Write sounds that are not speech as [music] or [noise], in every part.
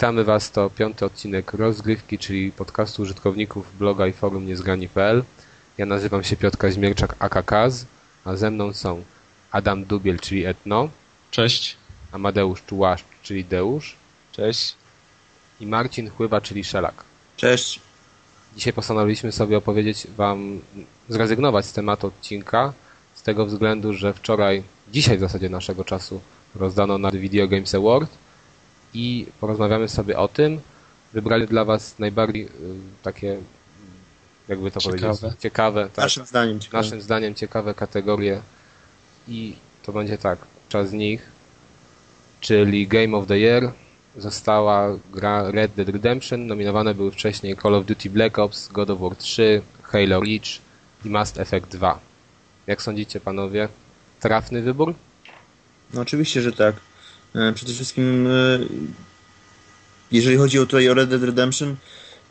Witamy Was, to piąty odcinek rozgrywki, czyli podcastu użytkowników bloga i forum niezgrani.pl. Ja nazywam się Piotr Kaźmierczak AKKaz, a ze mną są Adam Dubiel, czyli Etno, Cześć. Amadeusz Czułaszcz, czyli Deusz Cześć. i Marcin Chływa, czyli Szelak. Cześć. Dzisiaj postanowiliśmy sobie opowiedzieć Wam, zrezygnować z tematu odcinka, z tego względu, że wczoraj, dzisiaj w zasadzie naszego czasu, rozdano na Video Games Award i porozmawiamy sobie o tym. Wybrali dla Was najbardziej y, takie, jakby to Ciekawe. powiedzieć, ciekawe, tak, Naszym zdaniem. ciekawe. naszym zdaniem ciekawe kategorie i to będzie tak, czas z nich, czyli Game of the Year została gra Red Dead Redemption, nominowane były wcześniej Call of Duty Black Ops, God of War 3, Halo Reach i Mass Effect 2. Jak sądzicie panowie? Trafny wybór? No oczywiście, że tak. E, Przede wszystkim e, jeżeli chodzi o tutaj o Red Dead Redemption,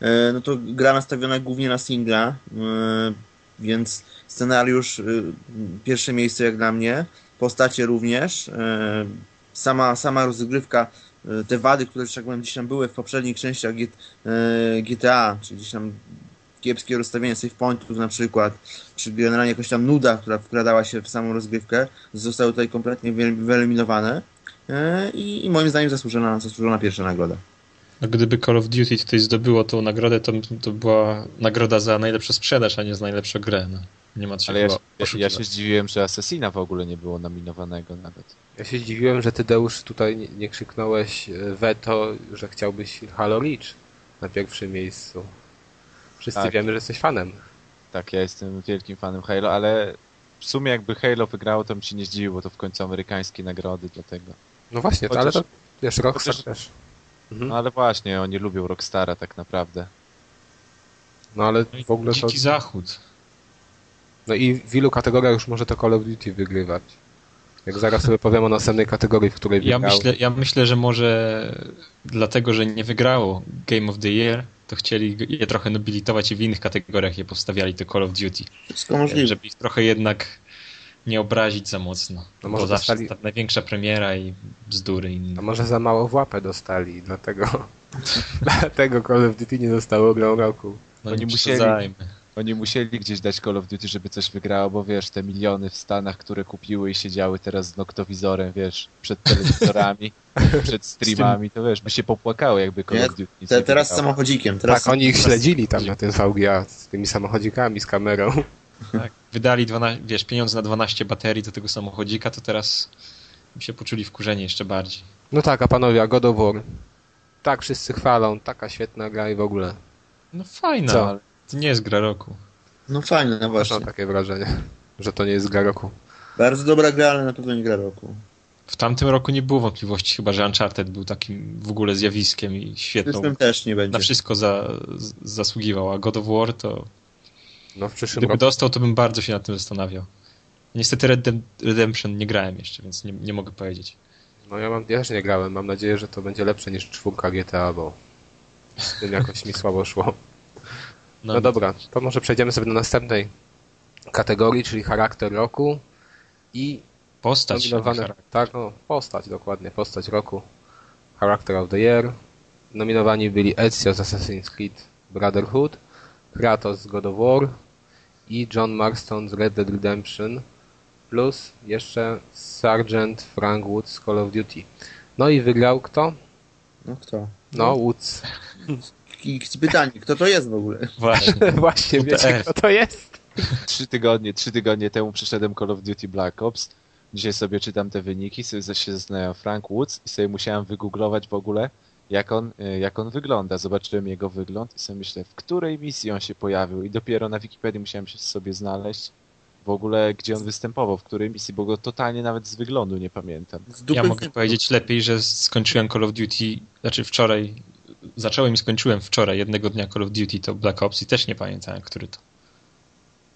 e, no to gra nastawiona głównie na singla, więc scenariusz pierwsze miejsce jak dla mnie, postacie również, sama, sama rozgrywka, te wady, które tak powiem, gdzieś tam były w poprzednich częściach GTA, czyli gdzieś tam kiepskie rozstawienie save pointów na przykład, czy generalnie jakaś tam nuda, która wkradała się w samą rozgrywkę, zostały tutaj kompletnie wy- wyeliminowane i, i moim zdaniem zasłużona, zasłużona pierwsza nagroda. No, gdyby Call of Duty tutaj zdobyło tą nagrodę, to, to była nagroda za najlepszą sprzedaż, a nie za najlepszą grę. No. Nie ma co Ale ja, ja, ja się zdziwiłem, że Assassina w ogóle nie było nominowanego nawet. Ja się zdziwiłem, że ty Deusz tutaj nie, nie krzyknąłeś e, veto, że chciałbyś Halo Reach na pierwszym miejscu. Wszyscy Tak. wiemy, że jesteś fanem. Tak, ja jestem wielkim fanem Halo, ale w sumie jakby Halo wygrało, to bym się nie zdziwił, bo to w końcu amerykańskie nagrody, dlatego. No właśnie, to, Chociaż- ale to wiesz, Rockstar chociaż- też. Mhm. No ale właśnie, oni lubią Rockstara tak naprawdę. No ale No w ogóle to... Dziki Zachód. No i w ilu kategoriach już może to Call of Duty wygrywać? Jak zaraz sobie powiem o następnej kategorii, w której Ja wygrał. myślę, ja myślę, że może dlatego, że nie wygrało Game of the Year, to chcieli je trochę nobilitować i w innych kategoriach je postawiali to Call of Duty. Wszystko możliwe. Żeby ich trochę jednak nie obrazić za mocno. No może bo zawsze dostali- ta największa premiera i bzdury inne. A może za mało w łapę dostali i dlatego... [laughs] dlatego Call of Duty nie zostało grą roku. No Oni nie musieli-. Oni musieli gdzieś dać Call of Duty, żeby coś wygrało, bo wiesz, te miliony w Stanach, które kupiły i siedziały teraz z noktowizorem, wiesz, przed telewizorami, [laughs] przed streamami, to wiesz, by się popłakały, jakby Call of Duty Te, teraz z wygrało. samochodzikiem. Teraz tak, oni ich śledzili tam na tym VGA z tymi samochodzikami, z kamerą. Tak. Wydali 12, wiesz, pieniądze na 12 baterii do tego samochodzika, to teraz mi się poczuli wkurzeni jeszcze bardziej. No tak, a panowie, a God of War. Tak, wszyscy chwalą, taka świetna gra i w ogóle. No fajna, Co? ale to nie jest gra roku. No fajne, no Też właśnie. mam takie wrażenie, że to nie jest gra roku. Bardzo dobra gra, ale na pewno nie gra roku. W tamtym roku nie było wątpliwości, chyba że Uncharted był takim w ogóle zjawiskiem i świetną. przyszłym też nie będzie. Na wszystko za, z- zasługiwał, a God of War to No w przyszłym gdyby roku. dostał, to bym bardzo się nad tym zastanawiał. Niestety Red Dead Redemption nie grałem jeszcze, więc nie, nie mogę powiedzieć. No ja mam, ja też nie grałem, mam nadzieję, że to będzie lepsze niż czwórka GTA, bo z tym jakoś mi słabo szło. No dobra, to może przejdziemy sobie do następnej kategorii, czyli charakter roku i Postać. nominowane, tak, no, postać, dokładnie, postać roku, Character of the Year. Nominowani byli Ezio z Assassin's Creed Brotherhood, Kratos z God of War i John Marston z Red Dead Redemption, plus jeszcze Sergeant Frank Woods z Call of Duty. No i wygrał kto? No kto? No, Woods. Pytanie, kto to jest w ogóle? [laughs] Właśnie. [laughs] Właśnie, wiecie kto to jest? Trzy tygodnie, trzy tygodnie temu przeszedłem Call of Duty Black Ops. Dzisiaj sobie czytam te wyniki, sobie się zastanawiam Frank Woods i sobie musiałem wygooglować w ogóle, jak on, y, jak on wygląda. Zobaczyłem jego wygląd i sobie myślę, w której misji on się pojawił i dopiero na Wikipedii musiałem się sobie znaleźć w ogóle, gdzie on występował, w której misji, bo go totalnie nawet z wyglądu nie pamiętam. Ja mogę powiedzieć lepiej, że skończyłem Call of Duty, znaczy wczoraj, zacząłem i skończyłem wczoraj jednego dnia Call of Duty to Black Ops i też nie pamiętałem, który to.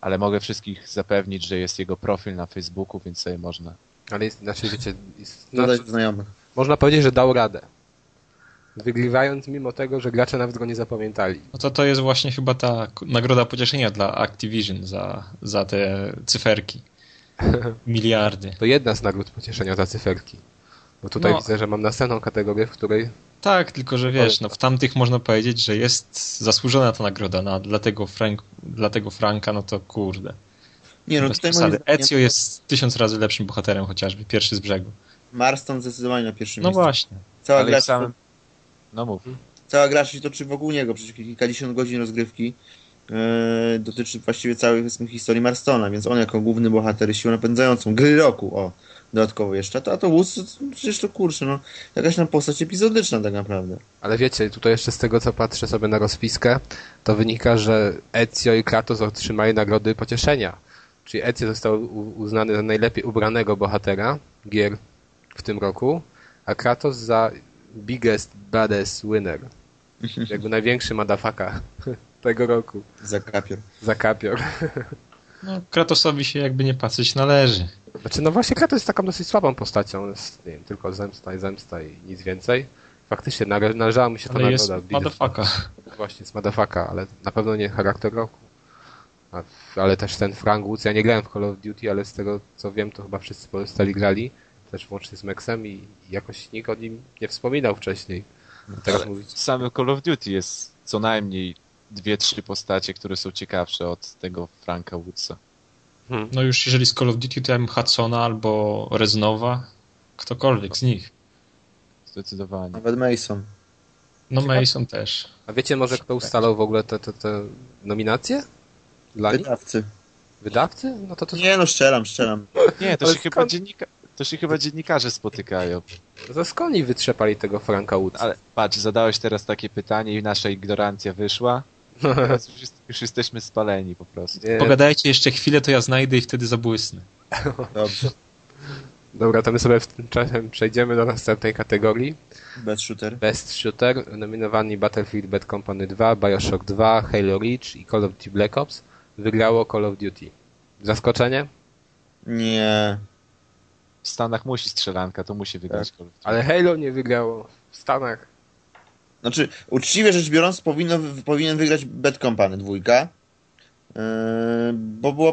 Ale mogę wszystkich zapewnić, że jest jego profil na Facebooku, więc sobie można. Ale jest, znaczy, wiecie, jest, Dodać znaczy, znajomych. można powiedzieć, że dał radę. Wygrywając mimo tego, że gracze nawet go nie zapamiętali. No to to jest właśnie chyba ta nagroda pocieszenia dla Activision za, za te cyferki. [laughs] Miliardy. To jedna z nagród pocieszenia za cyferki. Bo tutaj No. widzę, że mam następną kategorię, w której Tak, tylko że wiesz, no w tamtych można powiedzieć, że jest zasłużona ta nagroda, no, a dla tego, Frank, dla tego Franka, no to kurde. Nie, no tutaj moim zdaniem Ezio jest tysiąc razy lepszym bohaterem chociażby, pierwszy z brzegu. Marston zdecydowanie na pierwszym No miejscu. właśnie. Cała Ale gra, samym... No mów. cała gra się toczy wokół niego, przecież kilkadziesiąt godzin rozgrywki e, dotyczy właściwie całej powiedzmy, historii Marstona, więc on jako główny bohater, siłą napędzającą gry roku, o, dodatkowo jeszcze, a to Woods, to, przecież to kurczę, no, jakaś tam postać epizodyczna tak naprawdę. Ale wiecie, tutaj jeszcze z tego co patrzę sobie na rozpiskę, to wynika, że Ezio i Kratos otrzymali nagrody pocieszenia. Czyli Ezio został uznany za najlepiej ubranego bohatera gier w tym roku, a Kratos za biggest badass winner. Jakby największy madafaka [laughs] tego roku. Za kapior. Za kapior. No, Kratosowi się jakby nie patrzeć należy. Znaczy, no właśnie Kratos jest taką dosyć słabą postacią. Jest, nie wiem, tylko zemsta i zemsta i nic więcej. Faktycznie nale- należała mu się ta Ale jest nagroda. Biggest- madafaka. Właśnie z Madafaka, ale na pewno nie charakter roku. A, ale też ten Frank Woods, ja nie grałem w Call of Duty, ale z tego co wiem, to chyba wszyscy pozostali grali, też włącznie z Mexem i jakoś nikt o nim nie wspominał wcześniej. Teraz Ale mówić. W samym Call of Duty jest co najmniej dwie, trzy postacie, które są ciekawsze od tego Franka Woodsa. Hmm. No już jeżeli z Call of Duty to ja bym Hudsona albo Reznowa, ktokolwiek z nich. Zdecydowanie. Nawet Mason. No Mason też. A wiecie może kto ustalał w ogóle te, te, te nominacje? Dla nich? Wydawcy. Wydawcy? No to to Nie no, strzelam, strzelam. Nie, to Ale się, chyba dziennika... to się chyba dziennikarze spotykają. to skąd oni wytrzepali tego Franka Woodsa? Ale patrz, zadałeś teraz takie pytanie i nasza ignorancja wyszła. Teraz już, już jesteśmy spaleni po prostu. Nie. Pogadajcie jeszcze chwilę, to ja znajdę i wtedy zabłysnę. Dobrze. Dobra, to my sobie w tym czasie przejdziemy do następnej kategorii. Best shooter. Best Shooter, nominowani Battlefield Bad Company 2, Bioshock 2, Halo Reach i Call of Duty Black Ops. Wygrało Call of Duty. Zaskoczenie? Nie. W Stanach musi strzelanka, to musi wygrać Duty. Ale Halo nie wygrało. W Stanach. Znaczy, uczciwie rzecz biorąc, powinno, powinien wygrać Bad Company dwójka. Yy, bo była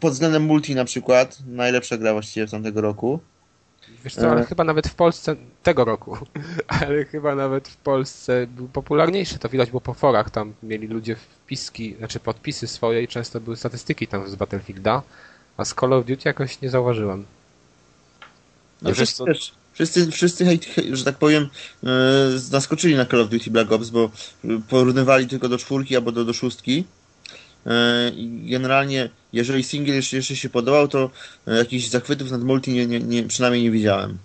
pod względem multi na przykład najlepsza gra właściwie w tamtego roku. Wiesz co, ale E. chyba nawet w Polsce tego roku, [laughs] ale chyba nawet w Polsce był popularniejszy. To widać było po forach. Tam mieli ludzie wpiski, znaczy podpisy swoje i często były statystyki tam z Battlefielda. A z Call of Duty jakoś nie zauważyłem. No wiesz co? też, wszyscy, wszyscy hej, hej, że tak powiem, yy, naskoczyli na Call of Duty Black Ops, bo porównywali tylko do czwórki albo do, do szóstki. Yy, generalnie, jeżeli single jeszcze, jeszcze się podobał, to yy, jakichś zachwytów nad multi nie, nie, nie, przynajmniej nie widziałem.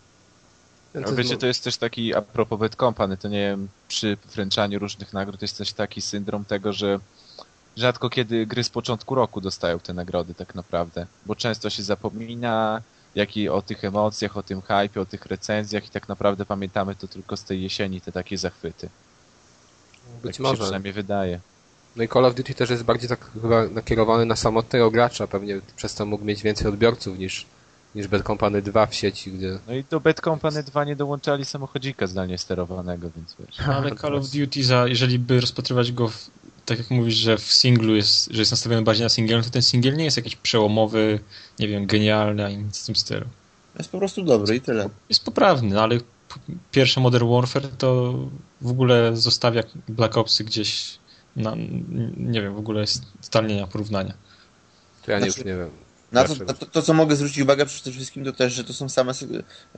A co wiecie, to jest też taki, a propos Bad Company, to nie wiem, przy wręczaniu różnych nagród jest też taki syndrom tego, że rzadko kiedy gry z początku roku dostają te nagrody tak naprawdę, bo często się zapomina jak i o tych emocjach, o tym hype, o tych recenzjach i tak naprawdę pamiętamy to tylko z tej jesieni, te takie zachwyty. Być tak mi się może. przynajmniej wydaje. No i Call of Duty też jest bardziej tak chyba nakierowany na samotnego gracza, pewnie przez to mógł mieć więcej odbiorców niż, niż Bad Company 2 w sieci, gdzie No i do Bad Company 2 nie dołączali samochodzika zdalnie sterowanego, więc wiesz. Ale Call of Duty, za, jeżeli by rozpatrywać go, w, tak jak mówisz, że w singlu jest, że jest nastawiony bardziej na singiel, to ten singiel nie jest jakiś przełomowy, nie wiem, genialny, ani nic w tym stylu. Jest po prostu dobry i tyle. Jest poprawny, no ale pierwsze Modern Warfare to w ogóle zostawia Black Opsy gdzieś na, nie wiem, w ogóle jest totalnie nie ma porównania. to ja nie, Znaczy- już nie wiem. Na to, na to, to, co mogę zwrócić uwagę przede wszystkim, to też, że to są same,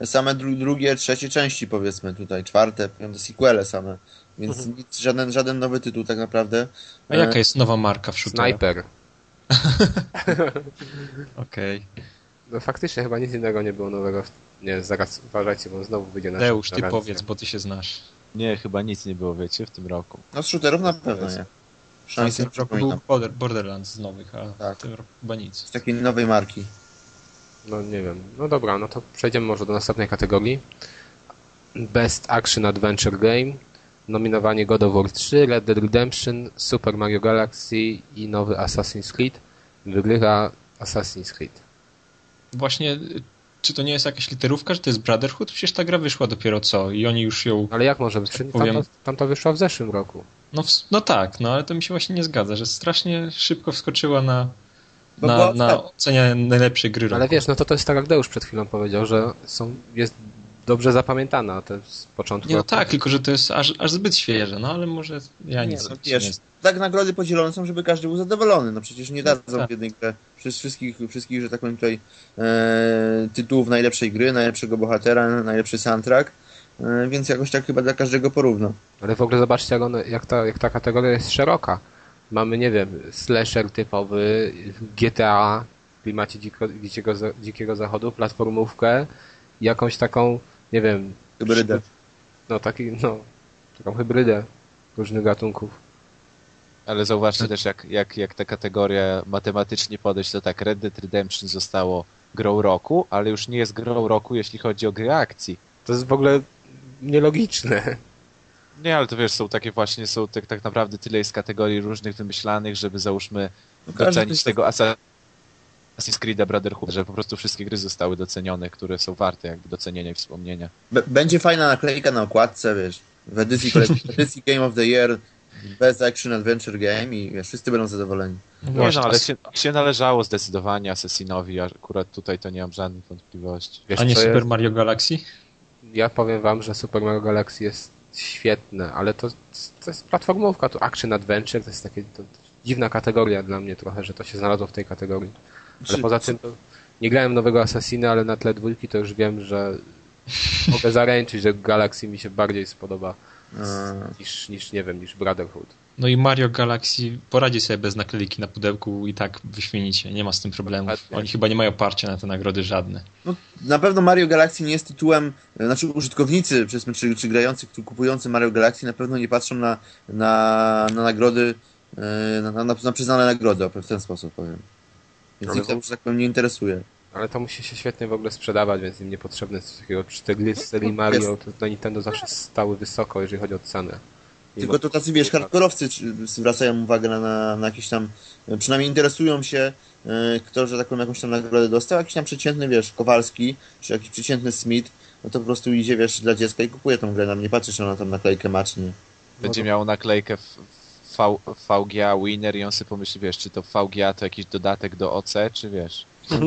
same dru, drugie, trzecie części, powiedzmy tutaj, czwarte, piąte sequele same. Więc nic, żaden, żaden nowy tytuł tak naprawdę. A jaka jest nowa marka w shooterach? Sniper. [laughs] Okej. No faktycznie chyba nic innego nie było nowego. w- Nie, zaraz uważajcie, bo znowu wyjdzie na Deusz, ty powiedz, bo ty się znasz. Nie, chyba nic nie było, wiecie, w tym roku. No z shooterów na pewno nie. W Przynajmniej tym sobie roku był. Border, Borderlands z nowych, a Tak. w tym roku chyba nic. Z takiej nowej marki. No nie wiem. No dobra, no to przejdziemy może do następnej kategorii. Best Action Adventure Game. Nominowanie God of War 3, Red Dead Redemption, Super Mario Galaxy i nowy Assassin's Creed. Wygrywa Assassin's Creed. Właśnie, y, czy to nie jest jakaś literówka, że to jest Brotherhood? Przecież ta gra wyszła dopiero co i oni już ją... Ale jak może być? Tam, powiem- to, tam to wyszło w zeszłym roku. No, w, no tak, no ale to mi się właśnie nie zgadza, że strasznie szybko wskoczyła na, Bo na, była na ostatnia. ocenie najlepszej gry roku. Ale wiesz, no to to jest tak jak Deusz przed chwilą powiedział, że są, jest dobrze zapamiętana, te z początku Nie, no roku. tak, tylko że to jest aż, aż zbyt świeże, no ale może ja Nie, nic no, nie wiesz, tak nagrody podzielone są, żeby każdy był zadowolony. No przecież nie dadzą tak. w jednej grze przez wszystkich, wszystkich, że tak powiem tutaj e, tytułów najlepszej gry, najlepszego bohatera, najlepszy soundtrack, e, więc jakoś tak chyba dla każdego porówno. Ale w ogóle zobaczcie, jak, one, jak, ta, jak ta kategoria jest szeroka. Mamy, nie wiem, slasher typowy, GTA w klimacie dziko, dzikiego, dzikiego zachodu, platformówkę, jakąś taką, nie wiem, Hybrydę. no taki, no, taką hybrydę różnych gatunków. Ale zauważcie też, jak, jak, jak ta kategoria matematycznie podejść, to tak, Red Dead Redemption zostało grą roku, ale już nie jest grą roku, jeśli chodzi o gry akcji. To jest w ogóle nielogiczne. Nie, ale to wiesz, są takie właśnie, są tak, tak naprawdę tyle jest kategorii różnych wymyślanych, żeby załóżmy No, docenić tego Assassin's Creed'a Brotherhood, że po prostu wszystkie gry zostały docenione, które są warte jakby docenienia i wspomnienia. B- będzie fajna naklejka na okładce, wiesz, w edycji, w edycji Game of the Year Best Action Adventure Game i wiesz, wszyscy będą zadowoleni. No Nie no, ale się, się należało zdecydowanie Assassinowi, a akurat tutaj to nie mam żadnych wątpliwości. Wiesz, a nie Super jest? Mario Galaxy? Ja powiem wam, że Super Mario Galaxy jest świetne, ale to, to jest platformówka, to action adventure, to jest takie to, dziwna kategoria dla mnie trochę, że to się znalazło w tej kategorii. Ale Czy- poza tym to nie grałem nowego Assassina, ale na tle dwójki to już wiem, że mogę zaręczyć, że Galaxy mi się bardziej spodoba niż, niż nie wiem, niż Brotherhood. No i Mario Galaxy poradzi sobie bez naklejki na pudełku i tak wyśmienicie, nie ma z tym. Dokładnie. Oni chyba nie mają parcia na te nagrody żadne. No, na pewno Mario Galaxy nie jest tytułem, znaczy użytkownicy, czy, czy grający, czy kupujący Mario Galaxy na pewno nie patrzą na, na, na nagrody, e, na, na, na przyznane nagrody, w ten sposób powiem. Więc Ale ich że tak powiem, nie interesuje. Ale to musi się świetnie w ogóle sprzedawać, więc im niepotrzebne jest coś takiego. Przy te gry z serii Mario to na Nintendo zawsze stały wysoko, jeżeli chodzi o cenę. Mimo- Tylko to tacy, wiesz, hardkorowcy czy- zwracają uwagę na, na, na jakieś tam, przynajmniej interesują się, e, kto, że tak powiem, jakąś tam nagrodę dostał. Jakiś tam przeciętny, wiesz, Kowalski, czy jakiś przeciętny Smith, no to po prostu idzie, wiesz, dla dziecka i kupuje tą grę, nam nie patrzy, czy ona tam naklejkę ma, czy nie. Będzie miał naklejkę w, v, VGA Winner i on sobie pomyśli, wiesz, czy to VGA to jakiś dodatek do OC, czy wiesz. [laughs]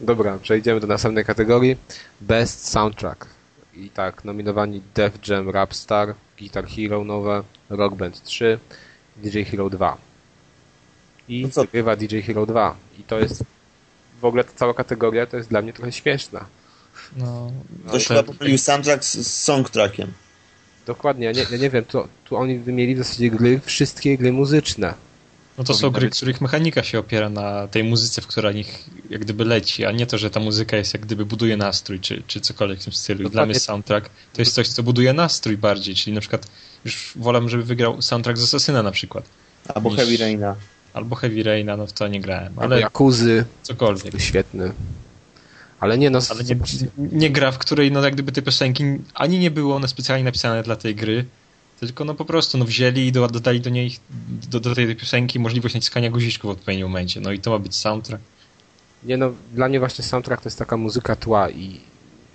Dobra, przejdziemy do następnej kategorii. Best Soundtrack. I tak, nominowani Def Jam Rapstar, Guitar Hero nowe, Rock Band 3, DJ Hero 2. I No co? wygrywa DJ Hero 2. I to jest w ogóle ta cała kategoria to jest dla mnie trochę śmieszna. No, Ktoś te- chyba pomylił soundtrack z, z songtrackiem. Dokładnie, ja nie, ja nie wiem, tu, tu oni wymieli w zasadzie gry, wszystkie gry muzyczne. No to są gry, być. których mechanika się opiera na tej muzyce, w która nich jak gdyby leci, a nie to, że ta muzyka jest jak gdyby buduje nastrój, czy, czy cokolwiek w tym stylu. I dla mnie soundtrack to jest coś, co buduje nastrój bardziej, czyli na przykład już wolę, żeby wygrał soundtrack z Assassina na przykład. Albo Niż- Heavy Raina. Albo Heavy Raina, no w to nie grałem, Ale ale Jakuzy, cokolwiek. świetny. Ale nie no, Ale nie, nie gra, w której no jak gdyby te piosenki ani nie były one specjalnie napisane dla tej gry, tylko no po prostu no wzięli i do, dodali do niej, do, do tej piosenki możliwość naciskania guziczków w odpowiednim momencie. No i to ma być soundtrack. Nie no, dla mnie właśnie soundtrack to jest taka muzyka tła i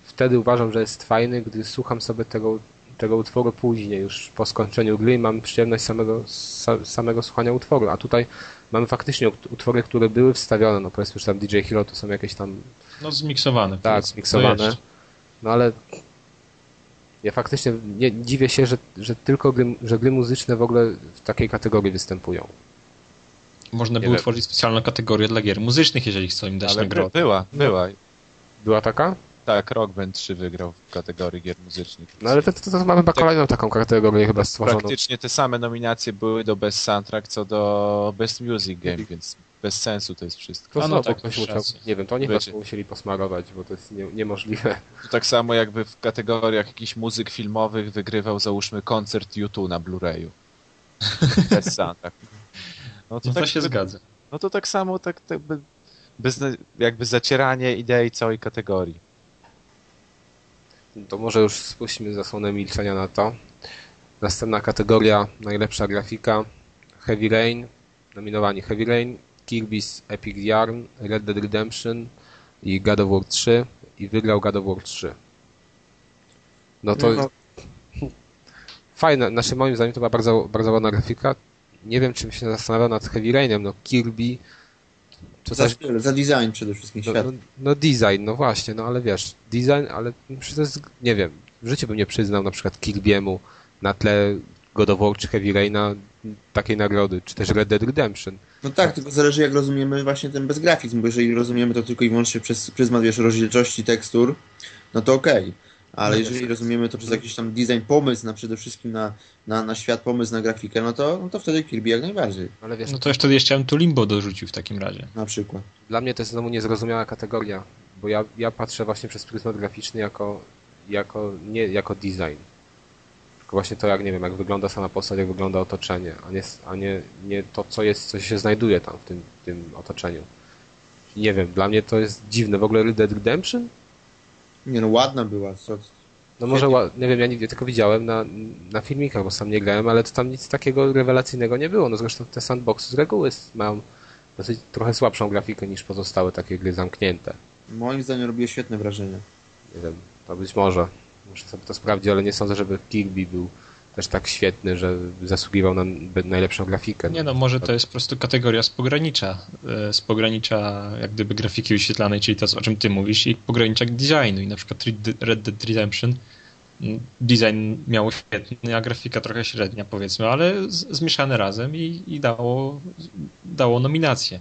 wtedy uważam, że jest fajny, gdy słucham sobie tego, tego utworu później, już po skończeniu gry i mam przyjemność samego, sa, samego słuchania utworu, a tutaj mamy faktycznie ut- utwory, które były wstawione, no powiedzmy, że tam DJ Hero to są jakieś tam, No zmiksowane. tak, zmiksowane, no ale ja faktycznie nie, dziwię się, że, że tylko gry, że gry muzyczne w ogóle w takiej kategorii występują. Można było tworzyć specjalną kategorię dla gier muzycznych, jeżeli chcą im dać Ale nagrodę. była, była. Była taka? Tak, Rock Band 3 wygrał w kategorii gier muzycznych. No ale to, to, to mamy chyba kolejną taką kategorię chyba stworzoną. Praktycznie te same nominacje były do Best Soundtrack co do Best Music Game, więc bez sensu to jest wszystko. To no znowu tak, ktoś masz musiał, nie wiem, to oni Wiecie. chyba musieli posmarować, bo to jest nie, niemożliwe. To tak samo jakby w kategoriach jakichś muzyk filmowych wygrywał załóżmy koncert U2 na Blu-rayu. [laughs] Bez soundtrack. No to, No to tak, się zgadza. no to tak samo tak, tak by, bez, jakby zacieranie idei całej kategorii. To może już spuśćmy zasłonę milczenia na to. Następna kategoria, najlepsza grafika, Heavy Rain, nominowani Heavy Rain, Kirby's Epic Yarn, Red Dead Redemption i God of War 3 i wygrał God of War 3. No to No, [laughs] fajne, znaczy moim zdaniem to była bardzo, bardzo ładna grafika. Nie wiem, czym się zastanawiał nad Heavy Rainem, no Kirby To Za, też, za design przede wszystkim no, no, no design, no właśnie, no ale wiesz, design, ale przecież to jest, nie wiem, w życiu bym nie przyznał na przykład Kirby'emu na tle God of War czy Heavy Raina takiej nagrody, czy też Red Dead Redemption. No tak, tylko zależy jak rozumiemy właśnie ten bezgrafizm, bo jeżeli rozumiemy to tylko i wyłącznie przez pryzmat, wiesz, rozdzielczości tekstur, no to okej. Ale No jeżeli jasne. rozumiemy to przez jakiś tam design, pomysł na przede wszystkim na, na, na świat, pomysł na grafikę, no to, no to wtedy Kirby jak najbardziej, Ale wiesz, No to jeszcze jeszcze bym tu Limbo dorzucił w takim razie. na przykład. dla mnie to jest znowu niezrozumiała kategoria, bo ja, ja patrzę właśnie przez pryzmat graficzny jako, jako, nie jako design. Tylko właśnie to, jak nie wiem, jak wygląda sama postać, jak wygląda otoczenie, a nie, a nie, nie to, co jest, co się znajduje tam w tym, tym otoczeniu. Nie wiem, dla mnie to jest dziwne. W ogóle Red Dead Redemption? Nie no, ładna była, co, No może, nie wiem, ja nie, tylko widziałem na, na filmikach, bo sam nie grałem, ale to tam nic takiego rewelacyjnego nie było. No zresztą te sandboxy z reguły mają dosyć trochę słabszą grafikę niż pozostałe takie gry zamknięte. moim zdaniem robiło świetne wrażenie. Nie wiem, to być może. Muszę sobie to sprawdzić, ale nie sądzę, żeby Kirby był też tak świetny, że zasługiwał na najlepszą grafikę. Nie no, może to jest po prostu kategoria z pogranicza. e, Z pogranicza jak gdyby grafiki wyświetlanej, czyli to, o czym ty mówisz, i pogranicza designu. I na przykład Red Dead- Red Dead Redemption design miał świetny, a grafika trochę średnia powiedzmy, ale zmieszane razem i, i dało, dało nominację.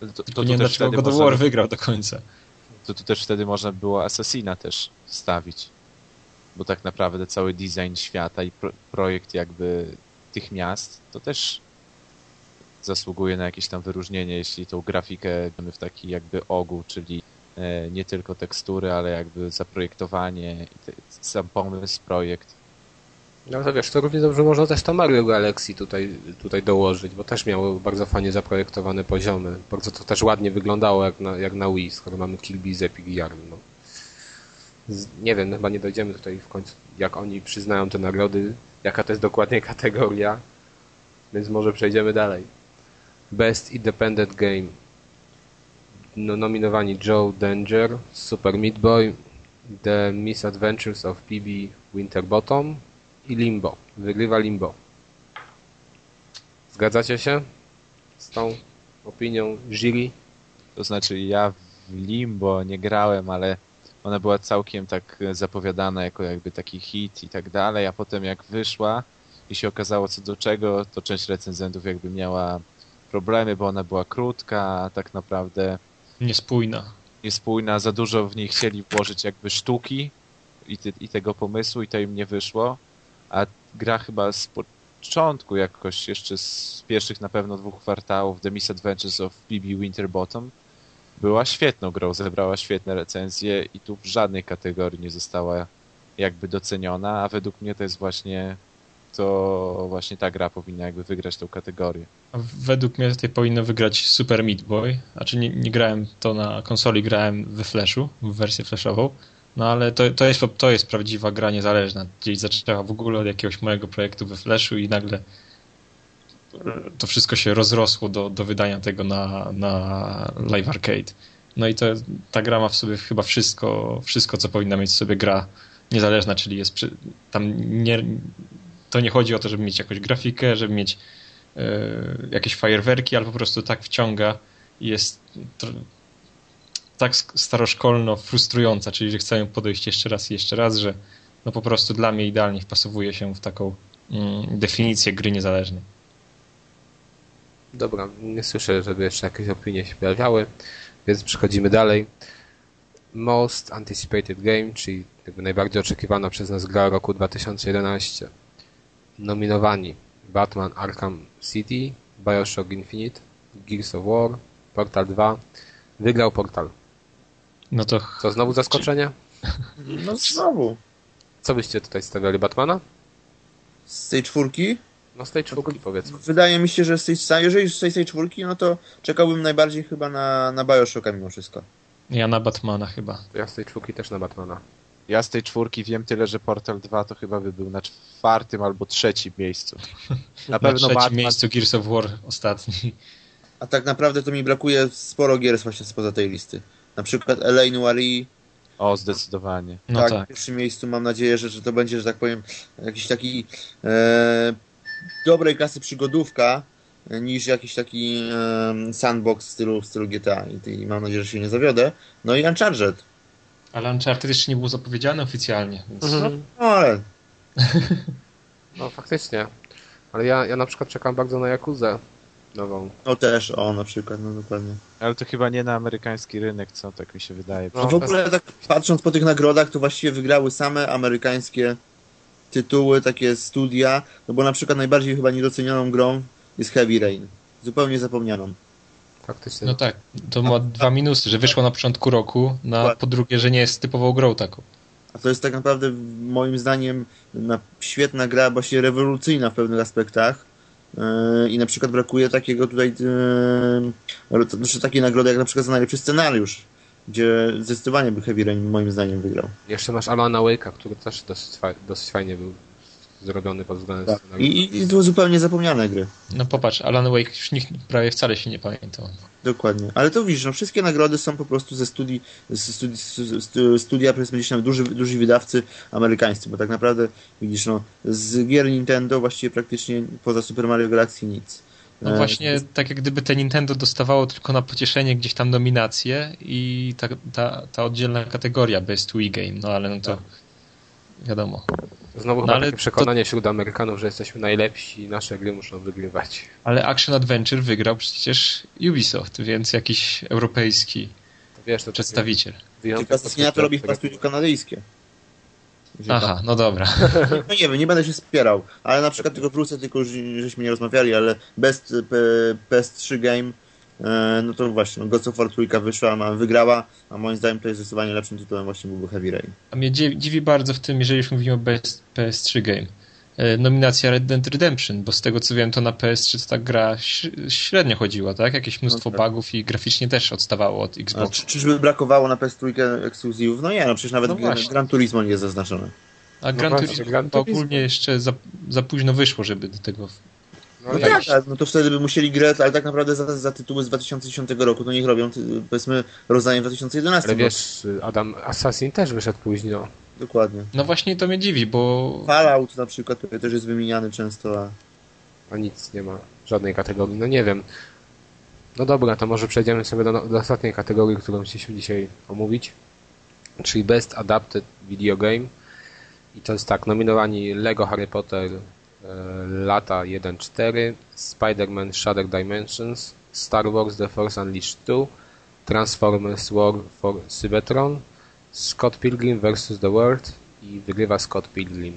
To, to, Tylko to nie wiem dlaczego God of War wygrał do końca. to, to też wtedy można było Assassina też wstawić. Bo tak naprawdę cały design świata i pro, projekt jakby tych miast to też zasługuje na jakieś tam wyróżnienie, jeśli tą grafikę mamy w taki jakby ogół, czyli e, nie tylko tekstury, ale jakby zaprojektowanie sam pomysł, projekt. No to wiesz, to równie dobrze można też to Mario Galaxy tutaj, tutaj dołożyć, bo też miało bardzo fajnie zaprojektowane poziomy. Bardzo to też ładnie wyglądało jak na, jak na Wii, skoro mamy Kirby z Epic Yarn. No. Nie wiem, chyba nie dojdziemy tutaj w końcu, jak oni przyznają te nagrody, jaka to jest dokładnie [laughs] kategoria, więc może przejdziemy dalej. Best Independent Game. No, nominowani Joe Danger, Super Meat Boy, The Misadventures of PB Winterbottom i Limbo. Wygrywa Limbo. Zgadzacie się z tą opinią jury? To znaczy ja w Limbo nie grałem, ale ona była całkiem tak e, zapowiadana jako jakby taki hit i tak dalej, a potem jak wyszła i się okazało co do czego, to część recenzentów jakby miała problemy, bo ona była krótka, a tak naprawdę Niespójna. niespójna, za dużo w niej chcieli włożyć jakby sztuki i, ty, i tego pomysłu i to im nie wyszło, a gra chyba z początku jakoś jeszcze z pierwszych na pewno dwóch kwartałów The Misadventures of BB Winterbottom była świetną grą, zebrała świetne recenzje i tu w żadnej kategorii nie została jakby doceniona, a według mnie to jest właśnie to właśnie ta gra powinna jakby wygrać tą kategorię. Według mnie tutaj powinno wygrać Super Meat Boy. Znaczy nie, nie grałem to na konsoli, grałem we Flashu, w wersję flashową. No ale to, to, jest, to jest prawdziwa gra niezależna. Gdzieś zaczęła w ogóle od jakiegoś mojego projektu we Flashu i nagle to wszystko się rozrosło do, do wydania tego na, na Live Arcade. No i to, ta gra ma w sobie chyba wszystko, wszystko, co powinna mieć w sobie gra niezależna, czyli jest przy, tam nie, to nie chodzi o to, żeby mieć jakąś grafikę, żeby mieć e, jakieś fajerwerki, ale po prostu tak wciąga i jest tak staroszkolno frustrująca, czyli że chcę podejść jeszcze raz i jeszcze raz, że no po prostu dla mnie idealnie wpasowuje się w taką mm, definicję gry niezależnej. Dobra, nie słyszę, żeby jeszcze jakieś opinie się pojawiały, więc przechodzimy dalej. Most Anticipated Game, czyli jakby najbardziej oczekiwana przez nas gra roku 2011. Nominowani Batman Arkham City, Bioshock Infinite, Gears of War, Portal 2. Wygrał Portal. No to Co, znowu zaskoczenie? No znowu. Co byście tutaj stawiali? Batmana? Z tej czwórki? No z tej czwórki powiedzmy. Wydaje mi się, że z tej, jeżeli z tej, z tej czwórki, no to czekałbym najbardziej chyba na, na Bioshocka mimo wszystko. ja na Batmana chyba. Ja z tej czwórki też na Batmana. Ja z tej czwórki wiem tyle, że Portal 2 to chyba by był na czwartym albo trzecim miejscu. Na [laughs] Na pewno trzecim Batman, miejscu Gears of War ostatni. A tak naprawdę to mi brakuje sporo gier właśnie spoza tej listy. Na przykład LA Noir, o zdecydowanie. No tak, tak. w pierwszym miejscu mam nadzieję, że, że to będzie, że tak powiem, jakiś taki e, dobrej klasy przygodówka, niż jakiś taki sandbox w stylu, w stylu GTA I, i mam nadzieję, że się nie zawiodę. No i Uncharted. Ale Uncharted jeszcze nie było zapowiedziane oficjalnie, więc... Mhm. No ale [laughs] No faktycznie. Ale ja, ja na przykład czekam bardzo na Jakuzę nową. no też, o na przykład, no dokładnie. Ale to chyba nie na amerykański rynek, co tak mi się wydaje. No, No w ogóle tak patrząc po tych nagrodach, to właściwie wygrały same amerykańskie tytuły, takie studia, no bo na przykład najbardziej chyba niedocenioną grą jest Heavy Rain. Zupełnie zapomnianą. Faktycznie. No tak, to ma dwa minusy, że wyszło na początku roku, na po drugie, że nie jest typową grą taką. A to jest tak naprawdę moim zdaniem na, świetna gra, właśnie rewolucyjna w pewnych aspektach. Yy, I na przykład brakuje takiego tutaj, yy, znaczy takiej nagrody jak na przykład za najlepszy scenariusz, gdzie zdecydowanie by Heavy Rain moim zdaniem wygrał. Jeszcze masz Alana Wake'a, który też dosyć, fa- dosyć fajnie był zrobiony pod względem Tak. i, I to zupełnie zapomniane gry. No popatrz, Alan Wake już nikt prawie wcale się nie pamiętał. Dokładnie. Ale to widzisz, no wszystkie nagrody są po prostu ze studii, ze studi, stu- studia, powiedzmy gdzieś tam duży, duży wydawcy amerykańscy, bo tak naprawdę widzisz, no z gier Nintendo właściwie praktycznie poza Super Mario Galaxy nic. No E, właśnie, tak jak gdyby te Nintendo dostawało tylko na pocieszenie gdzieś tam nominacje i ta, ta, ta oddzielna kategoria Best Wii Game, no ale no to wiadomo. Znowu No ale takie przekonanie wśród Amerykanów, że jesteśmy najlepsi i nasze gry muszą wygrywać. Ale Action Adventure wygrał przecież Ubisoft, więc jakiś europejski To wiesz, to przedstawiciel. wyjątek Tylko Assassina to robi studio kanadyjskie. Aha, no dobra. [laughs] No nie wiem, nie będę się spierał, ale na przykład tylko wrócę, tylko że- żeśmy nie rozmawiali, ale Best P, PS3 Game, e, no to właśnie, no God of War trójka wyszła, wygrała, a moim zdaniem to jest zdecydowanie lepszym tytułem właśnie byłby Heavy Rain. A mnie dziwi bardzo w tym, jeżeli już mówimy o Best PS3 Game. E, Nominacja Red Dead Redemption, bo z tego co wiem, to na PS3 to ta gra średnio chodziła, tak? Jakieś mnóstwo No tak. bugów i graficznie też odstawało od A Xbox. czy, czyżby brakowało na PS3 ekskluzywów? No nie, no przecież nawet No Gran, Turismo nie jest zaznaczone. A Gran właśnie, Turismo Gran Turismo. ogólnie jeszcze za, za późno wyszło, żeby do tego... No, No tak, no to wtedy by musieli grać, ale tak naprawdę za, za tytuły z 2010 roku, to niech robią, powiedzmy, rozdajem w 2011. ale no, wiesz, Adam, Assassin też wyszedł późno. Dokładnie. No właśnie to mnie dziwi, bo Fallout na przykład, który też jest wymieniany często, a A nic nie ma, żadnej kategorii. No nie wiem. No dobra, to może przejdziemy sobie do, do ostatniej kategorii, którą chcieliśmy dzisiaj omówić. Czyli Best Adapted Video Game. I to jest tak, nominowani Lego Harry Potter e, lata 1-4, Spider-Man Shattered Dimensions, Star Wars The Force Unleashed 2, Transformers War for Cybertron, Scott Pilgrim vs. The World i wygrywa Scott Pilgrim.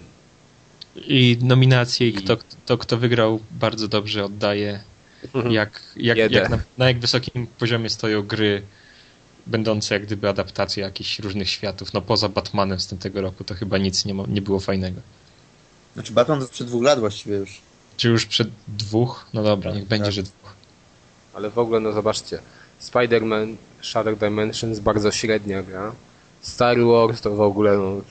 i nominacje i kto, to, kto wygrał bardzo dobrze oddaje jak, jak, Jedę. jak na, na jak wysokim poziomie stoją gry będące jak gdyby adaptacje jakichś różnych światów. No poza Batmanem z tamtego roku to chyba nic nie, ma, nie było fajnego. Znaczy Batman to sprzed dwóch lat właściwie już. Czy już przed dwóch? No dobra, niech będzie, tak. że dwóch. Ale w ogóle, no zobaczcie, Spider-Man Shattered Dimensions bardzo średnia gra. Star Wars to w ogóle no,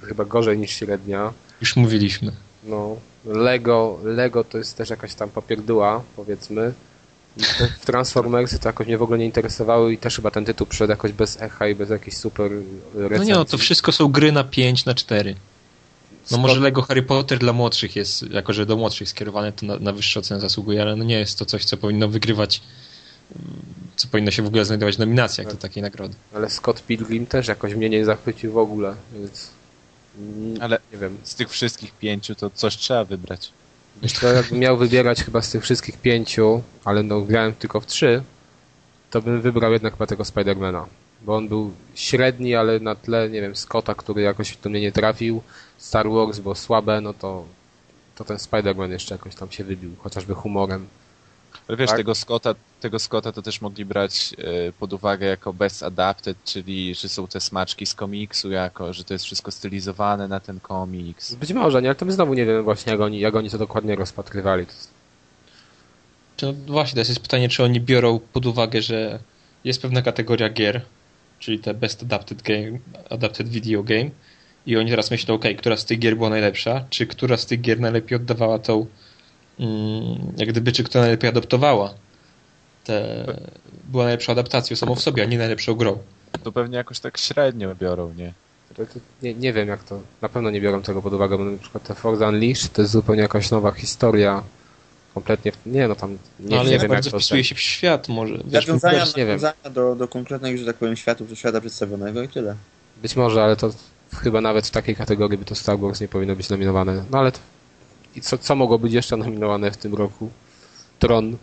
chyba gorzej niż średnia. Już mówiliśmy. No, Lego, Lego to jest też jakaś tam papierdua, powiedzmy. Transformersy to jakoś mnie w ogóle nie interesowały i też chyba ten tytuł przyszedł jakoś bez echa i bez jakichś super recenzji. No nie, no to wszystko są gry na 5, na 4. No może Lego Harry Potter dla młodszych jest, jako że do młodszych skierowane, to na, na wyższą cenę zasługuje, ale no nie jest to coś, co powinno wygrywać, co powinno się w ogóle znajdować w nominacjach do takiej nagrody. Ale Scott Pilgrim też jakoś mnie nie zachwycił w ogóle, więc... Ale- nie wiem. Z tych wszystkich pięciu to coś trzeba wybrać. Co, jakbym miał wybierać chyba z tych wszystkich pięciu, ale no grałem tylko w trzy, to bym wybrał jednak chyba tego Spidermana. Bo on był średni, ale na tle, nie wiem, Scotta, który jakoś do mnie nie trafił, Star Wars było słabe, no to, to ten Spider-Man jeszcze jakoś tam się wybił, chociażby humorem. Ale wiesz, Tak. tego, Scotta, tego Scotta to też mogli brać e, pod uwagę jako best adapted, czyli że są te smaczki z komiksu jako, że to jest wszystko stylizowane na ten komiks. Być może, nie, ale to my znowu nie wiemy właśnie, jak oni, jak oni to dokładnie rozpatrywali. To no właśnie, teraz jest pytanie, czy oni biorą pod uwagę, że jest pewna kategoria gier, czyli te Best Adapted Game, Adapted Video Game i oni teraz myślą, ok, która z tych gier była najlepsza, czy która z tych gier najlepiej oddawała tą mm, jak gdyby, czy która najlepiej adaptowała te, była najlepszą adaptacją samą w sobie, a nie najlepszą grą. To pewnie jakoś tak średnio biorą, nie? nie, nie wiem jak to, na pewno nie biorą tego pod uwagę, bo na przykład te Forza Unleashed to jest zupełnie jakaś nowa historia, kompletnie, w- nie no tam, nie, No, ale nie jak wiem jak bardzo to wpisuje się w świat może. Wiesz, Nawiązania, nie wiem. do, do konkretnych, że tak powiem, światów, do świata przedstawionego i tyle. Być może, ale to chyba nawet w takiej kategorii by to Star Wars nie powinno być nominowane. No ale to, i co, co mogło być jeszcze nominowane w tym roku? Tron.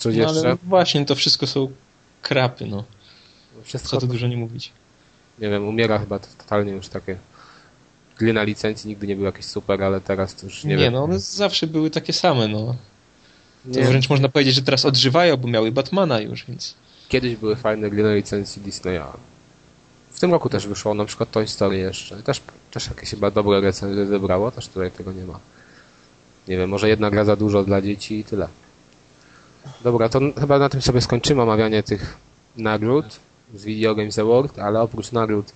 Coś no, ale właśnie to wszystko są krapy, no. Wszystko Co tu dużo nie mówić. nie wiem, umiera chyba to totalnie już takie. Gry na licencji nigdy nie były jakieś super, ale teraz to już nie, Nie, wiem. no one zawsze były takie same, no. To Nie. wręcz można powiedzieć, że teraz odżywają, bo miały Batmana już, więc... Kiedyś były fajne gry na licencji Disneya. W tym roku też wyszło na przykład Toy Story jeszcze. Też, też jakieś chyba dobre recenzje zebrało, też tutaj tego nie ma. Nie wiem, może jedna gra za dużo dla dzieci i tyle. Dobra, to chyba na tym sobie skończymy omawianie tych nagród z Video Games Award, ale oprócz nagród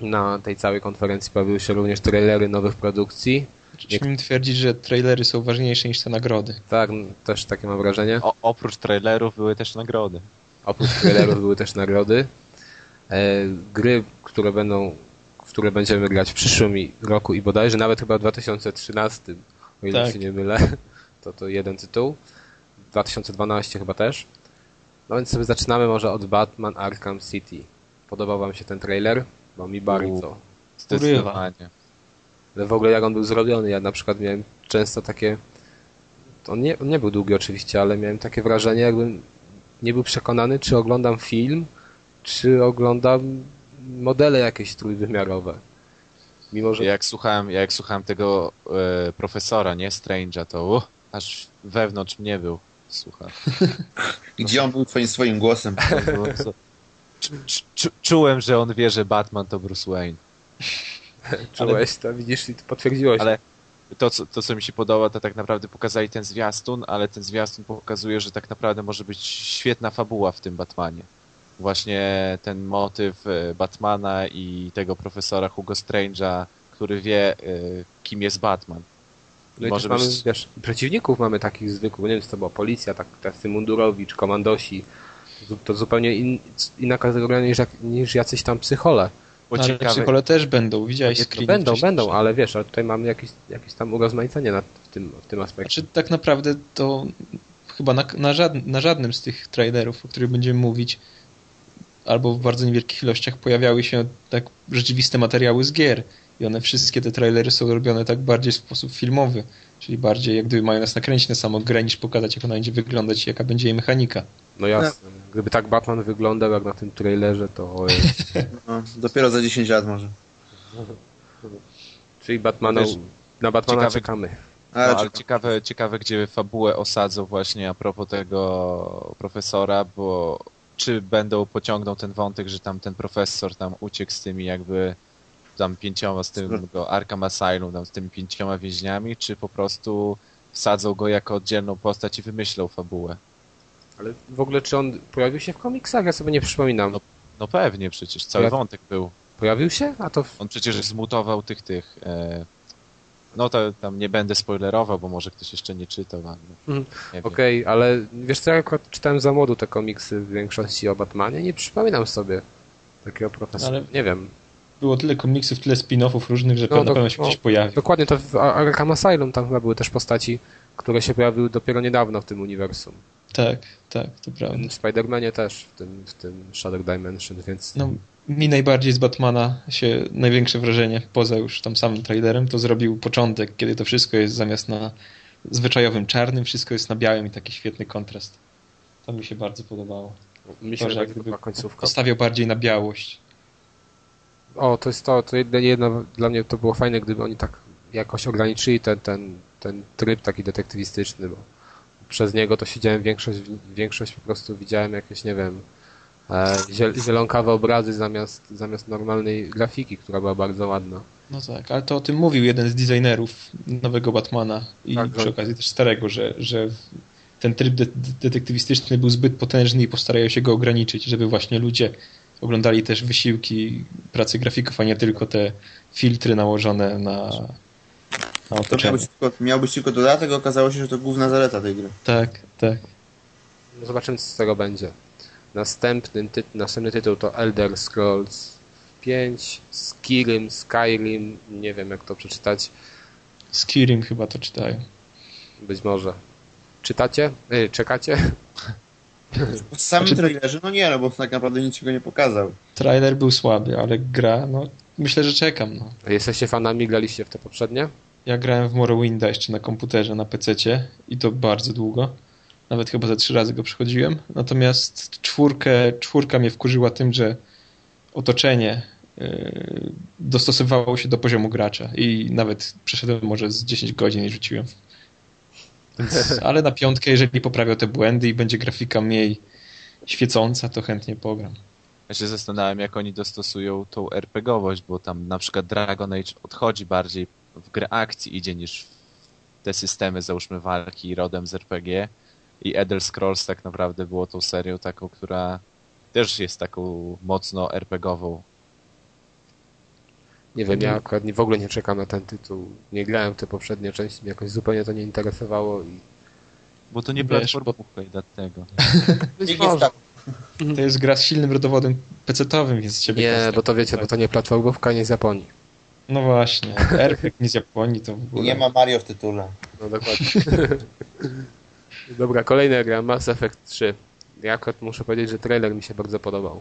na tej całej konferencji pojawiły się również trailery nowych produkcji. Śmiem twierdzić, że trailery są ważniejsze niż te nagrody. Tak, też takie mam wrażenie. O, oprócz trailerów były też nagrody. Oprócz trailerów były też nagrody. E, gry, które będą, w które będziemy grać w przyszłym i- roku i bodajże nawet chyba w 2013, o ile Tak. się nie mylę, [laughs] to to jeden tytuł. 2012 chyba też. No więc sobie zaczynamy może od Batman Arkham City. Podobał wam się ten trailer? Bo mi bardzo. Zdecydowanie. Ale w ogóle jak on był zrobiony, ja na przykład miałem często takie. On nie, on nie był długi oczywiście, ale miałem takie wrażenie, jakbym nie był przekonany, czy oglądam film, czy oglądam modele jakieś trójwymiarowe. Mimo, że. Jak słuchałem, jak słuchałem tego e, profesora, nie Strange'a, to uh, aż wewnątrz mnie był. Słuchaj. [laughs] Gdzie on był twoim swoim głosem? [laughs] Czu- czu- Czułem, że on wie, że Batman to Bruce Wayne. [laughs] Czułeś to, widzisz, i potwierdziłeś. Ale to co, to, co mi się podoba, to tak naprawdę pokazali ten zwiastun, ale ten zwiastun pokazuje, że tak naprawdę może być świetna fabuła w tym Batmanie. Właśnie ten motyw e, Batmana i tego profesora Hugo Strange'a, który wie, e, kim jest Batman. No i może mamy, być- wiesz, przeciwników mamy takich zwykłych, nie wiem, czy to była policja, tak, tacy mundurowi, czy komandosi. To zupełnie in, inna kategoria niż, jak, niż jacyś tam psychole. Bo Ale ciekawe, psychole też będą, widziałeś screeny będą, będą, ale wiesz, ale tutaj mamy jakieś, jakieś tam urozmaicenie na, w, tym, w tym aspekcie. Znaczy tak naprawdę to chyba na, na, żad, na żadnym z tych trailerów, o których będziemy mówić, albo w bardzo niewielkich ilościach pojawiały się tak rzeczywiste materiały z gier. I one wszystkie te trailery są robione tak bardziej w sposób filmowy, czyli bardziej jak gdyby mają nas nakręcić na samą grę, niż pokazać jak ona będzie wyglądać i jaka będzie jej mechanika. No jasne. Gdyby tak Batman wyglądał jak na tym trailerze, to. [laughs] No, dopiero za 10 lat może. Czyli Batmana, Wiesz, na Batmana ciekawe- czekamy. No, Ale, ale ciekawe, ciekawe, gdzie fabułę osadzą właśnie a propos tego profesora, bo czy będą pociągną ten wątek, że tam ten profesor tam uciekł z tymi jakby tam pięcioma, z tym go Arkham Asylum, tam z tymi pięcioma więźniami, czy po prostu wsadzą go jako oddzielną postać i wymyślą fabułę. Ale w ogóle czy on pojawił się w komiksach? Ja sobie nie przypominam. No. No pewnie przecież, cały wątek był. Pojawił się? A to w... On przecież zmutował tych, tych, e, no to tam nie będę spoilerował, bo może ktoś jeszcze nie czytał, Mhm. Okej, ale wiesz co, ja akurat czytałem za młodu te komiksy w większości o Batmanie, nie przypominam sobie takiego profesora. Ale- Nie wiem. Było tyle komiksów, tyle spin-offów różnych, że No, na pewno się no. gdzieś pojawi. Dokładnie, to w Ar- Arkham Asylum tam chyba były też postaci, które się pojawiły dopiero niedawno w tym uniwersum. Tak, tak, to prawda. W Spider-Manie też, w tym, w tym Shadow Dimension, więc... No, mi najbardziej z Batmana się największe wrażenie, poza już tam samym trailerem, to zrobił początek, kiedy to wszystko jest zamiast na zwyczajowym czarnym, wszystko jest na białym i taki świetny kontrast. To mi się bardzo podobało. się to, że tak gdyby końcówka. Postawiał bardziej na białość. O, to jest to, to jedno, jedno, dla mnie to było fajne, gdyby oni tak jakoś ograniczyli ten, ten, ten tryb taki detektywistyczny, bo przez niego to siedziałem większość, większość po prostu widziałem jakieś, nie wiem, e, ziel, zielonkawe obrazy zamiast, zamiast normalnej grafiki, która była bardzo ładna. No tak, ale to o tym mówił jeden z designerów nowego Batmana i Tak, przy że- okazji też starego, że, że ten tryb de detektywistyczny był zbyt potężny i postarają się go ograniczyć, żeby właśnie ludzie oglądali też wysiłki pracy grafików, a nie tylko te filtry nałożone na, na to miał otoczenie. być, tylko, miał być tylko dodatek, okazało się, że to główna zaleta tej gry. Tak, tak. No Zobaczymy, co z tego będzie. Następny, ty, następny tytuł to Elder Scrolls 5, Skyrim, Skyrim, nie wiem jak to przeczytać. Skirim chyba to czytają. Być może. Czytacie? Yy, czekacie? Po samym Znaczy- trailerze, no nie, no bo tak naprawdę niczego nie pokazał. Trailer był słaby, ale gra, no myślę, że czekam. No. Jesteście fanami? Graliście w te poprzednie? Ja grałem w Morrowinda jeszcze na komputerze, na PC i to bardzo długo. Nawet chyba ze trzy razy go przechodziłem. Natomiast czwórkę, czwórka mnie wkurzyła tym, że otoczenie yy, dostosowywało się do poziomu gracza i nawet przeszedłem może z 10 godzin i rzuciłem. Więc, ale na piątkę, jeżeli poprawią te błędy i będzie grafika mniej świecąca, to chętnie pogram. Ja się zastanawiam, jak oni dostosują tą RPGowość, bo tam na przykład Dragon Age odchodzi bardziej w grę akcji idzie niż w te systemy, załóżmy, walki rodem z RPG. I Elder Scrolls tak naprawdę było tą serią taką, która też jest taką mocno RPGową. Nie wiem, ja akurat w ogóle nie czekam na ten tytuł. Nie grałem w te poprzednie części, mnie jakoś zupełnie to nie interesowało i Bo to nie Wiesz, platformówka i dlatego. być [laughs] może. tak. To jest gra z silnym rodowodem PC-towym, więc ciebie Nie, bo to wiecie, bo to nie platformówka, nie z Japonii. No właśnie, RPG nie z Japonii to w ogóle... Nie ma Mario w tytule. No dokładnie. [laughs] Dobra, kolejna gra, Mass Effect 3. Ja akurat muszę powiedzieć, że trailer mi się bardzo podobał.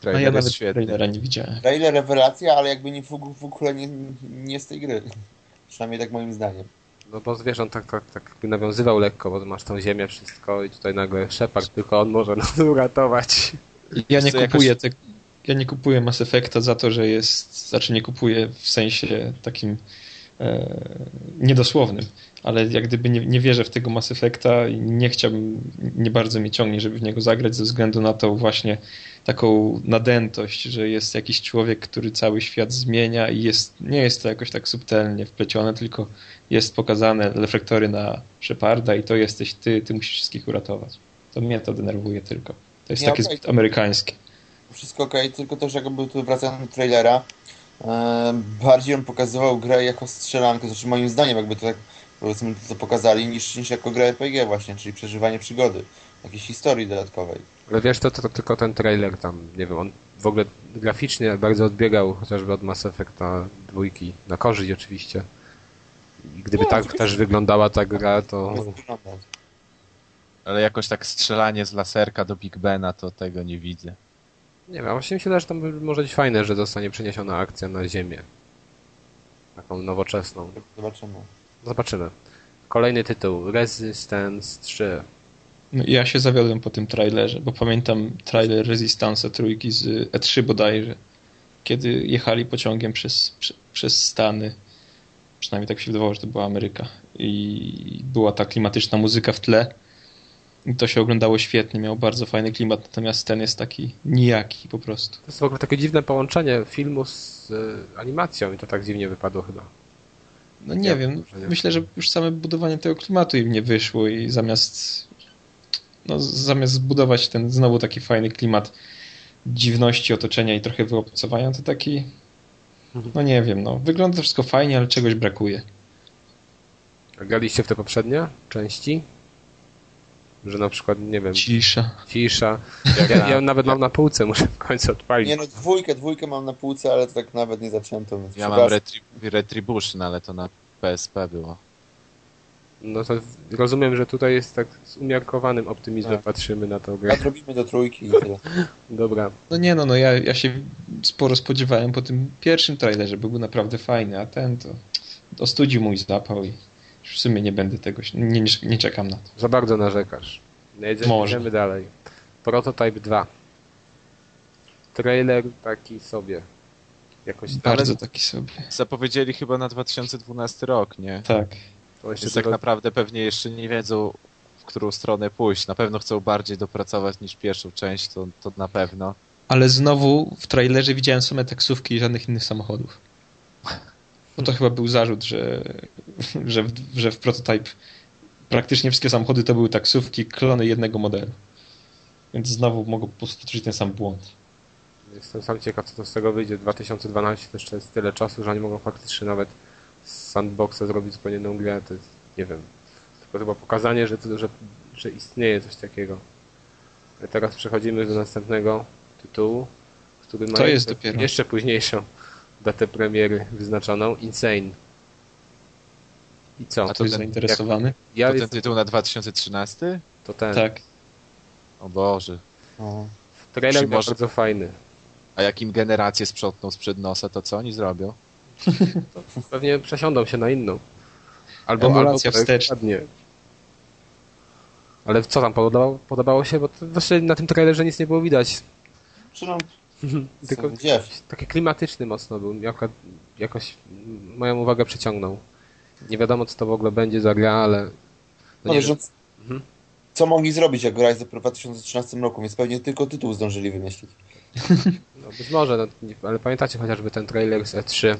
Trailer ja jest nawet świetny. trailera nie widziałem. Trailer rewelacja, ale jakby nie w, w ogóle nie, nie z tej gry. Przynajmniej tak moim zdaniem. No bo wiesz, on tak, tak, tak jakby nawiązywał lekko, bo masz tą ziemię, wszystko i tutaj nagle Shepard, tylko on może [laughs] nas uratować. Ja nie co, jakoś- kupuję te, ja nie kupuję Mass Effecta za to, że jest, znaczy nie kupuję w sensie takim e, niedosłownym, ale jak gdyby nie, nie wierzę w tego Mass Effecta i nie chciałbym, nie bardzo mnie ciągnie, żeby w niego zagrać ze względu na tą właśnie taką nadętość, że jest jakiś człowiek, który cały świat zmienia i jest, nie jest to jakoś tak subtelnie wplecione, tylko jest pokazane reflektory na Sheparda i to jesteś ty, ty musisz wszystkich uratować. To mnie to denerwuje tylko. To jest Nie, takie zbyt amerykańskie. Wszystko ok, tylko też jakby tu wracając do trailera, e, bardziej on pokazywał grę jako strzelankę, znaczy moim zdaniem jakby to tak powiedzmy to pokazali, niż, niż jako grę RPG właśnie, czyli przeżywanie przygody, jakiejś historii dodatkowej. Ale wiesz, to, to, to tylko ten trailer tam, nie wiem, on w ogóle graficznie bardzo odbiegał chociażby od Mass Effecta dwójki, na korzyść oczywiście. I gdyby Nie, tak oczywiście. też wyglądała ta gra, to wyglądać. Ale jakoś tak strzelanie z laserka do Big Bena, to tego nie widzę. nie wiem, właśnie mi się to by- może być fajne, że zostanie przeniesiona akcja na ziemię. Taką nowoczesną. Zobaczymy. Zobaczymy. Kolejny tytuł, Resistance 3. No, ja się zawiodłem po tym trailerze, bo pamiętam trailer Resistance trójki z E3 bodajże, kiedy jechali pociągiem przez, prze, przez Stany. Przynajmniej tak się wydawało, że to była Ameryka. I była ta klimatyczna muzyka w tle. I to się oglądało świetnie, miał bardzo fajny klimat, natomiast ten jest taki nijaki po prostu. To jest w ogóle takie dziwne połączenie filmu z e, animacją i to tak dziwnie wypadło chyba. No nie Ja wiem, nie. myślę, że już same budowanie tego klimatu im nie wyszło i zamiast no, zamiast zbudować ten znowu taki fajny klimat dziwności otoczenia i trochę wyobcowania, to taki no nie wiem, no wygląda to wszystko fajnie, ale czegoś brakuje. Graliście w te poprzednie części? Że na przykład, nie wiem, Cisza. cisza. Ja, [laughs] ja, ja nawet mam na półce, muszę w końcu odpalić. Nie no, dwójkę, dwójkę mam na półce, ale to tak nawet nie zaczęto, więc Ja mam przepraszam. Retri- Retribution, ale to na PSP było. No to rozumiem, że tutaj jest tak z umiarkowanym optymizmem Tak. patrzymy na tę grę. Nadrobimy do trójki i tyle. [laughs] Dobra. No nie no, no ja, ja się sporo spodziewałem po tym pierwszym trailerze, bo był naprawdę fajny, a ten to ostudził mój zapał i już w sumie nie będę tego, nie, nie, czekam na to. Za bardzo narzekasz. Jedziemy, Może. jedziemy dalej. Prototype 2. Trailer taki sobie. Jakoś. Bardzo taki sobie. Zapowiedzieli chyba na 2012 rok, nie? Tak. To jeszcze Więc tak naprawdę pewnie jeszcze nie wiedzą, w którą stronę pójść. Na pewno chcą bardziej dopracować niż pierwszą część, to, to na pewno. Ale znowu w trailerze widziałem same taksówki i żadnych innych samochodów. [laughs] Bo to chyba był zarzut, że, że, w, że w prototype praktycznie wszystkie samochody to były taksówki, klony jednego modelu. Więc znowu mogą powtórzyć ten sam błąd. Jestem sam ciekaw, co to z tego wyjdzie. 2012 to jeszcze jest tyle czasu, że oni mogą faktycznie nawet z sandboxa zrobić zupełnie inną grę. To jest, nie wiem, tylko chyba pokazanie, że, to, że, że istnieje coś takiego. A teraz przechodzimy do następnego tytułu, który ma To jest jeszcze, dopiero. jeszcze późniejszą datę premiery wyznaczoną. Insane. I co? A ktoś ten- zainteresowany? Jak, ja To ten jestem, tytuł na 2013? to ten. Tak. O Boże. No. Trailer Czy był może- bardzo fajny. A jak im generację sprzątną sprzed nosa, to co oni zrobią? Pewnie przesiądą się na inną. Albo Emulacja albo wstecz. dokładnie. Ale co wam podobało, podobało się? Bo to właśnie na tym trailerze nic nie było widać. Czy no, Tylko gdzie? taki klimatyczny mocno był. Jako, jakoś moją uwagę przyciągnął. Nie wiadomo co to w ogóle będzie za gra, ale... No nie, Mhm. co mogli zrobić, jak grałeś dopiero w 2013 roku, więc pewnie tylko tytuł zdążyli wymyślić. [laughs] no być może, no, nie- ale pamiętacie chociażby ten trailer z E3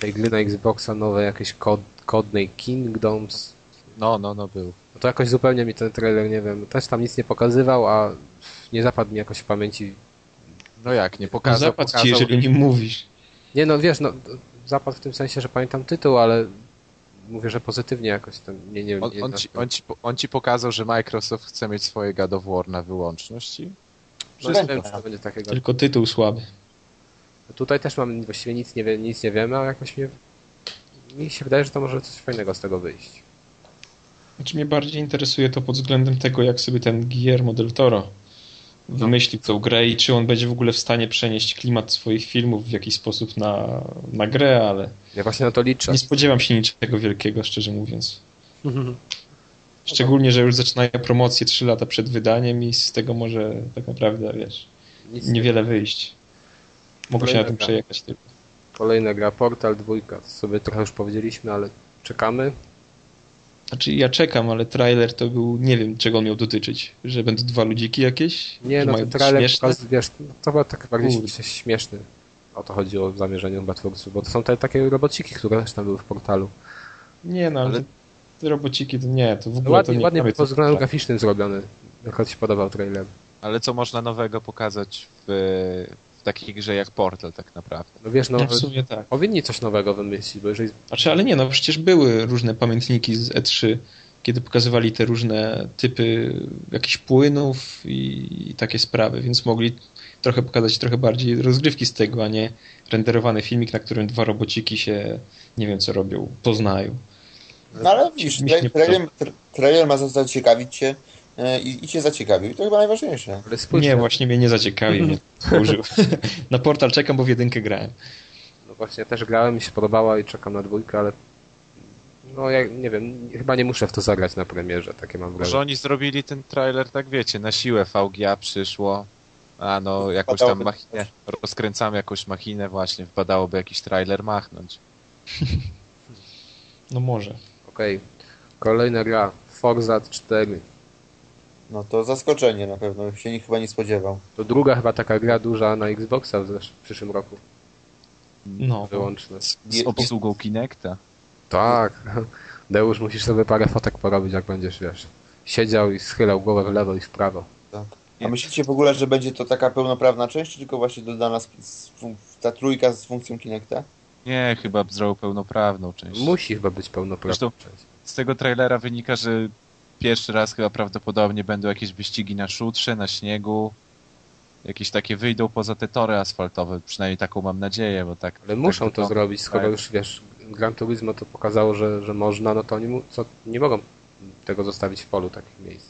tej gry na Xboxa nowe, jakieś kod, Codnej Kingdoms. No, no, no był. No to jakoś zupełnie mi ten trailer, nie wiem, też tam nic nie pokazywał, a nie zapadł mi jakoś w pamięci. No jak, nie No pokazał, zapadł ci, jeżeli nie mówisz. Nie no, wiesz, no zapadł w tym sensie, że pamiętam tytuł, ale mówię, że pozytywnie jakoś tam, nie, nie, On, nie on, ci, on, ci, on ci pokazał, że Microsoft chce mieć swoje God of War na wyłączność i no, nie wiem, czy to będzie takiego. Tylko tytuł słaby. Tutaj też mam właściwie nic nie, wie, nic nie wiemy, a jakoś mnie, mi się wydaje, że to może coś fajnego z tego wyjść. Znaczy mnie bardziej interesuje to pod względem tego, jak sobie ten Guillermo del Toro wymyślił tą grę i czy on będzie w ogóle w stanie przenieść klimat swoich filmów w jakiś sposób na, na grę, ale Ja właśnie na to liczę. nie spodziewam się niczego wielkiego, szczerze mówiąc. Szczególnie, że już zaczynają promocje 3 lata przed wydaniem i z tego może tak naprawdę, wiesz, Nic niewiele wyjść. Mogę się na tym Kolejna gra. przejechać tylko. Kolejna gra, Portal 2, to sobie trochę już powiedzieliśmy, ale czekamy. Znaczy ja czekam, ale trailer to był, nie wiem czego on miał dotyczyć. Że będą dwa ludziki jakieś? Nie, no ten trailer wiesz, no, to był tak bardziej Kurde. śmieszny. O to chodziło w zamierzeniu chyba twórców, bo to są te takie robociki, które też tam były w portalu. Nie no, ale, te, robociki to nie, to w ogóle to Ładnie, nie ładnie pod względem graficznym zrobiony. Jak ci podobał trailer. Ale co można nowego pokazać w, w takiej grze jak Portal tak naprawdę? No wiesz, no, No w sumie tak. powinni coś nowego wymyślić, bo jeżeli Znaczy, ale nie, no przecież były różne pamiętniki z E3, kiedy pokazywali te różne typy jakichś płynów i, i takie sprawy, więc mogli trochę pokazać trochę bardziej rozgrywki z tego, a nie renderowany filmik, na którym dwa robociki się, nie wiem co robią, poznają. No ale widzisz, trailer, tra- trailer ma zaciekawić cię i, i cię zaciekawił. I to chyba najważniejsze. ale spójrz, Nie, właśnie mnie nie zaciekawi, mnie to [laughs] użył. Na portal czekam, bo w jedynkę grałem. no właśnie też grałem, mi się podobała i czekam na dwójkę, ale no ja nie wiem, chyba nie muszę w to zagrać na premierze, takie mam Może wrażenie. oni zrobili ten trailer, tak wiecie, na siłę VGA przyszło, a no jakąś tam machinę, rozkręcamy jakąś machinę właśnie, wpadałoby jakiś trailer machnąć. No może. Okej, kolejna gra, Forza 4. No to zaskoczenie na pewno, się nikt chyba nie spodziewał. To druga chyba taka gra duża na Xboxa w, zesz- w przyszłym roku, No. wyłączna. Z, z obsługą Kinecta. Tak, Deusz, musisz sobie parę fotek porobić, jak będziesz, wiesz, siedział i schylał głowę w lewo i w prawo. Tak. A Nie. myślicie w ogóle, że będzie to taka pełnoprawna część, czy tylko właśnie dodana z, z, fun- ta trójka z funkcją Kinecta? Nie, chyba zrobił pełnoprawną część. Musi chyba być pełnoprawna Zresztą- część. Z tego trailera wynika, że pierwszy raz chyba prawdopodobnie będą jakieś wyścigi na szutrze, na śniegu. Jakieś takie wyjdą poza te tory asfaltowe, przynajmniej taką mam nadzieję, bo tak... Ale muszą tak to wygląda. zrobić, skoro tak. już, wiesz, Gran Turismo to pokazało, że, że można, no to oni mu, co, nie mogą tego zostawić w polu takich miejsc.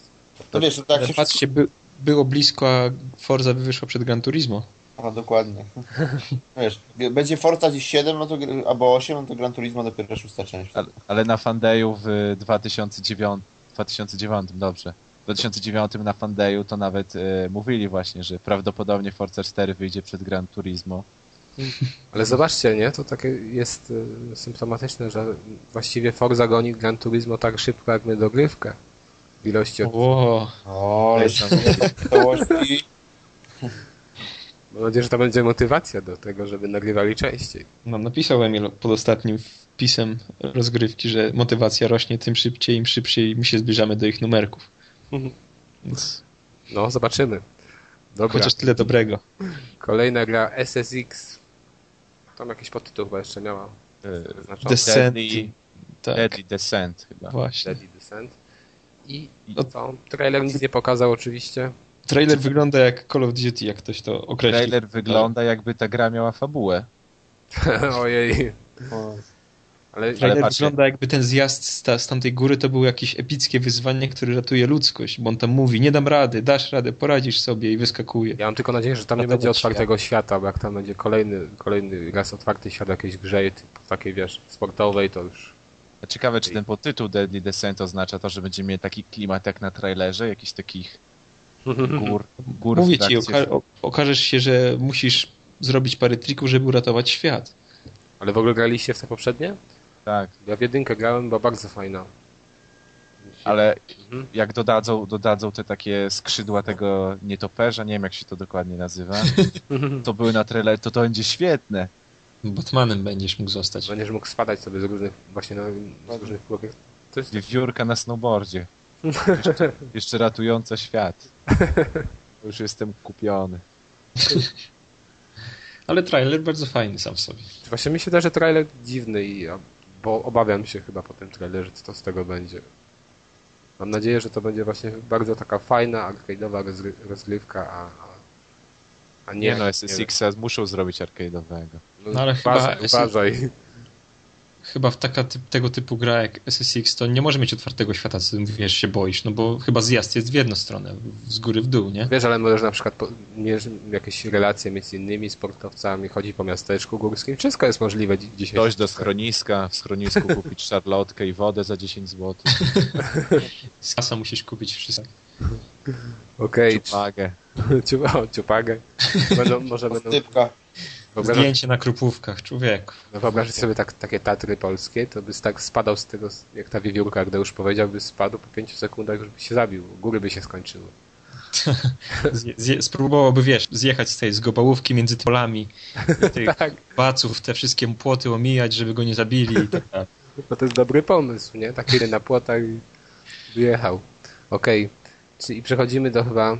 To wiesz, to tak się patrzcie, by, było blisko, a Forza by wyszła przed Gran Turismo. A, dokładnie. [laughs] Wiesz, będzie Forza gdzieś 7, no to, albo 8, no to Gran Turismo dopiero szósta część. Ale, ale na Fandeju w 2009, 2009, dobrze. W 2009 na Fandeju to nawet e, mówili właśnie, że prawdopodobnie Forza 4 wyjdzie przed Gran Turismo. Ale zobaczcie, nie? To takie jest y, symptomatyczne, że właściwie Forza goni Gran Turismo tak szybko, jak my dogrywkę. W ilości od... O, O, ale. Mam nadzieję, że to będzie motywacja do tego, żeby nagrywali częściej. no, napisał Emil pod ostatnim wpisem rozgrywki, że motywacja rośnie tym szybciej, im szybciej my się zbliżamy do ich numerków. Więc No, zobaczymy. Dobra, chociaż tyle dobrego. kolejna gra SSX. Tam jakiś podtytuł chyba jeszcze miała. E, Zaznaczony. Descent. Deadly, Tak, Deadly Descent chyba. właśnie. Deadly Descent. I No- co? Trailer nic nie pokazał oczywiście. Trailer wygląda jak Call of Duty, jak ktoś to określi. Trailer wygląda jakby ta gra miała fabułę. [laughs] Ojej. O, Ale, Trailer wygląda jakby ten zjazd z, ta, z tamtej góry to było jakieś epickie wyzwanie, które ratuje ludzkość, bo on tam mówi, nie dam rady, dasz radę, poradzisz sobie i wyskakuje. ja mam tylko nadzieję, że tam nie będzie otwartego świata, bo jak tam będzie kolejny, kolejny raz otwarty świat jakiejś grze, takiej wiesz, sportowej, to już Ciekawe, czy ten podtytuł Deadly Descent oznacza to, że będziemy mieli taki klimat jak na trailerze, jakichś takich gór, [laughs] gór Mówię ci, oka- okażesz się, że musisz zrobić parę trików, żeby uratować świat. Ale w ogóle graliście w te poprzednie? Tak, Ja w jedynkę grałem, była bardzo fajna. ale Mhm. jak dodadzą, dodadzą te takie skrzydła tego nietoperza, nie wiem jak się to dokładnie nazywa, [laughs] to były na trailer, to to będzie świetne. Batmanem będziesz mógł zostać. Będziesz mógł spadać sobie z różnych, właśnie na, z różnych półek. To jest Wiewiórka na snowboardzie. Jeszcze, [laughs] jeszcze ratująca świat. Już jestem kupiony. [laughs] Ale trailer bardzo fajny sam w sobie. Właśnie mi się wydaje, że trailer dziwny, i, bo obawiam się chyba po tym trailerze, co to z tego będzie. Mam nadzieję, że to będzie właśnie bardzo taka fajna, arcade'owa rozgry- rozgrywka, a, a, nie... Nie no, SSX muszą zrobić arcade'owego. wiem. No ale uważaj, chyba uważaj. Chyba w taka typ, tego typu gra jak SSX to nie może mieć otwartego świata, co wiesz, się boisz, no bo chyba zjazd jest w jedną stronę, z góry w dół, nie? Wiesz, ale możesz na przykład po, jakieś relacje mieć z innymi sportowcami, chodzi po miasteczku górskim, wszystko jest możliwe dzi- dzisiaj. Dojść do schroniska, w schronisku [laughs] kupić szarlotkę i wodę za 10 zł. [laughs] Z kasa musisz kupić wszystko. Okej, okay. o, [laughs] ciupagę. Będą, może będą... Typka. Wyobrażasz, Zdjęcie na krupówkach, człowieku. no wyobraź sobie tak, takie Tatry polskie, to byś tak spadał z tego, jak ta wiewiórka, jak już powiedział, by spadł po 5 sekundach, żeby się zabił. Góry by się skończyły. [laughs] Zje, zje, spróbowałby, wiesz, zjechać z tej zgobałówki między polami, [laughs] tych Tak, baców, te wszystkie płoty omijać, żeby go nie zabili i tak dalej. no to jest dobry pomysł, nie? Tak na płotach i wyjechał. Okej, czyli przechodzimy do chyba,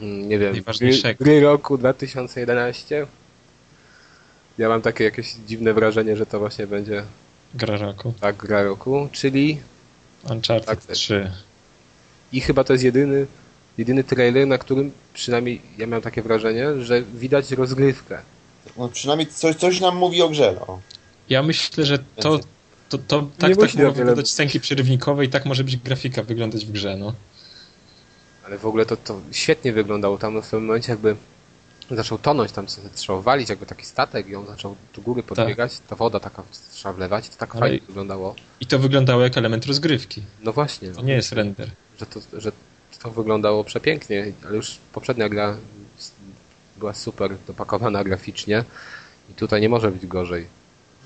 mm, nie wiem, gry, gry roku 2011. Ja mam takie jakieś dziwne wrażenie, że to właśnie będzie Gra roku. tak gra roku, czyli Uncharted Tak, tak. 3. i chyba to jest jedyny, jedyny trailer, na którym przynajmniej ja miałem takie wrażenie, że widać rozgrywkę. No, przynajmniej coś, coś nam mówi o grze. No. Ja myślę, że to, to, to Nie tak, tak mogą wyglądać scenki przerywnikowe i tak może być grafika wyglądać w grze, no. Ale w ogóle to, to świetnie wyglądało. Tam w pewnym momencie jakby zaczął tonąć, tam trzeba walić, jakby taki statek i on zaczął do góry podbiegać, ta woda taka trzeba wlewać, to tak Tak. Ale- fajnie wyglądało. I to wyglądało jak element rozgrywki. No właśnie, To nie jest render. że to, że to wyglądało przepięknie, ale już poprzednia gra była super dopakowana graficznie i tutaj nie może być gorzej.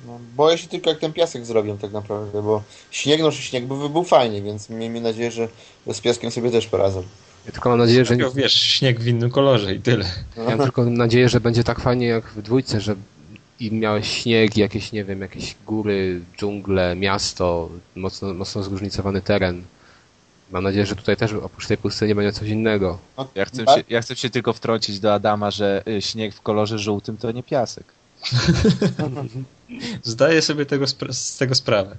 No, boję się tylko jak ten piasek zrobią tak naprawdę, bo śnieg, no śnieg by był fajnie, więc miejmy nadzieję, że z piaskiem sobie też poradzą. Ja tylko mam nadzieję, że Tylko, wiesz, śnieg w innym kolorze i tyle. ja mam tylko nadzieję, że będzie tak fajnie jak w dwójce, że i miałeś śnieg, jakieś, nie wiem, jakieś góry, dżungle, miasto, mocno, mocno zróżnicowany teren. Mam nadzieję, że tutaj też oprócz tej pustyni będzie coś innego. No, Ja chcę, tak? się, ja chcę się tylko wtrącić do Adama, że y, śnieg w kolorze żółtym to nie piasek. [laughs] Zdaję sobie tego spra- z tego sprawę.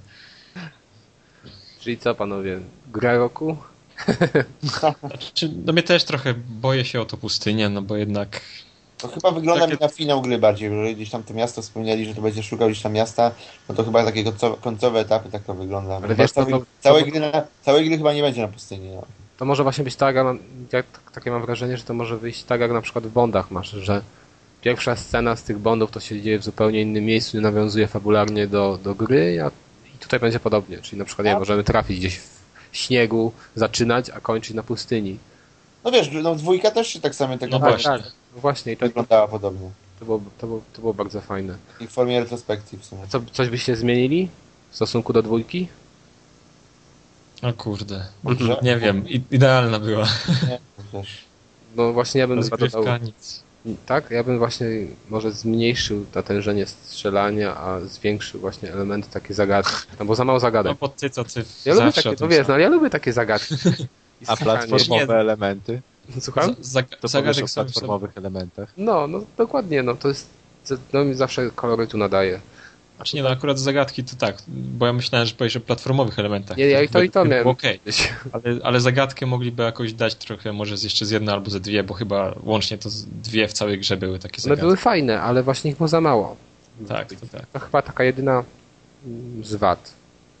Czyli co panowie, gra roku? [laughs] Znaczy, no mnie też trochę boję się o to pustynię, no bo jednak To chyba wygląda Takie- mi na finał gry bardziej, jeżeli gdzieś tam to miasto wspomnieli, że to będzie szukał gdzieś tam miasta, no to chyba takie końcowe, etapy tak to wygląda. Ale wiesz, to- całej, to- całej, to- gry na, całej gry chyba nie będzie na pustyni. No. To może właśnie być tak, ja tak- takie mam wrażenie, że to może wyjść tak jak na przykład w Bondach masz, że pierwsza scena z tych Bondów to się dzieje w zupełnie innym miejscu, nie nawiązuje fabularnie do, do gry, a i tutaj będzie podobnie, czyli na przykład nie, A? możemy trafić gdzieś w śniegu, zaczynać, a kończyć na pustyni. no wiesz, no dwójka też się tak samo tak No naprawdę właśnie. No właśnie i to, wyglądała podobnie. to, było, to, było, to było bardzo fajne. I w formie retrospekcji w sumie. Co, coś byście zmienili w stosunku do dwójki? o kurde. Dobrze? Nie wiem, idealna była. Nie, też. No właśnie ja bym chyba dodał, nic. Tak, ja bym właśnie może zmniejszył natężenie strzelania, a zwiększył właśnie elementy takie zagadki. No bo za mało No zagadek. bo ty co ty Ja lubię zawsze takie, no wiesz, no ale ja lubię takie zagadki. [laughs] I A platformowe Nie. elementy? Słucham? Zag- To zagadek o sobie. platformowych elementach. No, no dokładnie, no to jest, no mi zawsze kolorytu nadaje. Znaczy nie, no akurat zagadki to tak, bo ja myślałem, że powiesz o platformowych elementach. Nie, ja i to i to miałem. Okej, [laughs] ale, ale zagadkę mogliby jakoś dać trochę, może jeszcze z jednej albo ze dwie, bo chyba łącznie to dwie w całej grze były takie One zagadki. były fajne, ale właśnie ich było za mało. Tak, to tak. To chyba taka jedyna mm, z wad.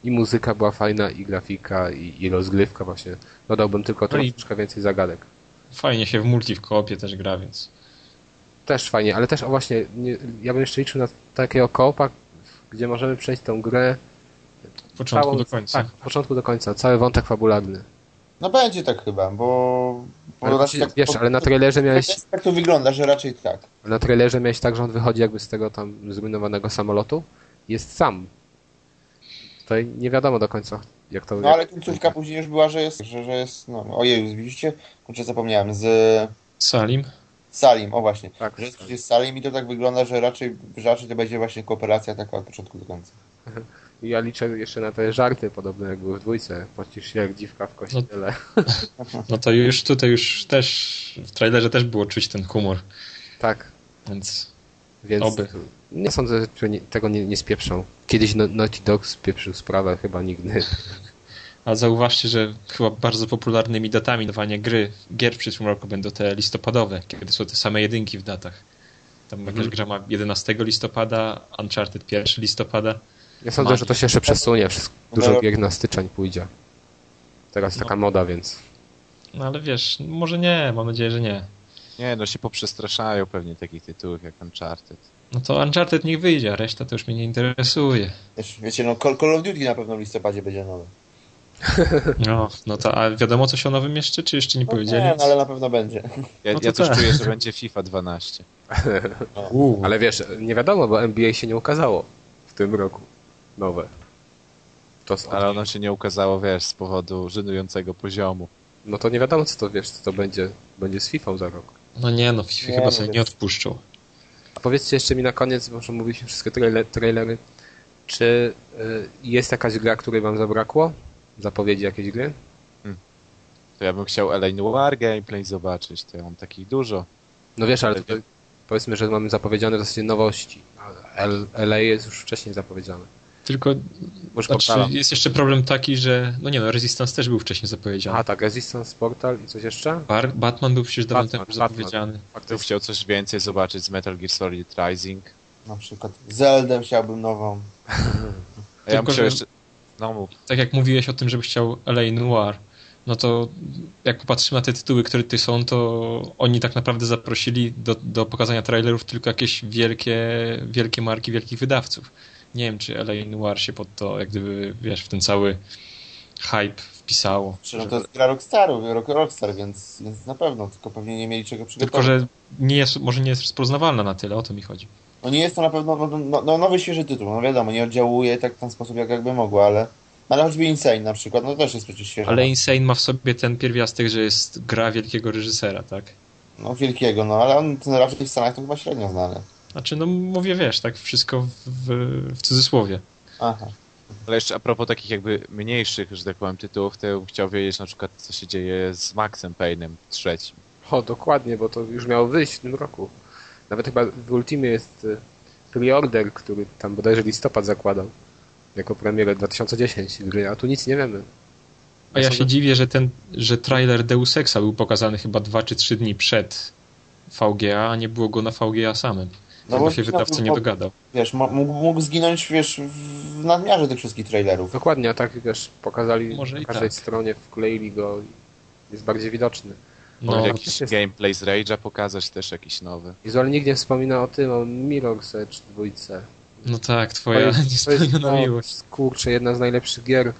I muzyka była fajna, i grafika, i, i rozgrywka właśnie. Dodałbym tylko No troszeczkę więcej zagadek. Fajnie się w multi w koopie też gra, więc... Też fajnie, ale też o właśnie, nie, ja bym jeszcze liczył na takiego koopa, gdzie możemy przejść tą grę Od początku całą, do końca. Tak, od początku do końca, cały wątek fabularny. No będzie tak chyba, bo... bo Ale raczej właśnie, wiesz, ale na trailerze miałeś, Tak to wygląda, że raczej tak. na trailerze miałeś tak, że on wychodzi jakby z tego tam zrujnowanego samolotu, jest sam. Tutaj nie wiadomo do końca, jak to... No ale końcówka później już była, że jest, że, że jest, no ojej, widzicie? Kurczę, zapomniałem, z Salim? Salim, o właśnie. Tak, Że jest przecież Salim i to tak wygląda, że raczej, raczej to będzie właśnie kooperacja taka od początku do końca. [laughs] Ja liczę jeszcze na te żarty podobne jak były w dwójce. Płacisz się jak dziwka w kościele. No to już tutaj już też w trailerze też było czuć ten humor, tak, więc więc Oby. nie sądzę, że tego nie, nie spieprzą. Kiedyś No- Naughty Dog spieprzył sprawę, chyba nigdy. A zauważcie, że chyba bardzo popularnymi datami dawania gry, gier w przyszłym roku będą te listopadowe, kiedy są te same jedynki w datach. Tam jakaś Mhm. gra ma 11 listopada, Uncharted 1 listopada. Ja sądzę, że to się jeszcze przesunie. Wszystko, dużo No. gier na styczeń pójdzie. Teraz taka moda, więc No ale wiesz, może nie, mam nadzieję, że nie. Nie, no się poprzestraszają pewnie takich tytułów jak Uncharted. No to Uncharted niech wyjdzie, a reszta to już mnie nie interesuje. Wiesz, wiecie, no Call, Call of Duty na pewno w listopadzie będzie nowe. No, no to a wiadomo coś o nowym jeszcze, czy jeszcze nie No powiedzieli? nie, no, ale na pewno będzie. Ja, No ja też tak. czuję, że będzie FIFA 12. Uuu, Ale wiesz, nie wiadomo, bo NBA się nie ukazało w tym roku. Nowe. To, Ale ono się nie ukazało, wiesz, z powodu żenującego poziomu. No to nie wiadomo, co to wiesz, co to będzie, będzie z FIFA za rok. no nie no, FIFA Nie, chyba no sobie nie odpuszczą. A powiedzcie jeszcze mi na koniec, bo już mówiliśmy wszystkie trailer, trailery, czy y, jest jakaś gra, której wam zabrakło? Zapowiedzi jakiejś gry? To ja bym chciał LA Noir gameplay zobaczyć, to ja mam takich dużo. No wiesz, ale tutaj powiedzmy, że mamy zapowiedziane w zasadzie nowości. LA jest już wcześniej zapowiedziane. Tylko znaczy, jest jeszcze problem taki, że no nie no, Resistance też był wcześniej zapowiedziany. A tak, Resistance Portal i coś jeszcze? Bar- Batman był przecież dawno temu zapowiedziany. Faktycznie. chciał coś więcej zobaczyć z Metal Gear Solid Rising. Na przykład Zeldę chciałbym nową. A ja Tylko, bym chciał że- jeszcze... No mów. Tak jak mówiłeś o tym, żeby chciał LA Noir, no to jak popatrzymy na te tytuły, które tutaj są, to oni tak naprawdę zaprosili do, do pokazania trailerów tylko jakieś wielkie, wielkie marki, wielkich wydawców. Nie wiem, czy LA Noir się pod to, jak gdyby, wiesz, w ten cały hype wpisało. Czy no to jest gra Rockstarów, Rock, Rockstar, więc, więc na pewno, tylko pewnie nie mieli czego przygotować. Tylko, że nie jest, może nie jest rozpoznawalna na tyle, o to mi chodzi. No nie jest to na pewno no, no, no, nowy, świeży tytuł, no wiadomo, nie oddziałuje tak w ten sposób, jak jakby mogło, ale... Ale choćby Insane na przykład, no też jest przecież świeży. Ale Insane ma w sobie ten pierwiastek, że jest gra wielkiego reżysera, tak? No wielkiego, no ale on ten raczej w Stanach to chyba średnio znany. Znaczy, no mówię, wiesz, tak wszystko w, w cudzysłowie. Aha. Ale jeszcze a propos takich jakby mniejszych, że tak powiem, tytułów, to ja bym chciał wiedzieć na przykład, co się dzieje z Maxem Payne'em trzecim. O, dokładnie, bo to już miało wyjść w tym roku. Nawet chyba w Ultimie jest y, preorder, który tam bodajże listopad zakładał. Jako premierę 2010 gry, a tu nic nie wiemy. A ja się dziwię, że ten, że trailer Deus Exa był pokazany chyba dwa czy trzy dni przed VGA, a nie było go na VGA samym. No Chyba bo się wydawca nie dogadał. Wiesz, mógł, mógł zginąć, wiesz, w nadmiarze tych wszystkich trailerów. Dokładnie, a tak wiesz, pokazali Może na każdej tak. stronie, wkleili go i jest bardziej widoczny. No, No, jakiś jest- gameplay z Rage'a pokazać też jakiś nowy. Nikt nie wspomina o tym, o Mirror's Edge dwójce. no tak, twoja [laughs] niespełniona no, miłość. kurczę, jedna z najlepszych gier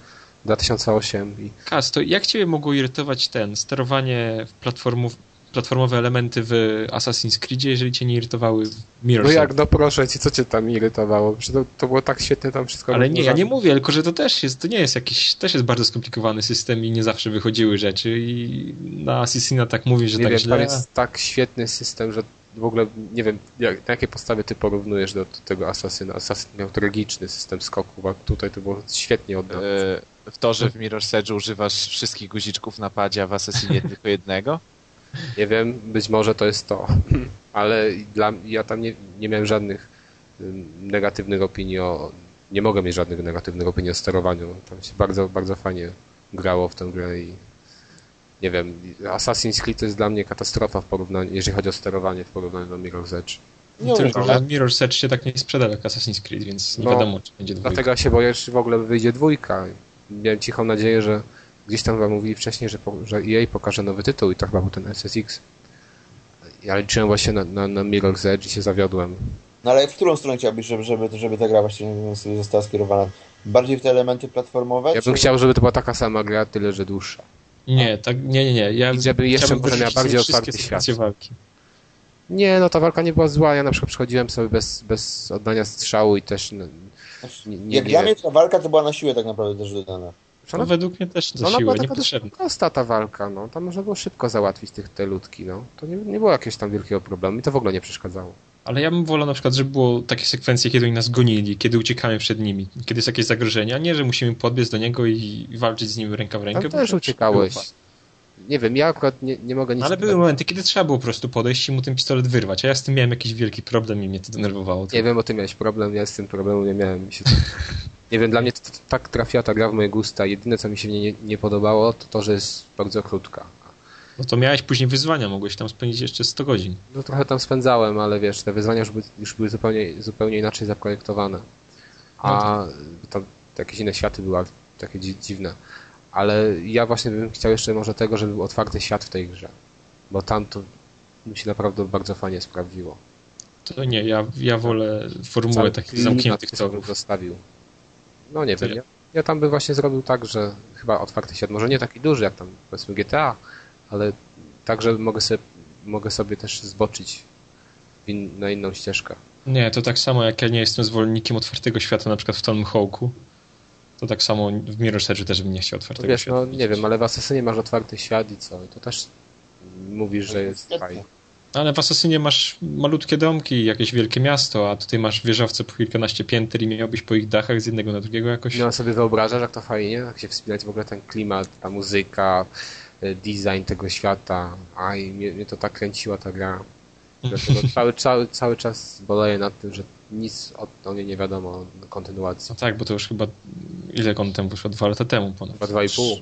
2008 i Kas, to jak ciebie mogło irytować ten, sterowanie w platformów, platformowe elementy w Assassin's Creedzie, jeżeli cię nie irytowały w Mirror's No jak, no proszę ci, co cię tam irytowało? To, to było tak świetnie tam wszystko Ale nie, ja nie mówię, tylko że to też jest, to nie jest jakiś, też jest bardzo skomplikowany system i nie zawsze wychodziły rzeczy i na Assassina tak mówi, że Nie tak wiem, źle. tam jest tak świetny system, że w ogóle nie wiem, jak, na jakie podstawy ty porównujesz do, do tego Asasyna. Asasyn miał tragiczny system skoków, a tutaj to było świetnie oddane. E, w to, że w Mirror's Edge używasz wszystkich guziczków na padzie, a w Assassinie [laughs] tylko jednego? Nie wiem, być może to jest to, ale dla, ja tam nie, nie miałem żadnych negatywnych opinii o... Nie mogę mieć żadnych negatywnych opinii o sterowaniu. Tam się bardzo, bardzo fajnie grało w tę grę i nie wiem, Assassin's Creed to jest dla mnie katastrofa w porównaniu, jeżeli chodzi o sterowanie w porównaniu do Mirror's Edge. Nie Tylko, umiem. że Mirror's Edge się tak nie sprzedał jak Assassin's Creed, więc nie No, wiadomo, czy będzie dwójka. Dlatego się boję, czy w ogóle wyjdzie dwójka. Miałem cichą nadzieję, że gdzieś tam wam mówili wcześniej, że, po, że EA pokaże nowy tytuł i to chyba był ten SSX. Ja liczyłem właśnie na, na, na Mirror's Edge i się zawiodłem. No ale w którą stronę chciałbyś, żeby, żeby, żeby ta gra właśnie sobie została skierowana? Bardziej w te elementy platformowe? Ja bym czy- chciał, żeby to była taka sama gra, tyle że dłuższa. Nie, tak, nie, nie, nie. Ja I żeby jeszcze może miała bardziej otwarty świat. walki. Nie, no ta walka nie była zła. Ja na przykład przychodziłem sobie bez, bez oddania strzału i też. No, nie, nie, Jak nie, dla mnie ta walka to była na siłę tak naprawdę też dodana. Ona, według mnie też za siłę, niepotrzebne. prosta ta walka, no. Tam można było szybko załatwić tych, te ludki, no. To nie, nie było jakiegoś tam wielkiego problemu. Mi to w ogóle nie przeszkadzało. Ale ja bym wolał na przykład, żeby było takie sekwencje, kiedy oni nas gonili, kiedy uciekamy przed nimi, kiedy jest jakieś zagrożenie, a nie, że musimy podbiec do niego i i walczyć z nim ręka w rękę. Tam bo też uciekałeś. Nie wiem, ja akurat nie, nie mogę nic... No, ale były momenty, kiedy trzeba było po prostu podejść i mu ten pistolet wyrwać, a ja z tym miałem jakiś wielki problem i mnie to denerwowało. Nie wiem, o tym miałeś problem, ja z tym problemu nie miałem. Mi się to... [laughs] Nie wiem, dla mnie to, to, tak trafiła ta gra w moje gusta. Jedyne, co mi się w niej nie, nie podobało, to to, że jest bardzo krótka. No to miałeś później wyzwania, mogłeś tam spędzić jeszcze 100 godzin. No trochę tam spędzałem, ale wiesz, te wyzwania już były, już były zupełnie, zupełnie inaczej zaprojektowane. A tam jakieś inne światy były takie dzi- dziwne. Ale ja właśnie bym chciał jeszcze może tego, żeby był otwarty świat w tej grze. Bo tam to mi się naprawdę bardzo fajnie sprawdziło. To nie, ja, ja wolę formułę Cały takich zamkniętych torów. zostawił. No nie wiem, ja- ja, tam bym właśnie zrobił tak, że chyba otwarty świat, może nie taki duży jak tam powiedzmy GTA, ale tak, że mogę sobie, mogę sobie też zboczyć w in, na inną ścieżkę. Nie, to tak samo jak ja nie jestem zwolennikiem otwartego świata, na przykład w Tom Hawku, to tak samo w Mirror's Edge też bym nie chciał otwartego wiesz, świata. no nie wiem, ale w Assassinie masz otwarty świat i co? I to też mówisz, że jest fajnie. Ale w Assassinie masz malutkie domki jakieś wielkie miasto, a tutaj masz wieżowce po kilkanaście pięter i miałbyś po ich dachach z jednego na drugiego jakoś... No sobie wyobrażasz, jak to fajnie, jak się wspinać w ogóle ten klimat, ta muzyka, e, design tego świata. Aj, mnie, mnie to tak kręciła ta gra. Dlatego [laughs] cały, cały, cały czas boleję nad tym, że nic o, niej nie wiadomo, kontynuacji. No tak, bo to już chyba... Ile on wyszło? Dwa lata temu ponad. Chyba dwa i pół.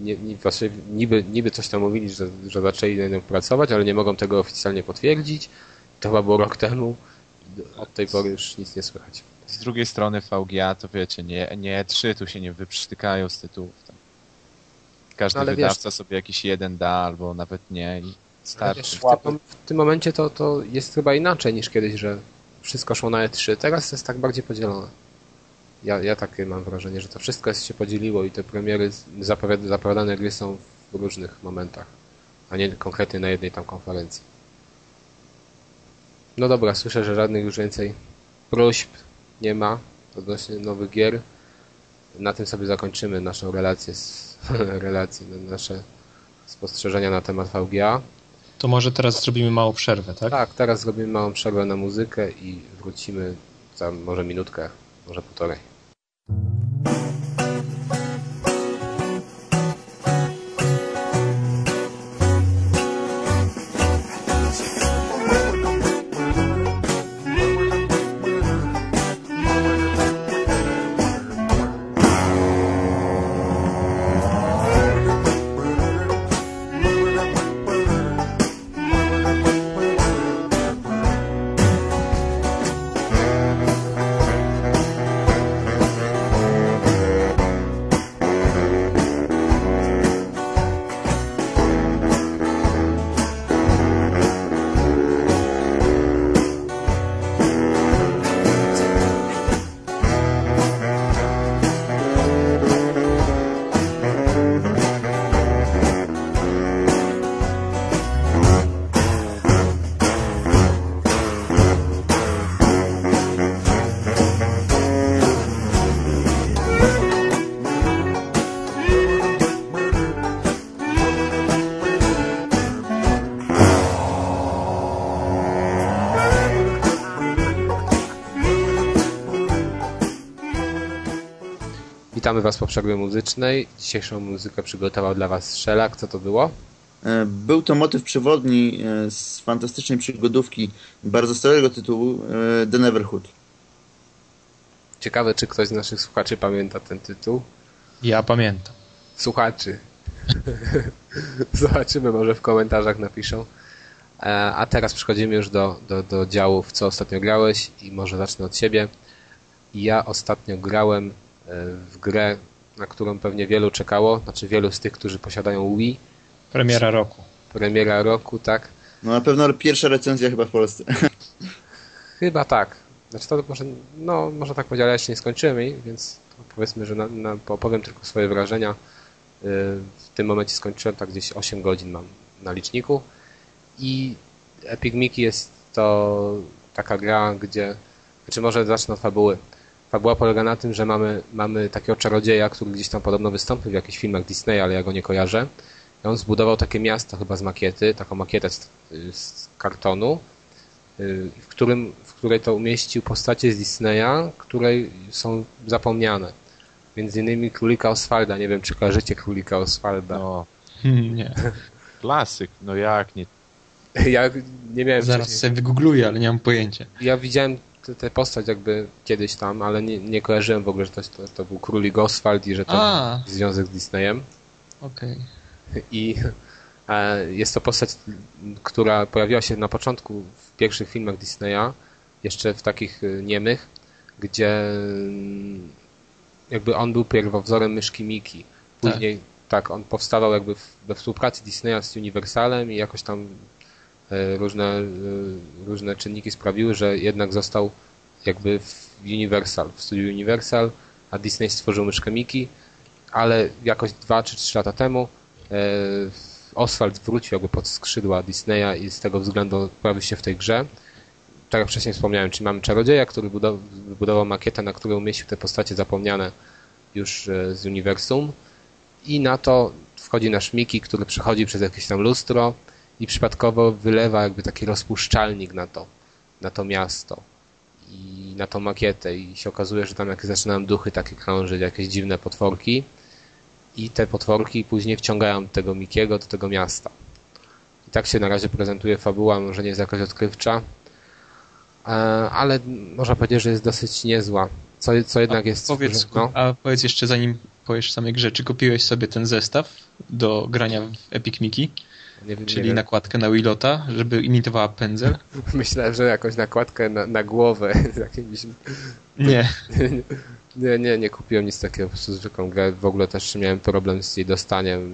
Nie, nie, właśnie niby, niby coś tam mówili, że, że zaczęli nad nią pracować, ale nie mogą tego oficjalnie potwierdzić. To chyba było rok temu. Od tej pory już nic nie słychać. Z drugiej strony VGA to wiecie, nie, nie trzy tu się nie wyprztykają z tytułów. Tam. Każdy No, ale wydawca sobie jakiś jeden da, albo nawet nie i starczy. wiesz, w, tym, w tym momencie to, to jest chyba inaczej niż kiedyś, że wszystko szło na E3. Teraz jest tak bardziej podzielone. Ja, ja takie mam wrażenie, że to wszystko jest, się podzieliło i te premiery zapowiad- zapowiadane gry są w różnych momentach, a nie konkretnie na jednej tam konferencji. No dobra, słyszę, że żadnych już więcej próśb nie ma odnośnie nowych gier. Na tym sobie zakończymy naszą relację, z, [laughs] relację nasze spostrzeżenia na temat VGA. To może teraz zrobimy małą przerwę, tak? Tak, teraz zrobimy małą przerwę na muzykę i wrócimy za może minutkę, może półtorej. Bye. Witamy Was po przerwie muzycznej. Dzisiejszą muzykę przygotował dla Was Szelak. Co to było? E, Był to motyw przewodni e, z fantastycznej przygodówki bardzo starego tytułu e, The Neverhood. Ciekawe, czy ktoś z naszych słuchaczy pamięta ten tytuł. Ja pamiętam. Słuchaczy. [laughs] Zobaczymy, może w komentarzach napiszą. A teraz przechodzimy już do, do, do działu, w co ostatnio grałeś i może zacznę od siebie. Ja ostatnio grałem w grę, na którą pewnie wielu czekało, znaczy wielu z tych, którzy posiadają Wii. Premiera roku. Premiera roku, tak. No na pewno pierwsza recenzja chyba w Polsce. [laughs] Chyba tak. Znaczy to może, no, może tak powiedzieć, ale ja jeszcze nie skończyłem jej, więc powiedzmy, że na, na, opowiem tylko swoje wrażenia. Y, w tym momencie skończyłem, tak gdzieś 8 godzin mam na liczniku i Epic Mickey jest to taka gra, gdzie, znaczy może zacznę od fabuły. Fabuła polega na tym, że mamy, mamy takiego czarodzieja, który gdzieś tam podobno wystąpił w jakichś filmach Disneya, ale ja go nie kojarzę. I on zbudował takie miasto chyba z makiety, taką makietę z, z kartonu, y, w, którym, w której to umieścił postacie z Disneya, które są zapomniane. Między innymi Królika Oswalda. Nie wiem, czy kojarzycie Królika Oswalda. No, Hmm, nie. [laughs] klasyk, no jak nie. Ja nie miałem Zaraz wcześniej- sobie wygoogluję, ale nie mam pojęcia. Ja widziałem tę postać jakby kiedyś tam, ale nie, nie kojarzyłem w ogóle, że to, to, to był Królik Oswald i że to A. związek z Disneyem. Okej. I e, jest to postać, która pojawiła się na początku w pierwszych filmach Disneya, jeszcze w takich e, niemych, gdzie jakby on był pierwowzorem myszki Miki. Później tak, on powstawał jakby w, we współpracy Disneya z Universalem i jakoś tam różne, e, różne czynniki sprawiły, że jednak został jakby w Universal, w studiu Universal, a Disney stworzył myszkę Miki, ale jakoś dwa czy trzy lata temu e, Oswald wrócił jakby pod skrzydła Disneya i z tego względu pojawił się w tej grze. Tak jak wcześniej wspomniałem, czyli mamy czarodzieja, który budow- wybudował makietę, na której umieścił te postacie zapomniane już e, z uniwersum i na to wchodzi nasz Miki, który przechodzi przez jakieś tam lustro i przypadkowo wylewa jakby taki rozpuszczalnik na to, na to miasto i na tą makietę i się okazuje, że tam jakieś zaczynają duchy takie krążyć, jakieś dziwne potworki i te potworki później wciągają tego Mikiego do tego miasta. I tak się na razie prezentuje fabuła, może nie jest jakaś odkrywcza, e, ale można powiedzieć, że jest dosyć niezła. Co, co jednak a jest... Powiedz, no, A powiedz jeszcze, zanim powiesz samej grze, czy kupiłeś sobie ten zestaw do grania w Epic Mickey, wiem, czyli nakładkę na Willota, żeby imitowała pędzel? [laughs] Myślałem, że jakąś nakładkę na, na głowę z jakimś... Nie. [laughs] Nie, nie, nie kupiłem nic takiego, po prostu zwykłą grę. W ogóle też miałem problem z jej dostaniem.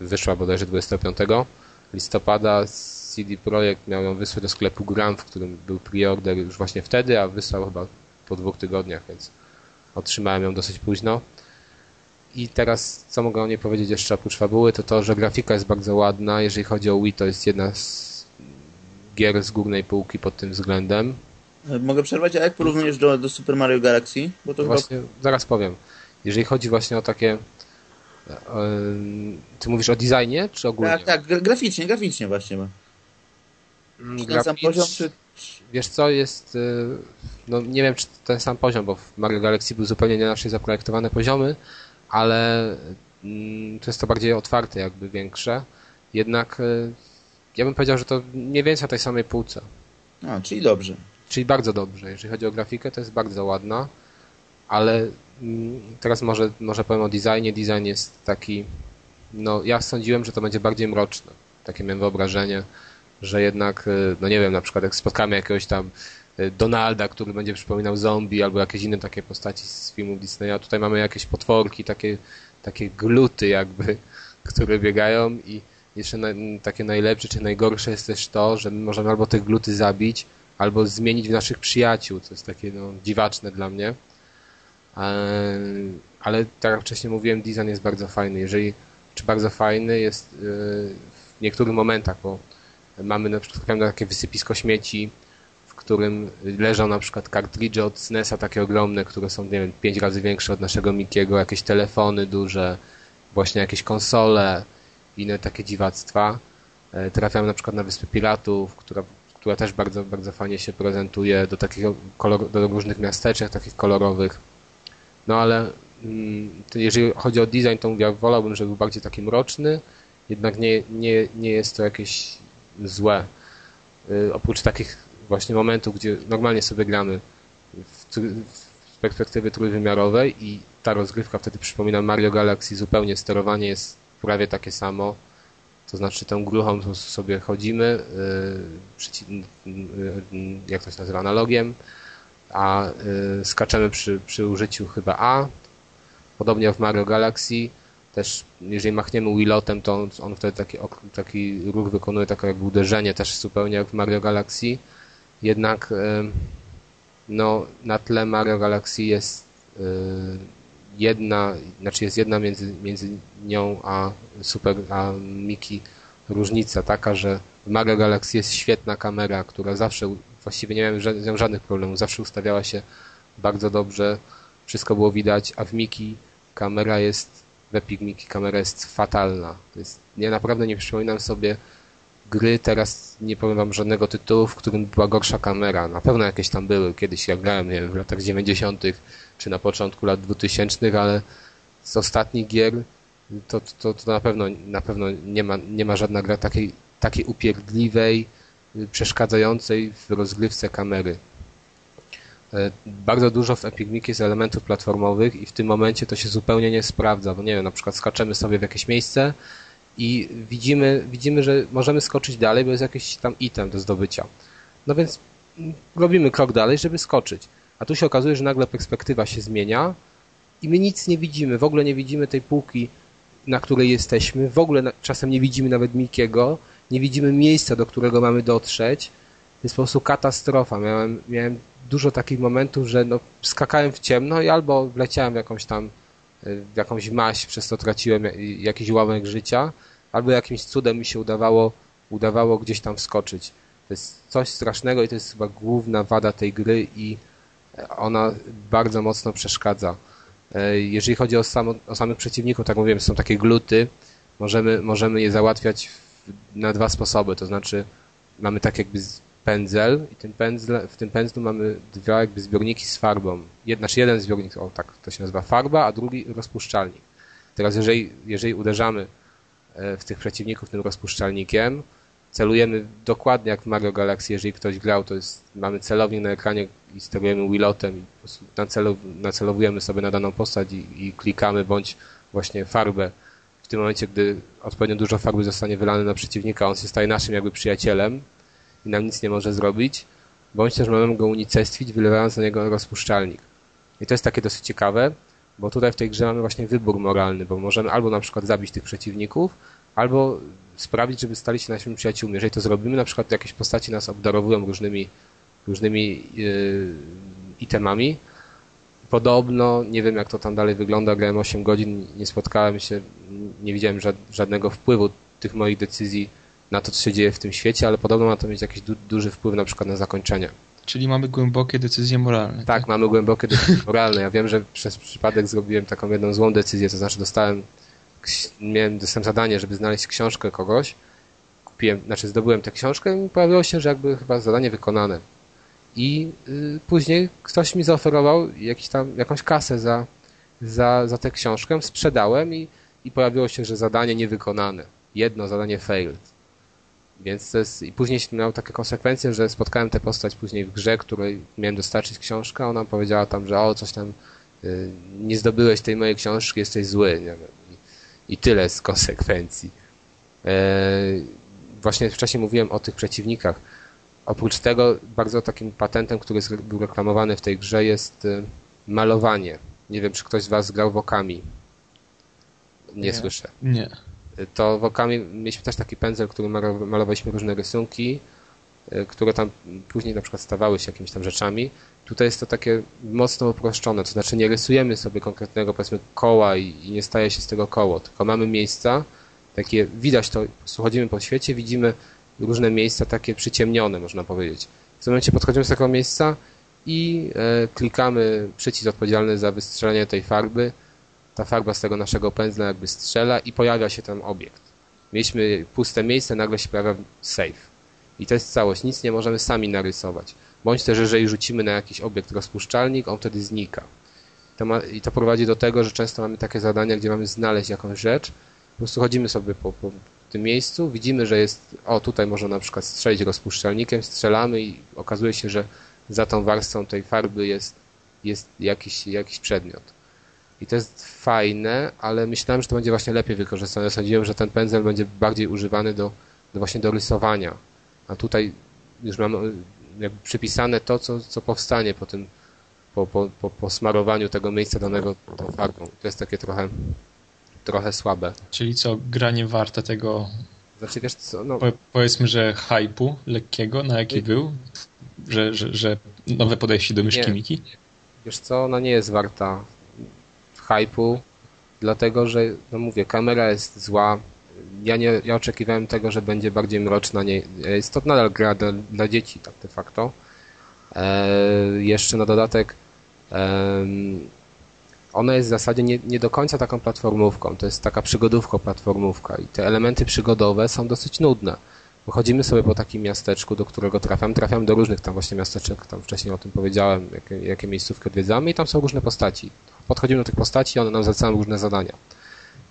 Wyszła bodajże 25 listopada. CD Projekt miał ją wysłać do sklepu Gram, w którym był preorder już właśnie wtedy, a wysłał chyba po dwóch tygodniach, więc otrzymałem ją dosyć późno. I teraz, co mogę o niej powiedzieć jeszcze oprócz fabuły, to to, że grafika jest bardzo ładna. Jeżeli chodzi o Wii, to jest jedna z gier z górnej półki pod tym względem. Mogę przerwać, a jak porównujesz do, do Super Mario Galaxy? Bo to chyba... Właśnie, zaraz powiem. Jeżeli chodzi właśnie o takie. e, Ty mówisz o designie, czy ogólnie? Tak, tak, gra- graficznie, graficznie właśnie. Mm, Czy ten sam poziom, czy... Wiesz co, jest. y, No nie wiem, czy ten sam poziom, bo w Mario Galaxy były zupełnie inaczej zaprojektowane poziomy, ale mm, to jest to bardziej otwarte, jakby większe. Jednak y, ja bym powiedział, że to mniej więcej na tej samej półce. A, czyli dobrze. Czyli bardzo dobrze. Jeżeli chodzi o grafikę, to jest bardzo ładna, ale mm, teraz może, może powiem o designie. Design jest taki, no ja sądziłem, że to będzie bardziej mroczne. Takie miałem wyobrażenie, że jednak, y, no nie wiem, na przykład jak spotkamy jakiegoś tam Donalda, który będzie przypominał zombie, albo jakieś inne takie postaci z filmów Disneya. Tutaj mamy jakieś potworki, takie, takie gluty jakby, [laughs] które biegają i jeszcze na, takie najlepsze czy najgorsze jest też to, że my możemy albo te gluty zabić, albo zmienić w naszych przyjaciół, co jest takie no, dziwaczne dla mnie. Eee, Ale tak jak wcześniej mówiłem, design jest bardzo fajny. Jeżeli, czy bardzo fajny jest yy, w niektórych momentach, bo mamy na przykład takie wysypisko śmieci, którym leżą na przykład kartridże od SNES-a takie ogromne, które są, nie wiem, pięć razy większe od naszego Mikiego, jakieś telefony duże, właśnie jakieś konsole, inne takie dziwactwa. E, Trafiamy na przykład na Wyspę Piratów, która, która też bardzo, bardzo fajnie się prezentuje do takich kolor, do różnych miasteczek takich kolorowych. No ale mm, jeżeli chodzi o design, to ja wolałbym, żeby był bardziej taki mroczny, jednak nie, nie, nie jest to jakieś złe. Y, Oprócz takich właśnie momentów, gdzie normalnie sobie gramy w, z perspektywy trójwymiarowej i ta rozgrywka wtedy przypomina Mario Galaxy zupełnie, sterowanie jest prawie takie samo. To znaczy tą gruchą sobie chodzimy, yy, jak to się nazywa, analogiem, a yy, skaczemy przy, przy użyciu chyba A. Podobnie jak w Mario Galaxy, też jeżeli machniemy Willotem, to on, on wtedy taki, taki ruch wykonuje, takie jakby uderzenie też zupełnie jak w Mario Galaxy. Jednak yy, no, na tle Mario Galaxy jest yy, jedna, znaczy jest jedna między, między nią a Super, a Miki różnica taka, że w Mario Galaxy jest świetna kamera, która zawsze, właściwie nie miałem z nią żadnych problemów, zawsze ustawiała się bardzo dobrze, wszystko było widać, a w Miki kamera jest, w Epic Miki kamera jest fatalna. To jest, nie, naprawdę nie przypominam sobie gry, teraz nie wam żadnego tytułu, w którym była gorsza kamera. Na pewno jakieś tam były, kiedyś jak grałem, nie wiem, w latach 90 czy na początku lat 2000, ale z ostatnich gier to, to, to na pewno, na pewno nie, ma, nie ma żadna gra takiej, takiej upierdliwej, przeszkadzającej w rozgrywce kamery. E, bardzo dużo w Epic Mickey jest elementów platformowych i w tym momencie to się zupełnie nie sprawdza, bo nie wiem, na przykład skaczemy sobie w jakieś miejsce i widzimy, widzimy, że możemy skoczyć dalej, bo jest jakiś tam item do zdobycia. No więc robimy krok dalej, żeby skoczyć. A tu się okazuje, że nagle perspektywa się zmienia i my nic nie widzimy, w ogóle nie widzimy tej półki, na której jesteśmy, w ogóle czasem nie widzimy nawet Mikiego, nie widzimy miejsca, do którego mamy dotrzeć. To jest po prostu katastrofa. Miałem, miałem dużo takich momentów, że no, skakałem w ciemno i albo wleciałem w jakąś tam jakąś maść, przez to traciłem jakiś ułamek życia, albo jakimś cudem mi się udawało, udawało gdzieś tam wskoczyć. To jest coś strasznego i to jest chyba główna wada tej gry i ona bardzo mocno przeszkadza. E, jeżeli chodzi o, o samych przeciwników, tak mówiłem, są takie gluty, możemy, możemy je załatwiać na dwa sposoby, to znaczy mamy tak jakby pędzel i tym pędzle, w tym pędzlu mamy dwa jakby zbiorniki z farbą. Jed, znaczy jeden zbiornik, o tak to się nazywa farba, a drugi rozpuszczalnik. Teraz jeżeli, jeżeli uderzamy e, w tych przeciwników tym rozpuszczalnikiem, celujemy dokładnie jak w Mario Galaxy, jeżeli ktoś grał, to jest, mamy celownik na ekranie i sterujemy Willotem i nacelow, nacelowujemy sobie na daną postać i, i, klikamy bądź właśnie farbę. W tym momencie, gdy odpowiednio dużo farby zostanie wylane na przeciwnika, on się staje naszym jakby przyjacielem i nam nic nie może zrobić, bądź też możemy go unicestwić, wylewając na niego rozpuszczalnik. I to jest takie dosyć ciekawe, bo tutaj w tej grze mamy właśnie wybór moralny, bo możemy albo na przykład zabić tych przeciwników, albo sprawić, żeby stali się naszymi przyjaciółmi. Jeżeli to zrobimy, na przykład jakieś postaci nas obdarowują różnymi, różnymi yy, itemami. Podobno, nie wiem jak to tam dalej wygląda, grałem 8 godzin, nie spotkałem się, nie widziałem żadnego wpływu tych moich decyzji na to, co się dzieje w tym świecie, ale podobno ma to mieć jakiś du duży wpływ na przykład na zakończenie. Czyli mamy głębokie decyzje moralne. Tak, tak, mamy głębokie decyzje [laughs] moralne. Ja wiem, że przez przypadek zrobiłem taką jedną złą decyzję, to znaczy dostałem miałem, dostałem zadanie, żeby znaleźć książkę kogoś. Kupiłem, znaczy zdobyłem tę książkę i pojawiło się, że jakby chyba zadanie wykonane. I y, później ktoś mi zaoferował jakiś tam, jakąś kasę za, za, za tę książkę, sprzedałem i, i pojawiło się, że zadanie niewykonane. Jedno zadanie failed. Więc to jest, i później miał takie konsekwencje, że spotkałem tę postać później w grze, której miałem dostarczyć książkę, ona powiedziała tam, że o, coś tam, y, nie zdobyłeś tej mojej książki, jesteś zły, nie wiem i tyle z konsekwencji. E, właśnie wcześniej mówiłem o tych przeciwnikach. Oprócz tego bardzo takim patentem, który jest, był reklamowany w tej grze jest e, malowanie. Nie wiem, czy ktoś z Was grał wokami. Nie, nie słyszę. Nie. E, to wokami mieliśmy też taki pędzel, który malowaliśmy różne rysunki, które tam później na przykład stawały się jakimiś tam rzeczami. Tutaj jest to takie mocno uproszczone, to znaczy nie rysujemy sobie konkretnego powiedzmy koła i, i nie staje się z tego koło, tylko mamy miejsca, takie widać to, chodzimy po świecie, widzimy różne miejsca takie przyciemnione, można powiedzieć. W tym momencie podchodzimy z takiego miejsca i e, klikamy przycisk odpowiedzialny za wystrzelenie tej farby. Ta farba z tego naszego pędzla jakby strzela i pojawia się tam obiekt. Mieliśmy puste miejsce, nagle się pojawia save. I to jest całość. Nic nie możemy sami narysować bądź też jeżeli rzucimy na jakiś obiekt rozpuszczalnik, on wtedy znika. To ma, I to prowadzi do tego, że często mamy takie zadania, gdzie mamy znaleźć jakąś rzecz, po prostu chodzimy sobie po, po tym miejscu, widzimy, że jest, o tutaj można na przykład strzelić rozpuszczalnikiem, strzelamy i okazuje się, że za tą warstwą tej farby jest, jest jakiś, jakiś przedmiot. I to jest fajne, ale myślałem, że to będzie właśnie lepiej wykorzystane. Sądziłem, że ten pędzel będzie bardziej używany do, do właśnie do rysowania. A tutaj już mam jakby przypisane to, co, co powstanie po tym, po, po, po, po smarowaniu tego miejsca danego tą farbą. To jest takie trochę, trochę słabe. Czyli co, gra nie warte tego, Znaczy wiesz co, no, po, powiedzmy, że hypu lekkiego, na jaki był? Że, że, że nowe podejście do myszki Nie. Miki? wiesz co, ona nie jest warta hypu, dlatego że, no mówię, kamera jest zła. Ja nie, ja oczekiwałem tego, że będzie bardziej mroczna. Nie, jest to nadal gra dla, dla dzieci, tak de facto. E, jeszcze na dodatek ona jest w zasadzie nie, nie do końca taką platformówką. To jest taka przygodówko platformówka i te elementy przygodowe są dosyć nudne. Chodzimy sobie po takim miasteczku, do którego trafiam. Trafiam do różnych tam właśnie miasteczek, tam wcześniej o tym powiedziałem, jakie, jakie miejscówki odwiedzamy i tam są różne postaci. Podchodzimy do tych postaci one nam zlecają różne zadania.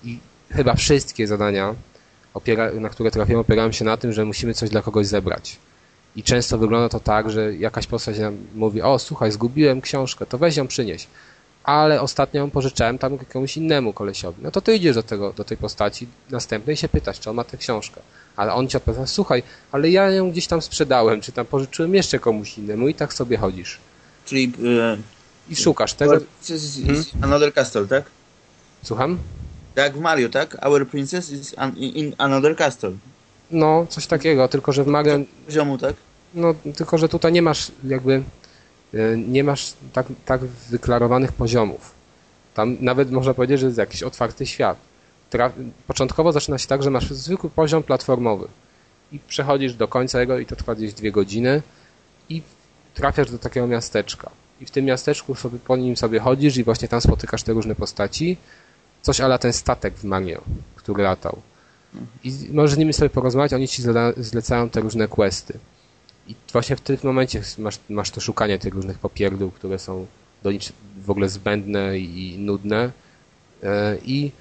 I chyba wszystkie zadania, opiera, na które trafiamy, opierają się na tym, że musimy coś dla kogoś zebrać. I często wygląda to tak, że jakaś postać nam mówi, o słuchaj, zgubiłem książkę, to weź ją przynieś. Ale ostatnio ją pożyczałem tam komuś innemu kolesiowi. No to ty idziesz do, tego, do tej postaci następnej i się pytasz, czy on ma tę książkę. Ale on ci odpowiada, słuchaj, ale ja ją gdzieś tam sprzedałem, czy tam pożyczyłem jeszcze komuś innemu i tak sobie chodzisz. Czyli e, I szukasz tego. Our Princess is, is Another Castle, tak? Słucham? Tak w Mario, tak? Our Princess is an, in Another Castle. No, coś takiego, tylko że w Mario, Poziomu, tak? no, tylko że tutaj nie masz jakby, e, nie masz tak, tak wyklarowanych poziomów. Tam nawet można powiedzieć, że jest jakiś otwarty świat. Tra- początkowo zaczyna się tak, że masz zwykły poziom platformowy i przechodzisz do końca jego i to trwa gdzieś dwie godziny i trafiasz do takiego miasteczka. I w tym miasteczku sobie, po nim sobie chodzisz i właśnie tam spotykasz te różne postaci. Coś ala ten statek w Mario, który latał. I możesz z nimi sobie porozmawiać, oni ci zlecają te różne questy. I właśnie w tym momencie masz, masz to szukanie tych różnych popierdół, które są do nic w ogóle zbędne i nudne. E, I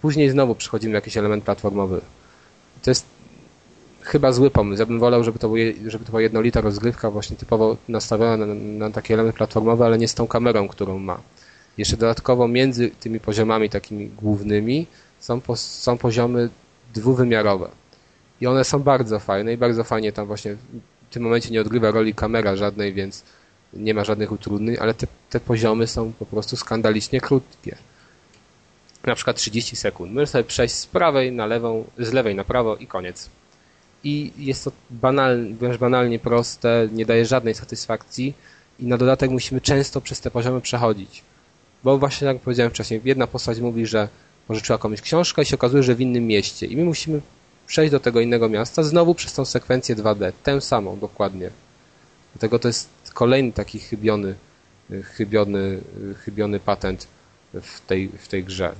później znowu przychodzimy jakiś element platformowy. To jest chyba zły pomysł. Ja bym wolał, żeby to, żeby to była jednolita rozgrywka, właśnie typowo nastawiona na, na taki element platformowy, ale nie z tą kamerą, którą ma. Jeszcze dodatkowo między tymi poziomami takimi głównymi są, pos, są poziomy dwuwymiarowe. I one są bardzo fajne i bardzo fajnie tam właśnie w tym momencie nie odgrywa roli kamera żadnej, więc nie ma żadnych utrudnień, ale te, te poziomy są po prostu skandalicznie krótkie. Na przykład 30 sekund. Możesz sobie przejść z prawej na lewą, z lewej na prawo i koniec. I jest to banalnie, wręcz banalnie proste, nie daje żadnej satysfakcji i na dodatek musimy często przez te poziomy przechodzić. Bo właśnie jak powiedziałem wcześniej, jedna postać mówi, że pożyczyła komuś książkę i się okazuje, że w innym mieście. I my musimy przejść do tego innego miasta znowu przez tą sekwencję 2D. Tę samą dokładnie. Dlatego to jest kolejny taki chybiony, chybiony, chybiony patent w tej, w tej grze.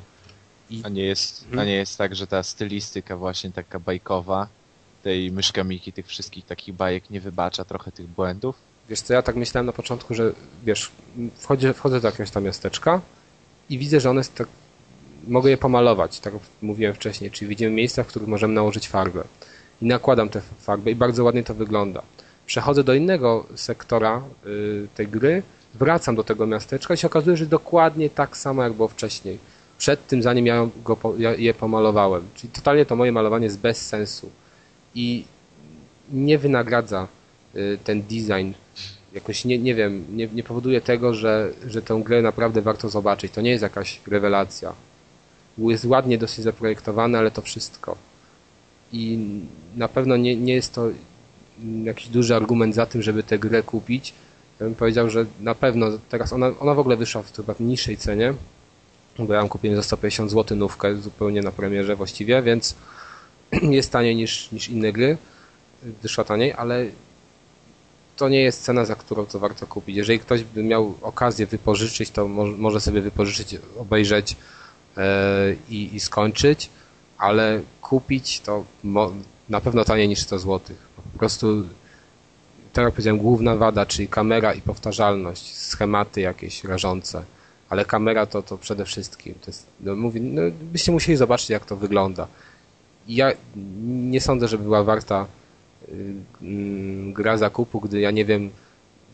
A nie, jest, a nie jest tak, że ta stylistyka właśnie taka bajkowa tej myszka Miki, tych wszystkich takich bajek nie wybacza trochę tych błędów? Wiesz co, ja tak myślałem na początku, że wiesz, wchodzę, wchodzę do jakiegoś tam miasteczka i widzę, że one tak, mogę je pomalować, tak jak mówiłem wcześniej, czyli widzimy miejsca, w których możemy nałożyć farbę. I nakładam tę farbę i bardzo ładnie to wygląda. Przechodzę do innego sektora y, tej gry, wracam do tego miasteczka i się okazuje, że dokładnie tak samo jak było wcześniej. Przed tym, zanim ja, go, ja je pomalowałem. Czyli totalnie to moje malowanie jest bez sensu. I nie wynagradza y, ten design jakoś nie, nie wiem, nie, nie powoduje tego, że, że tę grę naprawdę warto zobaczyć. To nie jest jakaś rewelacja. Jest ładnie dosyć zaprojektowane, ale to wszystko. I na pewno nie, nie jest to jakiś duży argument za tym, żeby tę grę kupić. Ja bym powiedział, że na pewno teraz ona, ona w ogóle wyszła w chyba niższej cenie, bo ja ją kupiłem za 150 zł nówkę zupełnie na premierze właściwie, więc [clears throat] jest taniej niż, niż inne gry. Wyszła taniej, ale to nie jest cena, za którą to warto kupić. Jeżeli ktoś by miał okazję wypożyczyć, to mo może sobie wypożyczyć, obejrzeć e, i, skończyć, ale kupić to na pewno taniej niż 100 zł. Po prostu, tak jak powiedziałem, główna wada, czyli kamera i powtarzalność, schematy jakieś rażące, ale kamera to, to przede wszystkim. To jest, no, no, byście musieli zobaczyć, jak to wygląda. Ja nie sądzę, żeby była warta y, mm, gra zakupu, gdy ja nie wiem,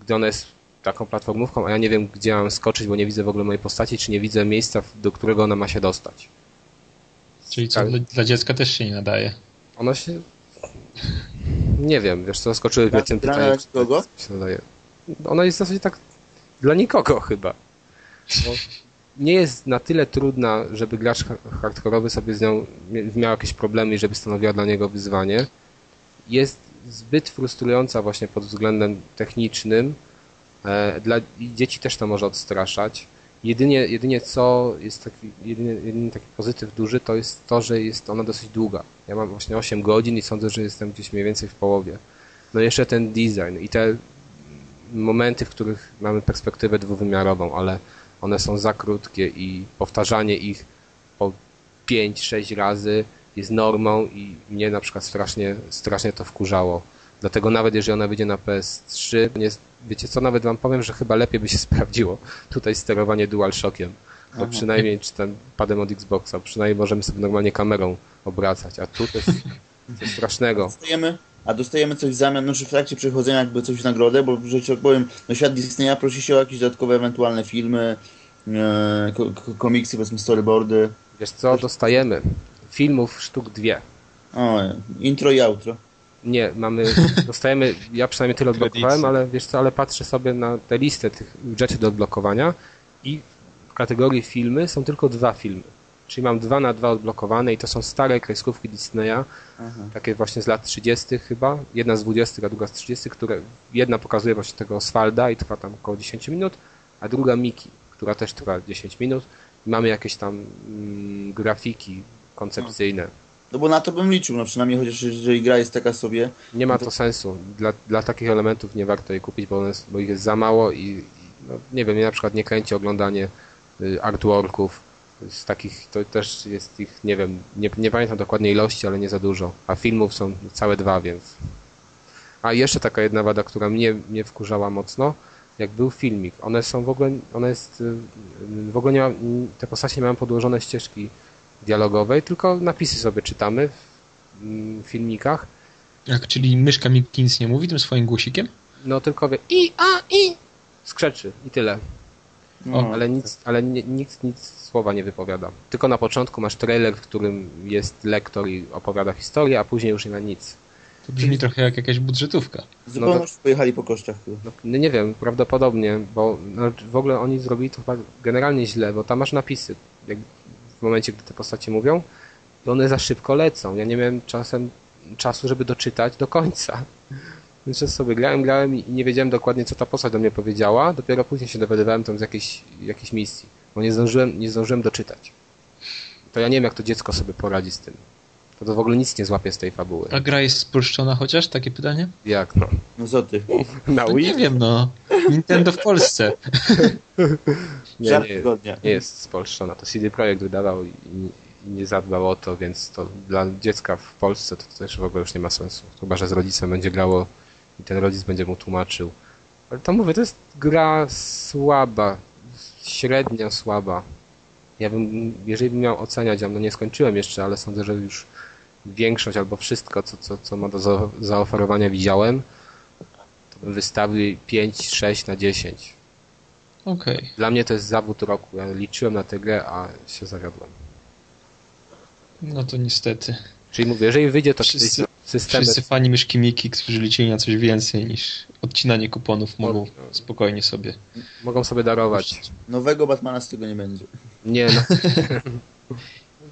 gdy ona jest taką platformówką, a ja nie wiem, gdzie mam skoczyć, bo nie widzę w ogóle mojej postaci, czy nie widzę miejsca, do którego ona ma się dostać. Czyli co, Tak. dla, dla dziecka też się nie nadaje. Ona się... Nie wiem, wiesz co, skoczyły wielkim gra pytaniu. na kogo? co się nadaje. Ona jest w zasadzie tak dla nikogo chyba. Bo nie jest na tyle trudna, żeby gracz ha- hardkorowy sobie z nią miał jakieś problemy i żeby stanowiła dla niego wyzwanie. Jest zbyt frustrująca właśnie pod względem technicznym. E, Dla dzieci też to może odstraszać. Jedynie, jedynie co jest taki, jedyny, jedyny taki pozytyw duży, to jest to, że jest ona dosyć długa. Ja mam właśnie 8 godzin i sądzę, że jestem gdzieś mniej więcej w połowie. No jeszcze ten design i te momenty, w których mamy perspektywę dwuwymiarową, ale one są za krótkie i powtarzanie ich po 5-6 razy jest normą i mnie na przykład strasznie, strasznie to wkurzało. Dlatego nawet jeżeli ona wyjdzie na PS3, nie, wiecie co, nawet wam powiem, że chyba lepiej by się [laughs] sprawdziło tutaj sterowanie DualShockiem. Bo przynajmniej, czy ten padem od Xboxa, przynajmniej możemy sobie normalnie kamerą obracać, a tu to jest [laughs] coś strasznego. Dostajemy, a dostajemy coś w zamian, no czy w trakcie przechodzenia jakby coś w nagrodę, bo że ci tak powiem, no świat Disneya prosi się o jakieś dodatkowe ewentualne filmy, e, ko- ko- komiksy, powiedzmy storyboardy. Wiesz co, dostajemy filmów sztuk dwie. O, intro i outro. Nie, mamy, [laughs] dostajemy, ja przynajmniej tyle odblokowałem, ale wiesz co, ale patrzę sobie na tę listę tych rzeczy do odblokowania i w kategorii filmy są tylko dwa filmy. Czyli mam dwa na dwa odblokowane i to są stare kreskówki Disneya, Aha. takie właśnie z lat 30. chyba, jedna z 20, a druga z 30, które jedna pokazuje właśnie tego Oswalda i trwa tam około 10 minut, a druga Miki, która też trwa 10 minut. I mamy jakieś tam mm, grafiki koncepcyjne. No bo na to bym liczył, no przynajmniej chociaż jeżeli gra jest taka sobie. Nie ma to sensu. Dla, dla takich elementów nie warto jej kupić, bo, one, bo ich jest za mało i, i no, nie wiem, mnie na przykład nie kręci oglądanie y, artworków z takich, to też jest ich, nie wiem, nie, nie pamiętam dokładnie ilości, ale nie za dużo. A filmów są całe dwa, więc. A jeszcze taka jedna wada, która mnie, mnie wkurzała mocno, jak był filmik. One są w ogóle, one jest, y, w ogóle nie ma, te postacie nie mają podłożone ścieżki dialogowej, tylko napisy sobie czytamy w mm, filmikach. Jak, czyli myszka mi nic nie mówi tym swoim głosikiem? No tylko wie i, a, i skrzeczy i tyle. No, Ale nic, ale nie, nikt nic słowa nie wypowiada. Tylko na początku masz trailer, w którym jest lektor i opowiada historię, a później już nie ma nic. To brzmi trochę jak jakaś budżetówka. No zupełności pojechali po chyba. No, no nie wiem, prawdopodobnie, bo no, w ogóle oni zrobili to chyba generalnie źle, bo tam masz napisy, jak w momencie, gdy te postacie mówią, i one za szybko lecą. Ja nie miałem czasem czasu, żeby doczytać do końca. Więc często sobie grałem, grałem i nie wiedziałem dokładnie, co ta postać do mnie powiedziała. Dopiero później się dowiadywałem tam z jakiejś, jakiejś misji, bo nie zdążyłem, nie zdążyłem doczytać. To ja nie wiem, jak to dziecko sobie poradzi z tym. To, to w ogóle nic nie złapie z tej fabuły. A gra jest spolszczona chociaż? Takie pytanie? Jak no? No co ty? Na No Wii? nie wiem, no. Nintendo w Polsce. [laughs] Nie, Żart nie, nie jest spolszczona. To CD Projekt wydawał i nie zadbał o to, więc to dla dziecka w Polsce to też w ogóle już nie ma sensu. Chyba, że z rodzicem będzie grało i ten rodzic będzie mu tłumaczył. Ale to mówię, to jest gra słaba, średnio słaba. Ja bym, jeżeli bym miał oceniać, ja no nie skończyłem jeszcze, ale sądzę, że już większość albo wszystko, co, co, co ma do za- zaoferowania widziałem, to bym wystawił jej 5-6 na 10. Okej. Dla mnie to jest zawód roku. Ja liczyłem na tę grę, a się zawiodłem. No to niestety. Czyli mówię, jeżeli wyjdzie to Wszyscy- systemy... Wszyscy fani myszki Miki, którzy liczyli na coś więcej niż odcinanie kuponów, mogą spokojnie sobie. mogą sobie darować. Nowego Batmana z tego nie będzie. Nie, no. [laughs]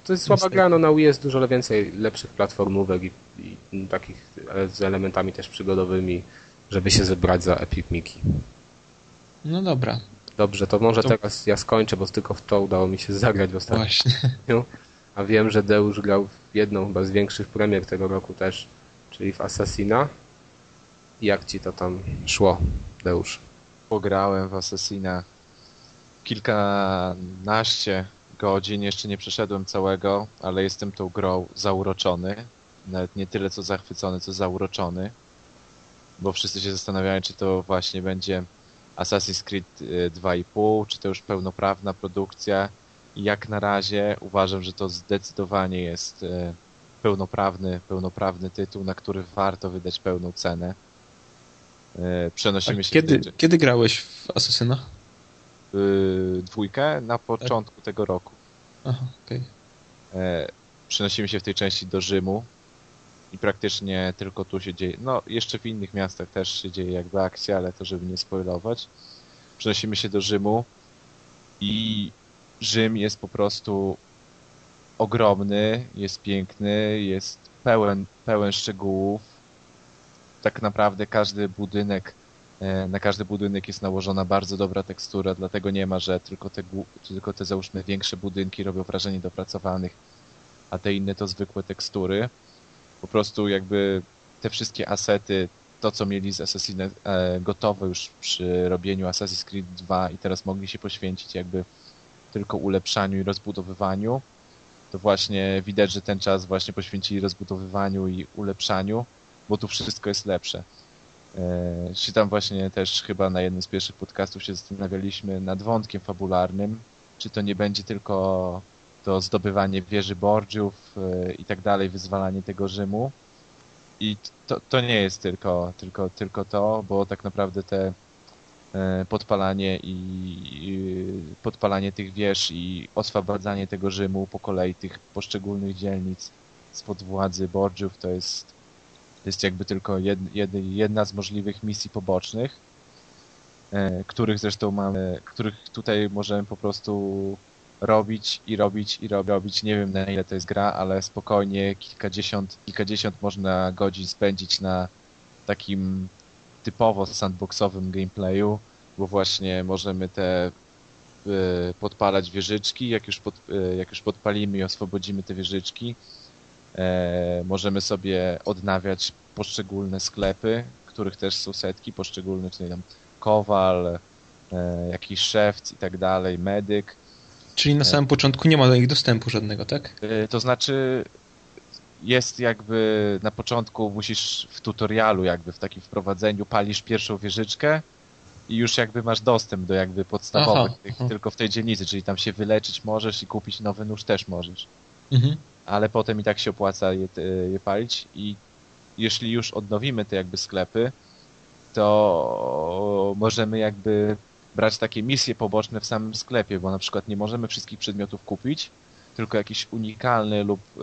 To jest słaba gra, no na Wii jest dużo więcej lepszych platformówek i, i takich ale z elementami też przygodowymi, żeby się zebrać za Epic Mickey. No dobra, Dobrze, to może To- teraz ja skończę, bo tylko w to udało mi się zagrać w ostatnim właśnie. A wiem, że Deusz grał w jedną chyba z większych premier tego roku też, czyli w Assassina. Jak ci to tam szło, Deusz? Pograłem w Assassina kilkanaście godzin, jeszcze nie przeszedłem całego, ale jestem tą grą zauroczony. Nawet nie tyle co zachwycony, co zauroczony. Bo wszyscy się zastanawiają, czy to właśnie będzie Assassin's Creed y, 2,5, czy to już pełnoprawna produkcja. Jak na razie uważam, że to zdecydowanie jest y, pełnoprawny, pełnoprawny tytuł, na który warto wydać pełną cenę. E, Przenosimy A się kiedy, w tej- kiedy grałeś w Asasyna? y, dwójkę na początku tego roku. Aha, okej. E, Przenosimy się w tej części do Rzymu i praktycznie tylko tu się dzieje. No, jeszcze w innych miastach też się dzieje jakby akcja, ale to żeby nie spoilować. Przenosimy się do Rzymu i Rzym jest po prostu ogromny, jest piękny, jest pełen, pełen szczegółów. Tak naprawdę każdy budynek, e, na każdy budynek jest nałożona bardzo dobra tekstura, dlatego nie ma, że tylko te, tylko te załóżmy większe budynki robią wrażenie dopracowanych, a te inne to zwykłe tekstury. Po prostu jakby te wszystkie asety, to co mieli z Assassina e, gotowe już przy robieniu Assassin's Creed 2 i teraz mogli się poświęcić jakby tylko ulepszaniu i rozbudowywaniu, to właśnie widać, że ten czas właśnie poświęcili rozbudowywaniu i ulepszaniu, bo tu wszystko jest lepsze. E, Czy tam właśnie też chyba na jednym z pierwszych podcastów się zastanawialiśmy nad wątkiem fabularnym, czy to nie będzie tylko to zdobywanie wieży Borgiów e, i tak dalej, wyzwalanie tego Rzymu. I to, to nie jest tylko, tylko, tylko to, bo tak naprawdę te podpalanie i podpalanie tych wież i oswabadzanie tego Rzymu po kolei tych poszczególnych dzielnic spod władzy Borgiów to jest, to jest jakby tylko jed, jed, jedna z możliwych misji pobocznych, e, których zresztą mamy, których tutaj możemy po prostu robić i robić i rob- robić. Nie wiem na ile to jest gra, ale spokojnie kilkadziesiąt, kilkadziesiąt można godzin spędzić na takim typowo sandboxowym gameplayu, bo właśnie możemy te y, podpalać wieżyczki, jak już, pod, y, jak już podpalimy i oswobodzimy te wieżyczki, e, możemy sobie odnawiać poszczególne sklepy, których też są setki, poszczególne, czyli tam kowal, e, jakiś szewc i tak dalej, medyk. Czyli na samym początku nie ma do nich dostępu żadnego, tak? E, To znaczy jest jakby na początku musisz w tutorialu jakby w takim wprowadzeniu palisz pierwszą wieżyczkę i już jakby masz dostęp do jakby podstawowych Aha, tych, aha. tylko w tej dzielnicy, czyli tam się wyleczyć możesz i kupić nowy nóż też możesz. Mhm. Ale potem i tak się opłaca je, je palić i jeśli już odnowimy te jakby sklepy, to możemy jakby brać takie misje poboczne w samym sklepie, bo na przykład nie możemy wszystkich przedmiotów kupić, tylko jakiś unikalny lub e,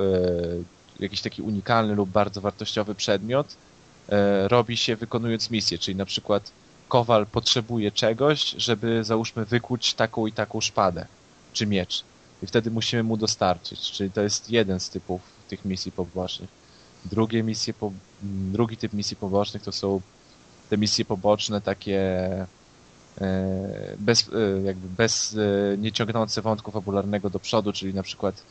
jakiś taki unikalny lub bardzo wartościowy przedmiot e, robi się wykonując misję, czyli na przykład kowal potrzebuje czegoś, żeby załóżmy wykuć taką i taką szpadę czy miecz. I wtedy musimy mu dostarczyć, czyli to jest jeden z typów tych misji pobocznych. Drugie misje po, m, drugi typ misji pobocznych to są te misje poboczne takie e, bez, e, jakby bez e, nie ciągnące wątku fabularnego do przodu, czyli na przykład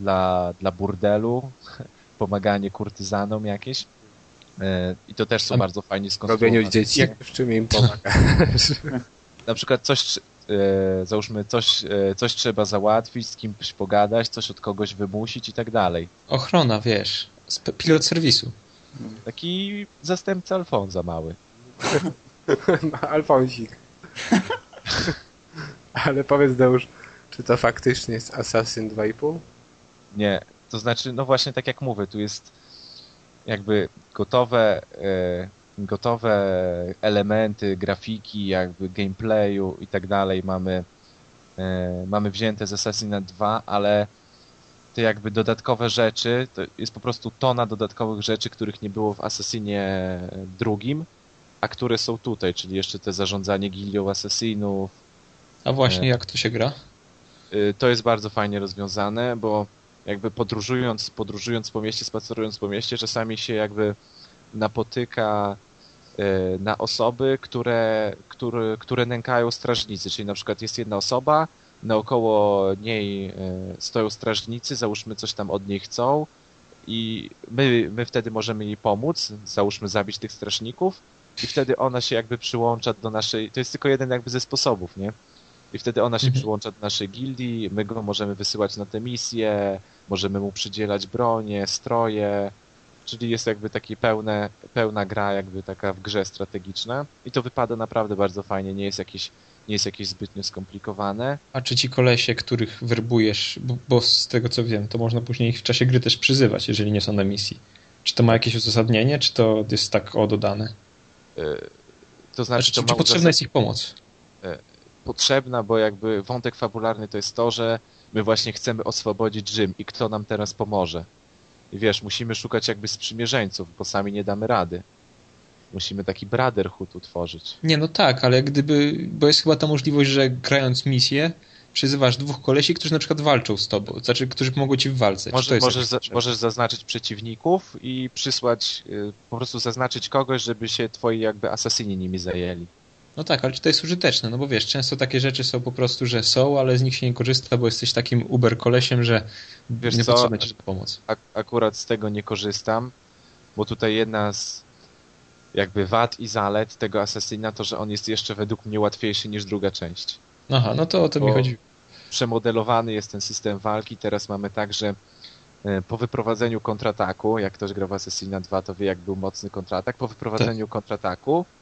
dla, dla burdelu, pomaganie kurtyzanom jakieś. E, I to też są bardzo fajnie skonstruowane. Robieniu dzieci, Jak- w czym im [laughs] pomaga. Na przykład coś, e, załóżmy, coś, e, coś trzeba załatwić, z kimś pogadać, coś od kogoś wymusić i tak dalej. Ochrona, wiesz. Pilot serwisu. Taki zastępca Alfonza mały. [laughs] No, Alfonsik. [laughs] Ale powiedz Deusz, czy to faktycznie jest Assassin 2,5? Nie, to znaczy, no właśnie tak jak mówię, tu jest jakby gotowe, e, gotowe elementy, grafiki, jakby gameplayu i tak dalej mamy, e, mamy wzięte z Assassina 2, ale te jakby dodatkowe rzeczy, to jest po prostu tona dodatkowych rzeczy, których nie było w Assassinie drugim, a które są tutaj, czyli jeszcze te zarządzanie gildią asesinów, A właśnie, Nie. jak to się gra? Y, to jest bardzo fajnie rozwiązane, bo jakby podróżując, podróżując po mieście, spacerując po mieście, czasami się jakby napotyka y, na osoby, które, które, które nękają strażnicy, czyli na przykład jest jedna osoba, naokoło niej y, stoją strażnicy, załóżmy coś tam od niej chcą i my, my wtedy możemy jej pomóc, załóżmy zabić tych strażników i wtedy ona się jakby przyłącza do naszej, to jest tylko jeden jakby ze sposobów, nie? I wtedy ona się Mhm. przyłącza do naszej gildii, my go możemy wysyłać na te misje, możemy mu przydzielać bronie, stroje, czyli jest jakby taki pełne, pełna gra, jakby taka w grze strategiczna. I to wypada naprawdę bardzo fajnie, nie jest jakieś, nie jest jakieś zbytnio skomplikowane. A czy ci kolesie, których werbujesz, bo, bo z tego co wiem, to można później ich w czasie gry też przyzywać, jeżeli nie są na misji. Czy to ma jakieś uzasadnienie, czy to jest tak o dodane? E, To znaczy, Znaczy, to czy, czy potrzebna jest ich pomoc? Potrzebna, bo jakby wątek fabularny to jest to, że my właśnie chcemy oswobodzić Rzym i kto nam teraz pomoże. I wiesz, musimy szukać jakby sprzymierzeńców, bo sami nie damy rady. Musimy taki brotherhood utworzyć. Nie, no tak, ale gdyby, bo jest chyba ta możliwość, że grając misję, przyzywasz dwóch kolesi, którzy na przykład walczą z tobą, znaczy, którzy pomogą ci w walce. Może, możesz, za, możesz zaznaczyć przeciwników i przysłać, y, po prostu zaznaczyć kogoś, żeby się twoi jakby asasyni nimi zajęli. No tak, ale czy to jest użyteczne? No bo wiesz, często takie rzeczy są po prostu, że są, ale z nich się nie korzysta, bo jesteś takim uber kolesiem, że Wiesz nie potrzebna ci pomoc. Ak akurat z tego nie korzystam, bo tutaj jedna z jakby wad i zalet tego asasyna to, że on jest jeszcze według mnie łatwiejszy niż druga część. Aha, no to o to mi Bo- chodzi. Przemodelowany jest ten system walki. Teraz mamy tak, że e, po wyprowadzeniu kontrataku, jak ktoś gra w Assassina 2, to wie jak był mocny kontratak, po wyprowadzeniu kontrataku e,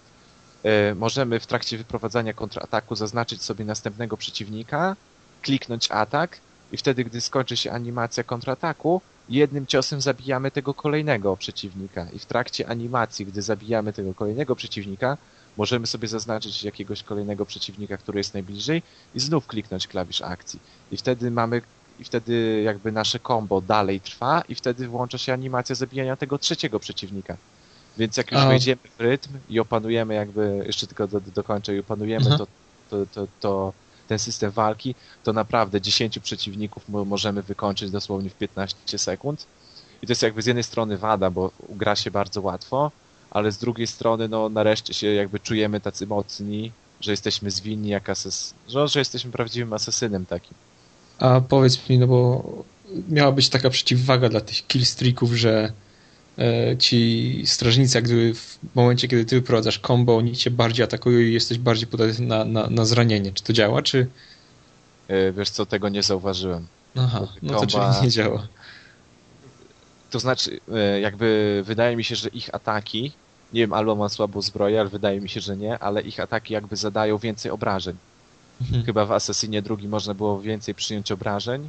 możemy w trakcie wyprowadzania kontrataku zaznaczyć sobie następnego przeciwnika, kliknąć atak i wtedy, gdy skończy się animacja kontrataku, jednym ciosem zabijamy tego kolejnego przeciwnika. I w trakcie animacji, gdy zabijamy tego kolejnego przeciwnika, możemy sobie zaznaczyć jakiegoś kolejnego przeciwnika, który jest najbliżej i znów kliknąć klawisz akcji. I wtedy mamy, i wtedy jakby nasze combo dalej trwa i wtedy włącza się animacja zabijania tego trzeciego przeciwnika. Więc jak już A- wejdziemy w rytm i opanujemy jakby, jeszcze tylko do, do, dokończę, i opanujemy Mhm. to, to, to, to, ten system walki, to naprawdę 10 przeciwników mo- możemy wykończyć dosłownie w 15 sekund. I to jest jakby z jednej strony wada, bo gra się bardzo łatwo, ale z drugiej strony, no nareszcie się jakby czujemy tacy mocni, że jesteśmy zwinni jak asas... że, że jesteśmy prawdziwym asesynem takim. A powiedz mi, no bo miała być taka przeciwwaga dla tych killstreaków, że ci strażnicy, jak gdyby w momencie, kiedy ty wyprowadzasz combo, oni cię bardziej atakują i jesteś bardziej podatny na, na, na zranienie. Czy to działa, czy... E, Wiesz co, tego nie zauważyłem. Aha, no to czyli Komba- nie działa. To znaczy, e, jakby wydaje mi się, że ich ataki, nie wiem, albo mam słabą zbroję, ale wydaje mi się, że nie, ale ich ataki jakby zadają więcej obrażeń. Mhm. Chyba w Assassinie drugim można było więcej przyjąć obrażeń.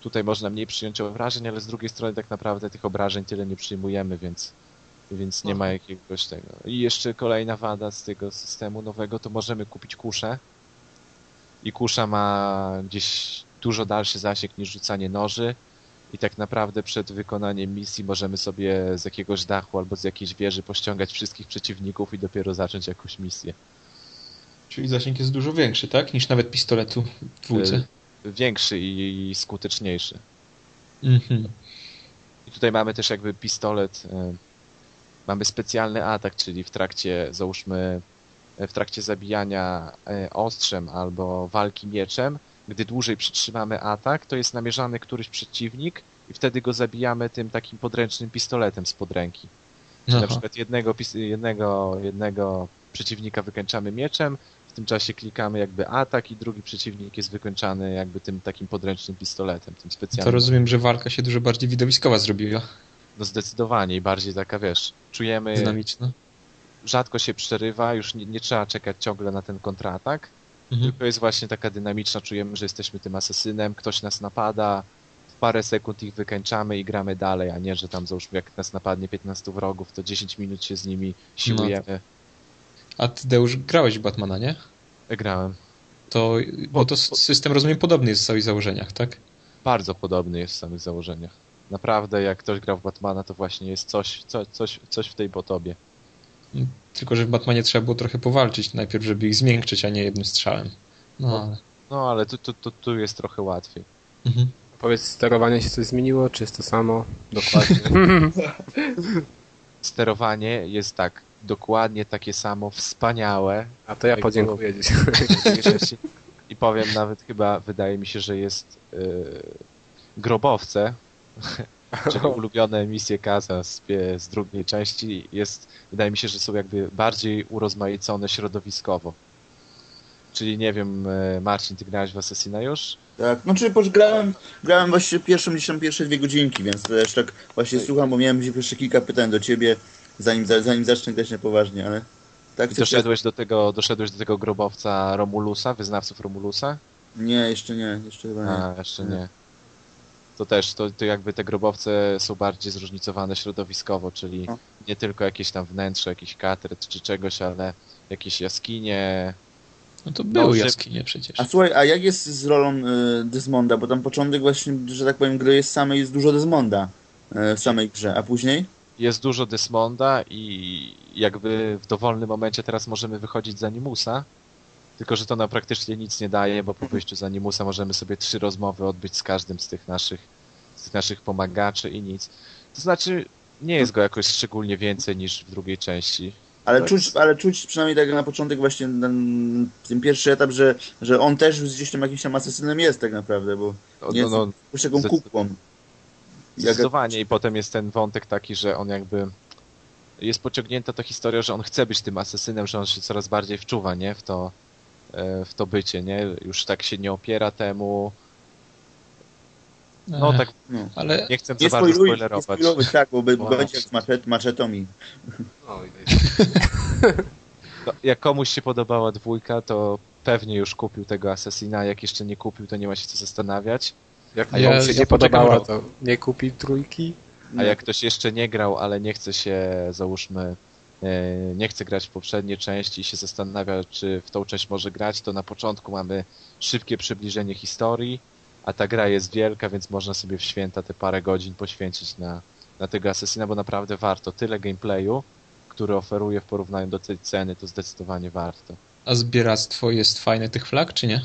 Tutaj można mniej przyjąć obrażeń, ale z drugiej strony tak naprawdę tych obrażeń tyle nie przyjmujemy, więc, więc nie ma jakiegoś tego. I jeszcze kolejna wada z tego systemu nowego, to możemy kupić kuszę. I kusza ma gdzieś dużo dalszy zasięg niż rzucanie noży. I tak naprawdę przed wykonaniem misji możemy sobie z jakiegoś dachu albo z jakiejś wieży pościągać wszystkich przeciwników i dopiero zacząć jakąś misję. Czyli zasięg jest dużo większy, tak? Niż nawet pistoletu w dwójce. Większy i skuteczniejszy. Mhm. I tutaj mamy też jakby pistolet, e, mamy specjalny atak, czyli w trakcie, załóżmy, e, w trakcie zabijania e, ostrzem albo walki mieczem, gdy dłużej przytrzymamy atak, to jest namierzany któryś przeciwnik i wtedy go zabijamy tym takim podręcznym pistoletem z podręki. Czyli na przykład jednego, jednego, jednego przeciwnika wykończamy mieczem, tym czasie klikamy jakby atak i drugi przeciwnik jest wykończany jakby tym takim podręcznym pistoletem, tym To specjalnym. rozumiem, że walka się dużo bardziej widowiskowa zrobiła. No zdecydowanie i bardziej taka, wiesz, czujemy, Dynamiczna. rzadko się przerywa, już nie, nie trzeba czekać ciągle na ten kontratak, Mhm. tylko jest właśnie taka dynamiczna, czujemy, że jesteśmy tym asesynem, ktoś nas napada, w parę sekund ich wykańczamy i gramy dalej, a nie, że tam załóżmy jak nas napadnie 15 wrogów, to 10 minut się z nimi siłujemy. A ty, Deusz, grałeś w Batmana, nie? Grałem. To, bo to system, rozumiem, podobny jest w całych założeniach, tak? Bardzo podobny jest w samych założeniach. Naprawdę, jak ktoś grał w Batmana, to właśnie jest coś, co, coś, coś w tej potobie. Tylko, że w Batmanie trzeba było trochę powalczyć najpierw, żeby ich zmiękczyć, a nie jednym strzałem. No, ale... No, ale tu, tu, tu, tu jest trochę łatwiej. Mhm. Powiedz, sterowanie się coś zmieniło, czy jest to samo? [laughs] [laughs] Dokładnie. sterowanie jest tak, dokładnie takie samo, wspaniałe. A to ja podziękuję dzisiaj. I powiem nawet chyba, wydaje mi się, że jest yy, grobowce, [laughs] czyli ulubione misje Kaza z, z drugiej części jest, wydaje mi się, że są jakby bardziej urozmaicone środowiskowo. Czyli nie wiem, yy, Marcin, ty grałeś w Assassina już? Tak, no czy grałem, grałem właśnie pierwszą gdzieś tam pierwsze dwie godzinki, więc też tak właśnie słucham, bo miałem gdzieś jeszcze kilka pytań do ciebie, zanim, za- zanim zacznę grać na poważnie, ale tak I doszedłeś do tego, doszedłeś do tego grobowca Romulusa, wyznawców Romulusa? Nie, jeszcze nie, jeszcze chyba nie. A, jeszcze nie. to też, to, to jakby te grobowce są bardziej zróżnicowane środowiskowo, czyli No. nie tylko jakieś tam wnętrze, jakiś katedr czy czegoś, ale jakieś jaskinie. No to były że- jaskinie przecież. A słuchaj, a jak jest z rolą y, Desmonda? Bo tam początek właśnie, że tak powiem, gry jest samej, jest dużo Desmonda y, w samej grze, a później? Jest dużo Desmonda i jakby w dowolnym momencie teraz możemy wychodzić z Animusa, tylko że to nam praktycznie nic nie daje, bo po wyjściu z Animusa możemy sobie trzy rozmowy odbyć z każdym z tych naszych, z tych naszych pomagaczy i nic. To znaczy, nie jest go jakoś szczególnie więcej niż w drugiej części. Ale Tak. czuć, ale czuć przynajmniej tak na początek właśnie ten, ten pierwszy etap, że, że on też gdzieś tam jakimś tam asesynem jest tak naprawdę, bo No, nie no, no, jest taką zdecyd- Jak- Zdecydowanie i potem jest ten wątek taki, że on jakby jest pociągnięta ta historia, że on chce być tym asesynem, że on się coraz bardziej wczuwa, nie? W to, e, w to bycie, nie? Już tak się nie opiera temu. No tak, No. Ale nie chcę Nie za bardzo nie spoilerować. spoiluj, tak, bo, No. będzie jak z. No, i- [laughs] No, jak komuś się podobała dwójka, to pewnie już kupił tego Assassina, jak jeszcze nie kupił, to nie ma się co zastanawiać. Jak komuś ja- się ja nie podobała, to nie kupi trójki. A jak ktoś jeszcze nie grał, ale nie chce się, załóżmy, e, nie chce grać w poprzednie części i się zastanawia, czy w tą część może grać, to na początku mamy szybkie przybliżenie historii, a ta gra jest wielka, więc można sobie w święta te parę godzin poświęcić na, na tego Assassina, bo naprawdę warto. Tyle gameplayu, który oferuje w porównaniu do tej ceny, to zdecydowanie warto. a zbieractwo jest fajne tych flag, czy nie?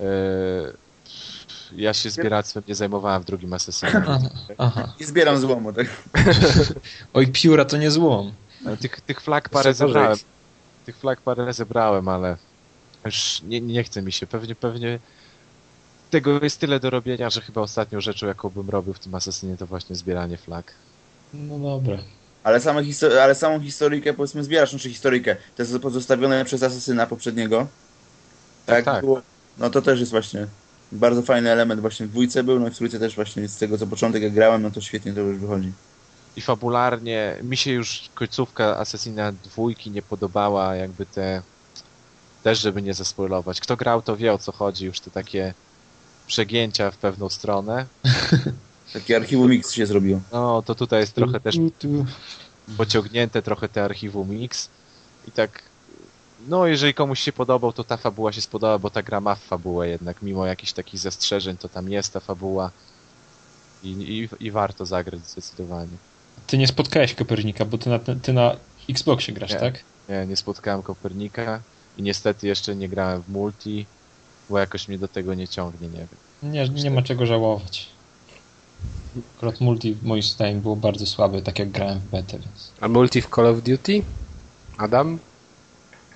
E, ja się zbieractwem nie zajmowałem w drugim Assassinie. Aha, aha. I zbieram złomu, tak. [laughs] Oj, pióra to nie złom. Tych, tych flag parę Jeszcze gorzej. zebrałem. Tych flag parę zebrałem, ale już nie, nie chce mi się. Pewnie, pewnie tego jest tyle do robienia, że chyba ostatnią rzeczą, jaką bym robił w tym Assassinie, to właśnie zbieranie flag. No dobra. Ale, same histo- ale samą historyjkę powiedzmy zbierasz, znaczy historyjkę, te pozostawione przez asesyna poprzedniego. Tak, tak. Było, no to też jest właśnie bardzo fajny element właśnie w dwójce był, no i w trójce też właśnie z tego co początek jak grałem, no to świetnie to już wychodzi. I fabularnie, mi się już końcówka Assassina dwójki nie podobała, jakby te też, żeby nie zaspoilować. Kto grał, to wie o co chodzi, już te takie przegięcia w pewną stronę. [laughs] Takie archiwum Mix się zrobiło. No, to tutaj jest trochę też pociągnięte trochę te archiwum Mix i tak no jeżeli komuś się podobał, to ta fabuła się spodoba, bo ta gra ma fabułę jednak, mimo jakichś takich zastrzeżeń, to tam jest ta fabuła i, i, i warto zagrać zdecydowanie. Ty nie spotkałeś Kopernika, bo ty na, ty na Xboxie grasz, Nie. tak? Nie, nie spotkałem Kopernika i niestety jeszcze nie grałem w multi, bo jakoś mnie do tego nie ciągnie, nie wiem. Nie, nie ma czego żałować. Akurat multi moim zdaniem było bardzo słabe, tak jak grałem w betę, więc... A multi w Call of Duty? Adam?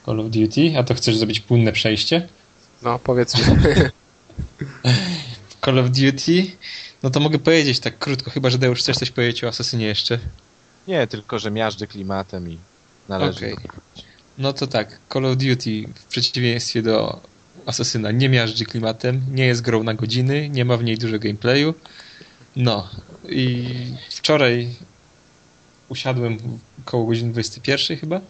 Call of Duty? A to chcesz zrobić płynne przejście? No, powiedzmy. [laughs] Call of Duty? No to mogę powiedzieć tak krótko, chyba że Deusz chcesz coś powiedzieć o Assassinie jeszcze. Nie, tylko że miażdży klimatem i należy Okej. go No to tak, Call of Duty w przeciwieństwie do Assassina nie miażdży klimatem, nie jest grą na godziny, nie ma w niej dużo gameplayu. No i wczoraj usiadłem koło godziny 21 chyba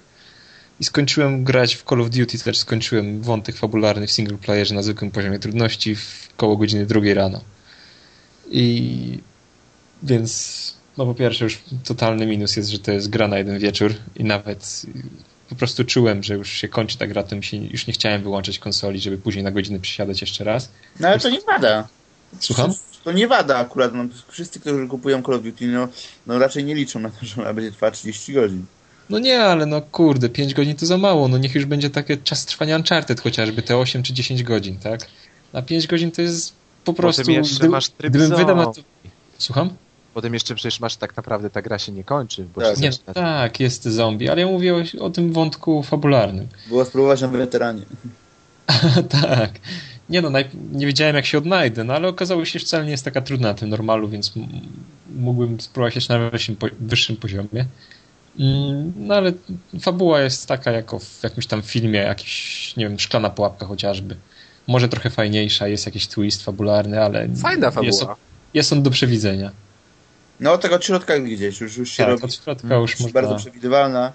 i skończyłem grać w Call of Duty, to znaczy skończyłem wątek fabularny w single playerze na zwykłym poziomie trudności w koło godziny drugiej rano. I więc no po pierwsze już totalny minus jest, że to jest gra na jeden wieczór i nawet po prostu czułem, że już się kończy ta gra, to mi się już nie chciałem wyłączać konsoli, żeby później na godzinę przysiadać jeszcze raz. No ale to nie wada. Słucham? To nie wada akurat. No, wszyscy, którzy kupują Call of Duty, no, no raczej nie liczą na to, że ona będzie trwała 30 godzin. No nie, ale no kurde, 5 godzin to za mało, no niech już będzie takie czas trwania Uncharted chociażby, te 8 czy 10 godzin, tak? Na 5 godzin to jest po prostu... jeszcze gdy- masz tryb gdybym wydał na to... Słucham? Potem jeszcze przecież masz tak naprawdę ta gra się nie kończy, bo Tak. się Nie, zaczyna no, tak, jest zombie, ale ja mówię o, o tym wątku fabularnym. Było spróbować na weteranie. [laughs] tak. Nie no, nie wiedziałem jak się odnajdę, no ale okazało się, że wcale nie jest taka trudna na tym normalu, więc mógłbym spróbować jeszcze na wyższym, po- wyższym poziomie. Mm, No ale fabuła jest taka jako w jakimś tam filmie, jakiś, nie wiem, szklana pułapka chociażby. Może trochę fajniejsza, jest jakiś twist fabularny, ale Fajna Jest, fabuła. jest on do przewidzenia. No tego od środka gdzieś już, już się Tak, robi. od środka już Już można... bardzo przewidywalna.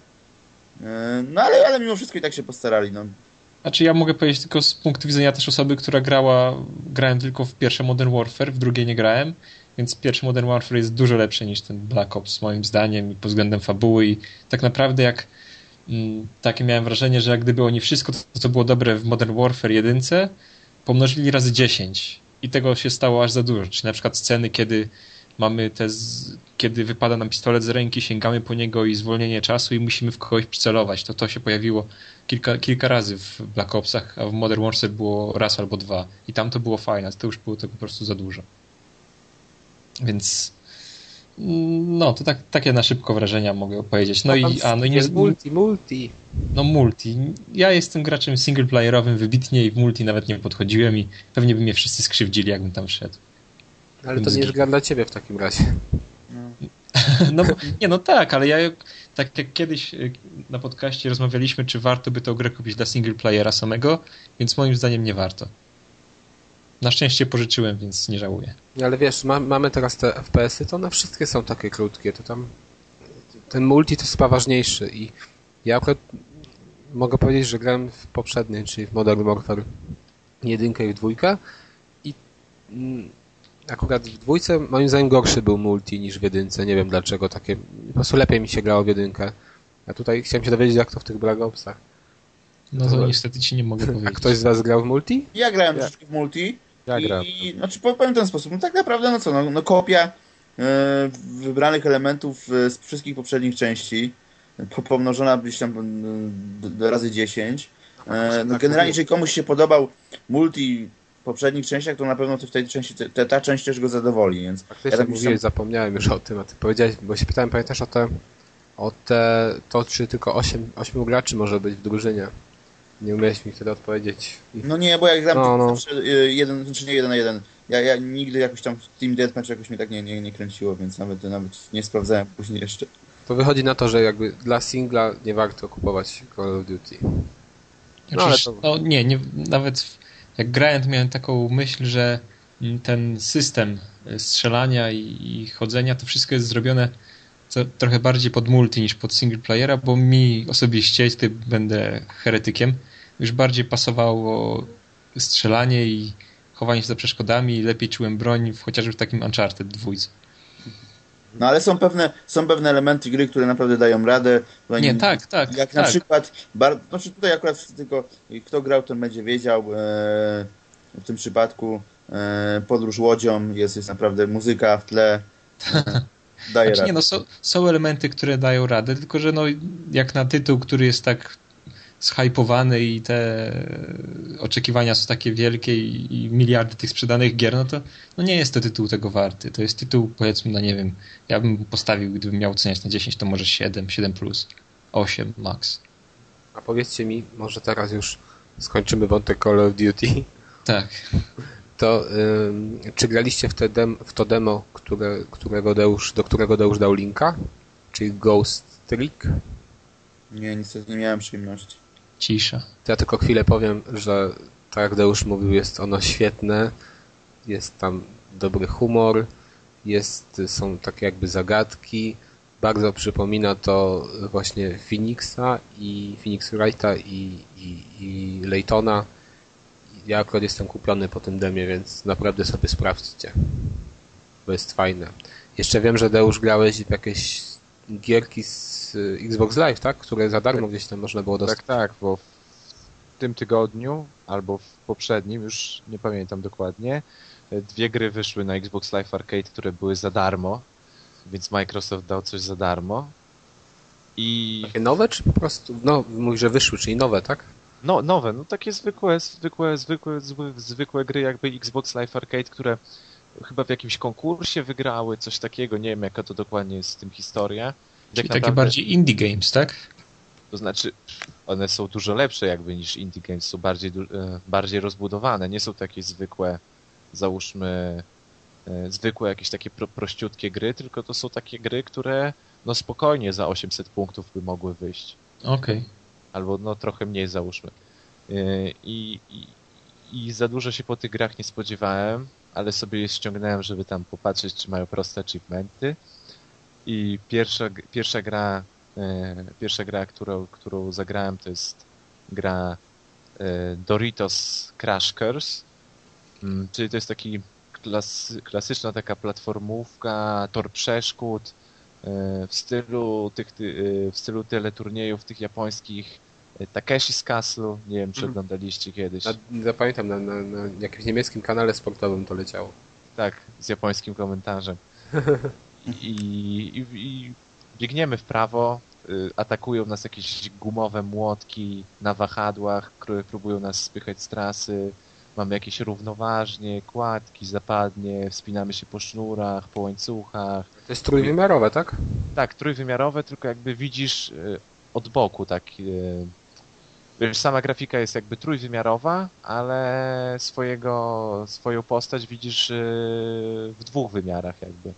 Yy, No ale, ale mimo wszystko i tak się postarali. No. Znaczy ja mogę powiedzieć tylko z punktu widzenia też osoby, która grała, grałem tylko w pierwsze Modern Warfare, w drugie nie grałem, więc pierwszy Modern Warfare jest dużo lepszy niż ten Black Ops moim zdaniem i pod względem fabuły i tak naprawdę jak mm, takie miałem wrażenie, że jak gdyby oni wszystko, co było dobre w Modern Warfare 1 pomnożyli razy 10 i tego się stało aż za dużo. Czyli na przykład sceny, kiedy mamy te, z, kiedy wypada nam pistolet z ręki, sięgamy po niego i zwolnienie czasu i musimy w kogoś przycelować. To to się pojawiło kilka, kilka razy w Black Opsach, a w Modern Warfare było raz albo dwa. I tam to było fajne, to już było tego po prostu za dużo. Więc no, to tak, takie na szybko wrażenia mogę powiedzieć. No i, a, no i nie, multi, multi. No multi. Ja jestem graczem singleplayerowym wybitnie i w multi nawet nie podchodziłem i pewnie by mnie wszyscy skrzywdzili, jakbym tam wszedł. Ale to nie jest gra dla ciebie w takim razie. No, nie, no tak, ale ja tak jak kiedyś e, na podcaście rozmawialiśmy, czy warto by tę grę kupić dla single playera samego, więc moim zdaniem nie warto. Na szczęście pożyczyłem, więc nie żałuję. Ale wiesz, ma, mamy teraz te FPS-y, to one wszystkie są takie krótkie, to tam ten multi to jest chyba ważniejszy i ja akurat mogę powiedzieć, że grałem w poprzedniej, czyli w Modern Warfare jedynkę i w dwójkę i mm, akurat w dwójce moim zdaniem gorszy był multi niż w jedynce. Nie wiem dlaczego takie. Po prostu lepiej mi się grało w jedynkę. A tutaj chciałem się dowiedzieć, jak to w tych Black Opsach. No to niestety ci nie mogę [laughs] powiedzieć. A ktoś z was grał w multi? Ja grałem ja. w multi. Ja. I, znaczy powiem w ten sposób. No tak naprawdę, no co, no, no kopia yy, wybranych elementów yy, z wszystkich poprzednich części, pomnożona gdzieś tam yy, razy 10. no, generalnie, jeżeli komuś się podobał multi poprzednich częściach, to na pewno w tej części, te, ta część też go zadowoli, więc... Faktycznie ja tak mówiłeś, sam... zapomniałem już o tym, a ty powiedziałeś, bo się pytałem, pamiętasz o te, o te, to czy tylko 8, 8 graczy może być w drużynie? Nie umiałeś mi wtedy odpowiedzieć. No nie, bo jak gram no, no. Y, jeden, czy nie jeden na jeden. Ja, ja nigdy jakoś tam w Team Deathmatch jakoś mnie tak nie, nie, nie kręciło, więc nawet, nawet nie sprawdzałem później jeszcze. To wychodzi na to, że jakby dla singla nie warto kupować Call of Duty. No, ale to... no nie, nie, nawet jak grałem, to miałem taką myśl, że ten system strzelania i, i chodzenia, to wszystko jest zrobione co, trochę bardziej pod multi niż pod single playera, bo mi osobiście, ty będę heretykiem, już bardziej pasowało strzelanie i chowanie się za przeszkodami i lepiej czułem broń chociażby w takim Uncharted dwójce. No ale są pewne, są pewne elementy gry, które naprawdę dają radę. Nie, tak, tak. Jak tak. na przykład, bar, znaczy tutaj akurat tylko kto grał, ten będzie wiedział, e, w tym przypadku e, podróż łodzią, jest, jest naprawdę muzyka w tle. [laughs] Daje znaczy, radę. Nie, no, są, są elementy, które dają radę, tylko że no, jak na tytuł, który jest tak zhypowany i te oczekiwania są takie wielkie i, i, miliardy tych sprzedanych gier, no to no nie jest to tytuł tego warty. To jest tytuł, powiedzmy, no nie wiem, ja bym postawił, gdybym miał oceniać na 10, to może 7, 7 plus, 8 max. A powiedzcie mi, może teraz już skończymy wątek Call of Duty. Tak. To czy graliście w, te dem, w to demo, które, którego Deusz, do którego Deusz dał linka? Czyli Ghost Trick? Nie, niestety nie miałem przyjemności. Cisza. To ja tylko chwilę powiem, że tak jak Deusz mówił, jest ono świetne, jest tam dobry humor, jest, są takie jakby zagadki, bardzo przypomina to właśnie Phoenixa i Phoenix Wrighta i, i, i Laytona. Ja akurat jestem kupiony po tym demie, więc naprawdę sobie sprawdźcie, bo jest fajne. Jeszcze wiem, że Deusz grałeś w jakieś gierki z Xbox Live, tak? Które za darmo gdzieś tam można było dostać. Tak, tak, bo w tym tygodniu albo w poprzednim, już nie pamiętam dokładnie, dwie gry wyszły na Xbox Live Arcade, które były za darmo, więc Microsoft dał coś za darmo. I... Takie nowe, czy po prostu, no, mówi, że wyszły, czyli nowe, tak? No, nowe, no takie zwykłe, zwykłe, zwykłe, zwykłe gry jakby Xbox Live Arcade, które chyba w jakimś konkursie wygrały, coś takiego, nie wiem jaka to dokładnie jest z tym historia. Czyli takie bardziej indie games, tak? To znaczy, one są dużo lepsze jakby niż indie games, są bardziej, e, bardziej rozbudowane, nie są takie zwykłe, załóżmy, e, zwykłe jakieś takie pro, prościutkie gry, tylko to są takie gry, które no spokojnie za 800 punktów by mogły wyjść. Okej. Okay. Albo no trochę mniej załóżmy. E, I, i, I za dużo się po tych grach nie spodziewałem, ale sobie je ściągnąłem, żeby tam popatrzeć, czy mają proste achievementy. I pierwsza, pierwsza gra, e, pierwsza gra, którą, którą zagrałem, to jest gra e, Doritos Crash Curse, mm, czyli to jest taki klas, klasyczna taka platformówka, tor przeszkód e, w stylu tych, ty- e, w stylu teleturniejów tych japońskich Takeshi's Castle, nie wiem czy Mhm. oglądaliście kiedyś. Na, ja pamiętam, na, na, na jakimś niemieckim kanale sportowym to leciało. Tak, z japońskim komentarzem. [laughs] I, i, i biegniemy w prawo, y, atakują nas jakieś gumowe młotki na wahadłach, które próbują nas spychać z trasy. Mamy jakieś równoważnie, kładki, zapadnie, wspinamy się po sznurach, po łańcuchach. To jest trójwymiarowe, tak? Tak, trójwymiarowe, tylko jakby widzisz y, od boku tak. Wiesz, sama grafika jest jakby trójwymiarowa, ale swojego, swoją postać widzisz y, w dwóch wymiarach jakby.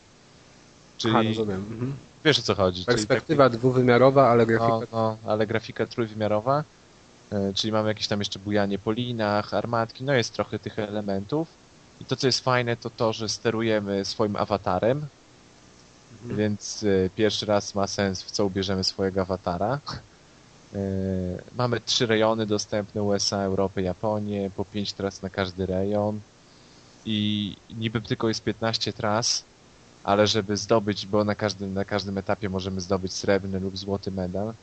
Czyli Aha, rozumiem. Mhm. wiesz o co chodzi. Perspektywa dwuwymiarowa, ale taki- grafika... no, no, ale grafika trójwymiarowa. y, Czyli mamy jakieś tam jeszcze bujanie po linach, armatki, no jest trochę tych elementów. I to co jest fajne to to, że sterujemy swoim awatarem, Mhm. więc y, pierwszy raz ma sens, w co ubierzemy swojego awatara. Y, mamy trzy rejony dostępne, USA, Europę, Japonię, po pięć tras na każdy rejon. I niby tylko jest 15 tras, ale żeby zdobyć, bo na każdym, na każdym etapie możemy zdobyć srebrny lub złoty medal,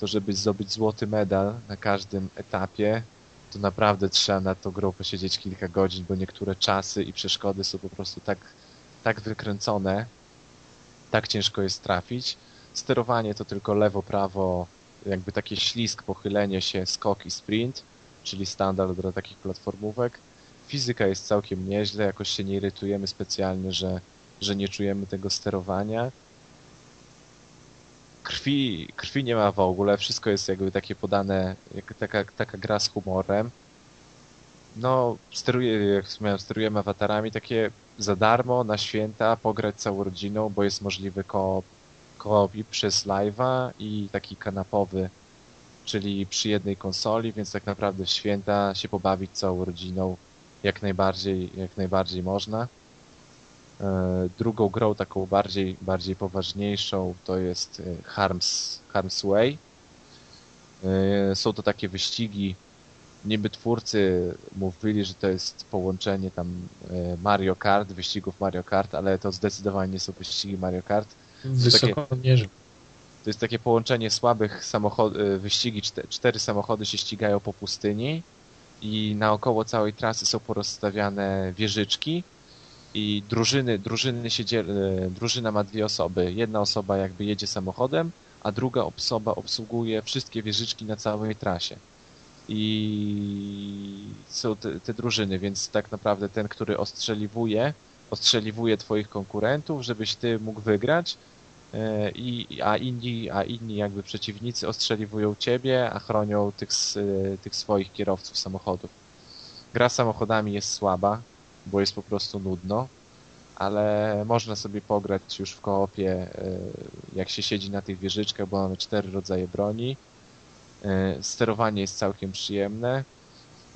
to żeby zdobyć złoty medal na każdym etapie, to naprawdę trzeba na tą grą posiedzieć kilka godzin, bo niektóre czasy i przeszkody są po prostu tak, tak wykręcone, tak ciężko jest trafić. Sterowanie to tylko lewo, prawo, jakby taki ślisk, pochylenie się, skok i sprint, czyli standard dla takich platformówek. Fizyka jest całkiem nieźle, jakoś się nie irytujemy specjalnie, że, że nie czujemy tego sterowania. Krwi, krwi nie ma w ogóle, wszystko jest jakby takie podane, jak taka, taka gra z humorem. No, steruję, jak wspomniałem, sterujemy awatarami takie za darmo, na święta, pograć całą rodziną, bo jest możliwy koop, koop przez live'a i taki kanapowy, czyli przy jednej konsoli, więc tak naprawdę w święta się pobawić całą rodziną jak najbardziej, jak najbardziej można. E, Drugą grą taką bardziej, bardziej poważniejszą to jest e, Harm's, Harm's Way. E, Są to takie wyścigi, niby twórcy mówili, że to jest połączenie tam Mario Kart, wyścigów Mario Kart, ale to zdecydowanie nie są wyścigi Mario Kart. Wysoko mierzy. To jest takie połączenie słabych samochodów, wyścigi, czte- cztery samochody się ścigają po pustyni i naokoło całej trasy są porozstawiane wieżyczki i drużyny, drużyny się dziel, e, drużyna ma dwie osoby. Jedna osoba jakby jedzie samochodem, a druga osoba obsługuje wszystkie wieżyczki na całej trasie. I są te, te drużyny, więc tak naprawdę ten, który ostrzeliwuje, ostrzeliwuje twoich konkurentów, żebyś ty mógł wygrać, i, a, inni, a inni jakby przeciwnicy ostrzeliwują ciebie, a chronią tych, e, tych swoich kierowców samochodów. Gra samochodami jest słaba, bo jest po prostu nudno, ale można sobie pograć już w koopie, e, jak się siedzi na tych wieżyczkach, bo mamy cztery rodzaje broni. E, Sterowanie jest całkiem przyjemne.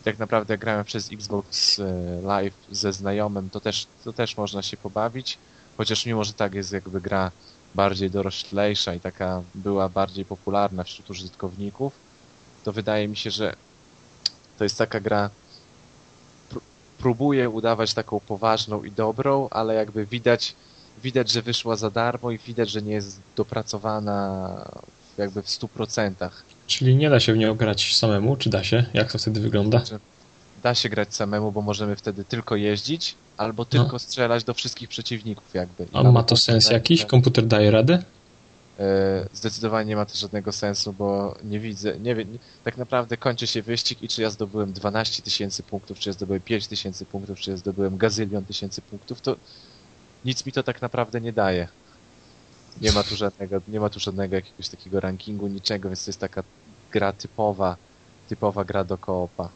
Tak naprawdę jak grałem przez Xbox e, Live ze znajomym, to też, to też można się pobawić, chociaż mimo, że tak jest jakby gra bardziej doroślejsza i taka była bardziej popularna wśród użytkowników, to wydaje mi się, że to jest taka gra, pró- próbuje udawać taką poważną i dobrą, ale jakby widać, widać, że wyszła za darmo i widać, że nie jest dopracowana jakby w 100%. Czyli nie da się w nią grać samemu, czy da się? Jak to wtedy wygląda? Da się grać samemu, bo możemy wtedy tylko jeździć, albo No. tylko strzelać do wszystkich przeciwników jakby. I A ma to sens jakiś? tak. Komputer daje radę? E, Zdecydowanie nie ma to żadnego sensu, bo nie widzę, nie wiem, tak naprawdę kończy się wyścig i czy ja zdobyłem 12 tysięcy punktów, czy ja zdobyłem 5 tysięcy punktów, czy ja zdobyłem gazylion tysięcy punktów, to nic mi to tak naprawdę nie daje. Nie ma tu żadnego, nie ma tu żadnego jakiegoś takiego rankingu, niczego, więc to jest taka gra typowa, typowa gra do koopa.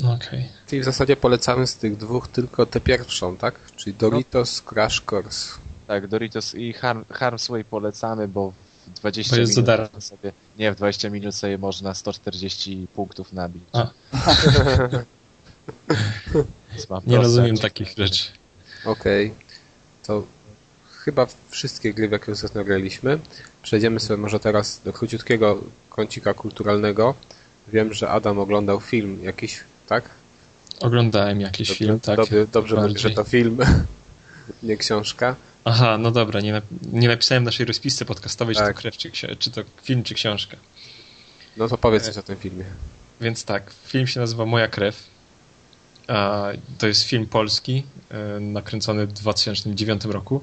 Okej. Czyli w zasadzie polecamy z tych dwóch tylko tę pierwszą, tak? Czyli Doritos Crash Course. Tak, Doritos i Harm, Harm's Way polecamy, bo w 20 Bo jest za minut darmo. można sobie, nie, w 20 minut sobie można 140 punktów nabić. Nie rozumiem takich rzeczy. Okej. To chyba wszystkie gry, w jakie ostatnio graliśmy. Przejdziemy sobie może teraz do króciutkiego kącika kulturalnego. Wiem, że Adam oglądał film jakiś, tak? Oglądałem jakiś Dobrze, film, tak. Dobrze, dobrze że to film, [laughs] nie książka. Aha, no dobra, nie, nie napisałem naszej rozpisce podcastowej, czy Tak. to krew, czy, czy to film, czy książka. No to powiedz coś o tym filmie. Więc tak, film się nazywa Moja krew. A, to jest film polski, e, nakręcony w 2009 roku.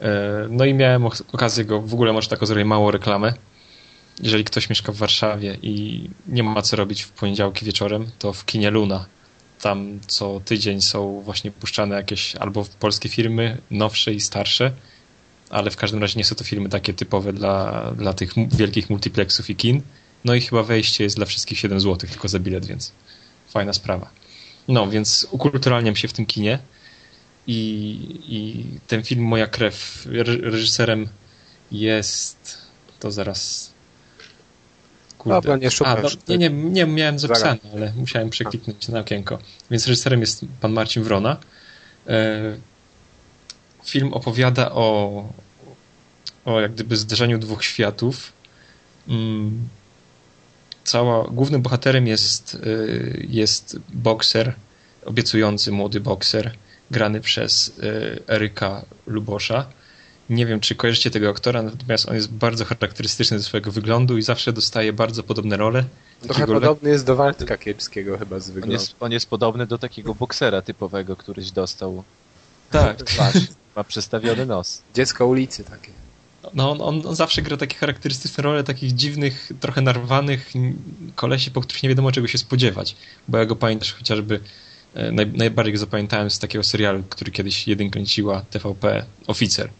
E, No i miałem ok- okazję go, w ogóle może tak zrobię małą reklamę. Jeżeli ktoś mieszka w Warszawie i nie ma co robić w poniedziałki wieczorem, to w kinie Luna. Tam co tydzień są właśnie puszczane jakieś albo polskie filmy, nowsze i starsze, ale w każdym razie nie są to filmy takie typowe dla, dla tych wielkich multiplexów i kin. No i chyba wejście jest dla wszystkich 7 zł tylko za bilet, więc fajna sprawa. No, więc ukulturalniam się w tym kinie i, i ten film Moja krew, re- reżyserem jest, to zaraz kurde. Dobra, nie szukasz. A, no, nie, nie, nie, miałem zapisane, Zaraz. ale musiałem przekliknąć na okienko. Więc reżyserem jest pan Marcin Wrona. E, Film opowiada o, o jak gdyby zderzeniu dwóch światów. Mm, Cała, głównym bohaterem jest, y, jest bokser, obiecujący młody bokser, grany przez y, Eryka Lubosza. Nie wiem, czy kojarzycie tego aktora, natomiast on jest bardzo charakterystyczny ze swojego wyglądu i zawsze dostaje bardzo podobne role. Trochę Takiego le- podobny jest do Waldka Kiepskiego chyba z On wyglądu. jest, on jest podobny do takiego boksera typowego, któryś dostał Tak, [laughs] twarz. Ma przestawiony nos. Dziecko ulicy takie. No, on, on, on zawsze gra takie charakterystyczne role takich dziwnych, trochę narwanych kolesi, po których nie wiadomo czego się spodziewać. Bo ja go pamiętasz chociażby, e, naj, najbardziej go zapamiętałem z takiego serialu, który kiedyś jeden kręciła TVP, Oficer.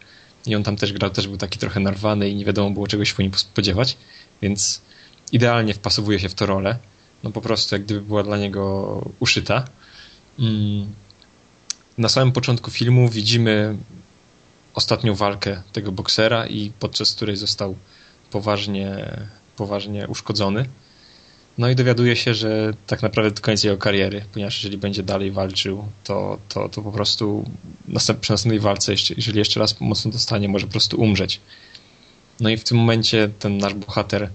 I on tam też grał, też był taki trochę narwany i nie wiadomo było czego się po nim spodziewać, więc idealnie wpasowuje się w tę rolę. No po prostu jak gdyby była dla niego uszyta. Mm. Na samym początku filmu widzimy ostatnią walkę tego boksera i podczas której został poważnie, poważnie uszkodzony. No i dowiaduje się, że tak naprawdę to koniec jego kariery, ponieważ jeżeli będzie dalej walczył, to, to, to po prostu następ, przy następnej walce, jeżeli jeszcze raz mocno dostanie, może po prostu umrzeć. No i w tym momencie ten nasz bohater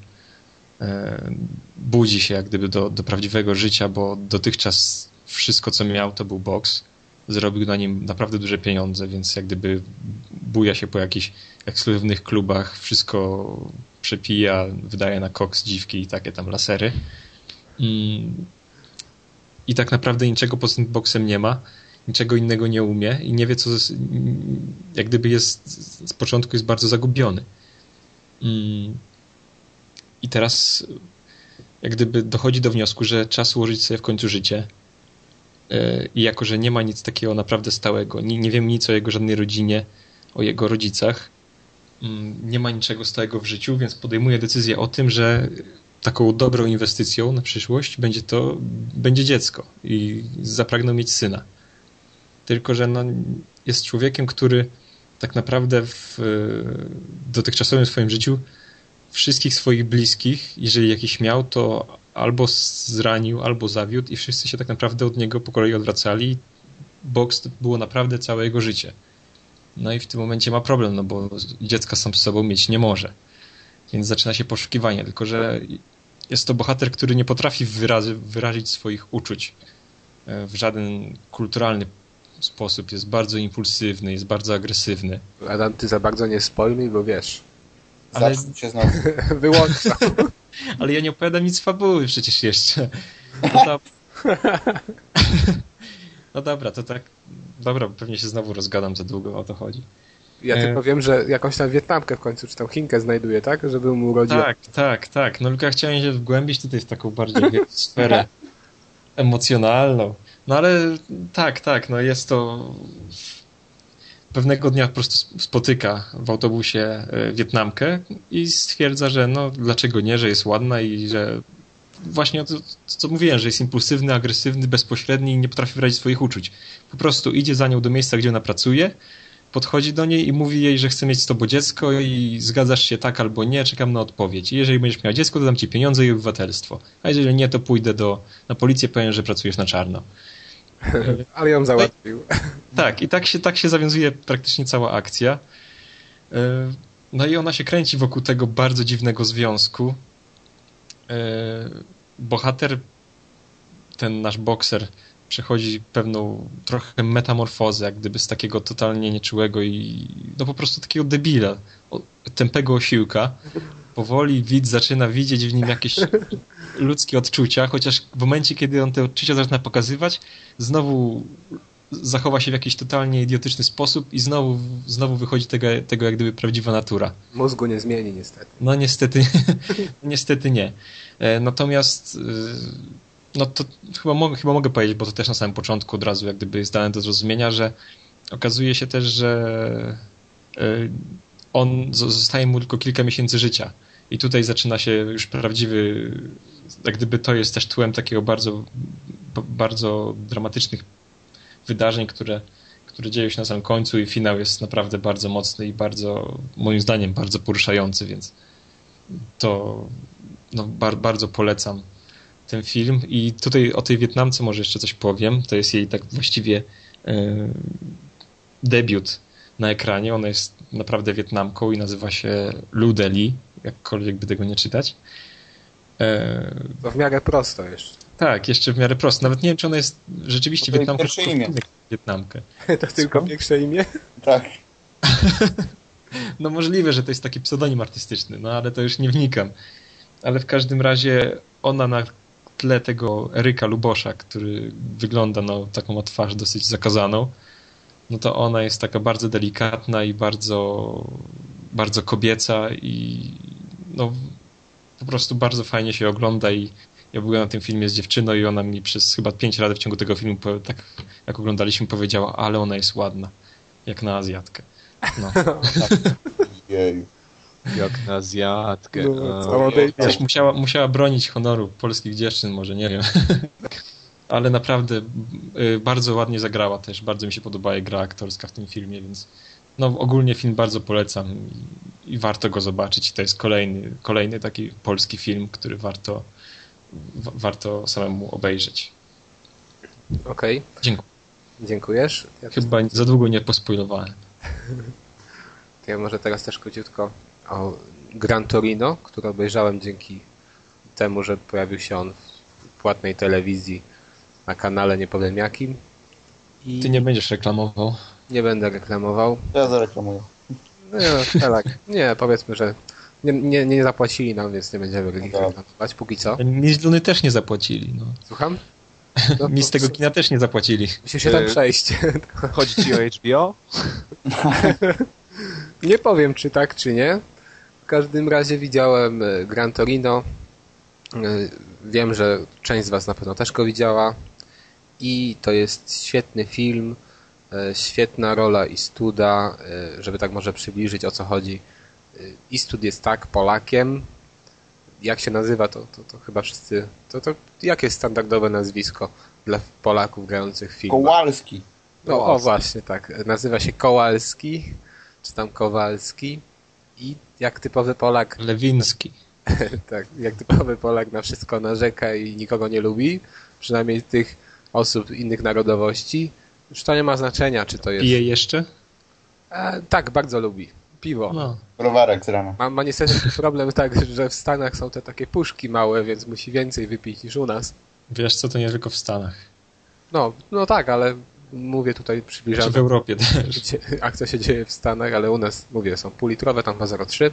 e, budzi się jak gdyby do, do prawdziwego życia, bo dotychczas wszystko co miał to był boks zrobił na nim naprawdę duże pieniądze, więc jak gdyby buja się po jakichś ekskluzywnych klubach, wszystko przepija, wydaje na koks, dziwki i takie tam lasery. I tak naprawdę niczego poza tym boksem nie ma, niczego innego nie umie i nie wie, co jak gdyby jest z początku jest bardzo zagubiony. I teraz jak gdyby dochodzi do wniosku, że czas ułożyć sobie w końcu życie, i jako, że nie ma nic takiego naprawdę stałego, nie, nie wiem nic o jego żadnej rodzinie, o jego rodzicach, nie ma niczego stałego w życiu, więc podejmuje decyzję o tym, że taką dobrą inwestycją na przyszłość będzie to, będzie dziecko i zapragnął mieć syna. Tylko, że no, jest człowiekiem, który tak naprawdę w dotychczasowym swoim życiu wszystkich swoich bliskich, jeżeli jakiś miał, to albo zranił, albo zawiódł i wszyscy się tak naprawdę od niego po kolei odwracali. Boks było naprawdę całe jego życie. No i w tym momencie ma problem, no bo dziecka sam z sobą mieć nie może. Więc zaczyna się poszukiwanie, tylko że jest to bohater, który nie potrafi wyrazy, wyrazić swoich uczuć w żaden kulturalny sposób. Jest bardzo impulsywny, jest bardzo agresywny. Adam, ty za bardzo nie spoiluj, bo wiesz. Ale- Zacznij się znowu. [laughs] Wyłączam. [laughs] Ale ja nie opowiadam nic fabuły przecież jeszcze. [laughs] No, to... no dobra, to tak. Dobra, pewnie się znowu rozgadam za długo, o to chodzi. Ja E. tylko wiem, że jakąś tam Wietnamkę w końcu, czy tam Chinkę znajduje, tak? Żeby mu urodziła. Tak, tak, tak. No tylko chciałem się wgłębić tutaj w taką bardziej [laughs] sferę emocjonalną. No ale tak, tak, no jest to pewnego dnia po prostu spotyka w autobusie e, Wietnamkę i stwierdza, że no dlaczego nie, że jest ładna i że właśnie to, co mówiłem, że jest impulsywny, agresywny, bezpośredni i nie potrafi wyrazić swoich uczuć. Po prostu idzie za nią do miejsca, gdzie ona pracuje, podchodzi do niej i mówi jej, że chce mieć z tobą dziecko i zgadzasz się tak albo nie, czekam na odpowiedź. I jeżeli będziesz miała dziecko, to dam ci pieniądze i obywatelstwo. A jeżeli nie, to pójdę do, na policję, powiem, że pracujesz na czarno. [laughs] Ale ją załatwił. [laughs] Tak, i tak się, tak się zawiązuje praktycznie cała akcja. Yy, No i ona się kręci wokół tego bardzo dziwnego związku. E, bohater, ten nasz bokser, przechodzi pewną trochę metamorfozę, jak gdyby z takiego totalnie nieczułego i no po prostu takiego debila, tępego osiłka. Powoli widz zaczyna widzieć w nim jakieś ludzkie odczucia, chociaż w momencie, kiedy on te odczucia zaczyna pokazywać, znowu zachowa się w jakiś totalnie idiotyczny sposób i znowu, znowu wychodzi tego, tego jak gdyby prawdziwa natura. Mózgu nie zmieni niestety. No niestety, [laughs] niestety nie. E, Natomiast e, no to chyba mogę, chyba mogę powiedzieć, bo to też na samym początku od razu jak gdyby jest dane do zrozumienia, że okazuje się też, że e, on zostaje mu tylko kilka miesięcy życia. I tutaj zaczyna się już prawdziwy, jak gdyby to jest też tłem takiego bardzo, bardzo dramatycznych wydarzeń, które, które dzieją się na samym końcu i finał jest naprawdę bardzo mocny i bardzo, moim zdaniem, bardzo poruszający, więc to no, bar, bardzo polecam ten film. I tutaj o tej Wietnamce może jeszcze coś powiem. To jest jej tak właściwie e, debiut na ekranie. Ona jest naprawdę Wietnamką i nazywa się Lu Deli, jakkolwiek by tego nie czytać. E, To w miarę prosto jeszcze. Tak, jeszcze w miarę prosto. Nawet nie wiem, czy ona jest rzeczywiście To jej Wietnamką. [laughs] pierwsze imię. Wietnamkę. To tylko pierwsze imię? Tak. [laughs] No możliwe, że to jest taki pseudonim artystyczny, no ale to już nie wnikam. Ale w każdym razie ona na tle tego Eryka Lubosza, który wygląda no taką twarz dosyć zakazaną, no to ona jest taka bardzo delikatna i bardzo bardzo kobieca i no po prostu bardzo fajnie się ogląda i ja byłem na tym filmie z dziewczyną i ona mi przez chyba pięć razy w ciągu tego filmu tak jak oglądaliśmy powiedziała, ale ona jest ładna, jak na Azjatkę. No. [laughs] Jej. Jak na Azjatkę. No, musiała, musiała bronić honoru polskich dziewczyn, może nie wiem. [laughs] Ale naprawdę y, bardzo ładnie zagrała też. Bardzo mi się podoba jej gra aktorska w tym filmie, więc no, ogólnie film bardzo polecam i, i warto go zobaczyć. To jest kolejny, kolejny taki polski film, który warto, wa- warto samemu obejrzeć. Okej, Dziękuję. dziękujesz. Ja, Chyba za długo nie pospoilowałem. [laughs] ja może teraz też króciutko o Gran Torino, który obejrzałem dzięki temu, że pojawił się on w płatnej telewizji na kanale nie powiem jakim. I Ty nie będziesz reklamował. nie będę reklamował. To ja zareklamuję. No nie, tak. Nie, powiedzmy, że nie, nie, nie zapłacili nam, więc nie będziemy ich Dobra. reklamować póki co. Mi z Luny też nie zapłacili. No. Słucham? No, Mi z tego kina też nie zapłacili. Musisz się tam Y- przejść. [laughs] Chodzi ci o HBO? [laughs] Nie powiem, czy tak, czy nie. W każdym razie widziałem e, Gran Torino. E, Wiem, że część z Was na pewno też go widziała. I to jest świetny film, świetna rola Istuda, e, żeby tak może przybliżyć o co chodzi. Istud jest tak Polakiem. Jak się nazywa, to, to, to chyba wszyscy. To, to jakie jest standardowe nazwisko dla Polaków grających w filmach? Kowalski. No, o właśnie, tak. Nazywa się Kołalski, czy tam Kowalski. I jak typowy Polak, Lewiński. [laughs] tak, jak typowy Polak na wszystko narzeka i nikogo nie lubi, przynajmniej tych osób innych narodowości, już to nie ma znaczenia, czy to jest... Pije jeszcze? E, tak, bardzo lubi. Piwo. No. Browarek z rana. Ma, ma niestety [laughs] problem tak, że w Stanach są te takie puszki małe, więc musi więcej wypić niż u nas. Wiesz co, to nie tylko w Stanach. No, no tak, ale mówię tutaj, Czy przybliżam w Europie też. gdzie akcja się dzieje w Stanach, ale u nas, mówię, są półlitrowe, tam ma 0,3.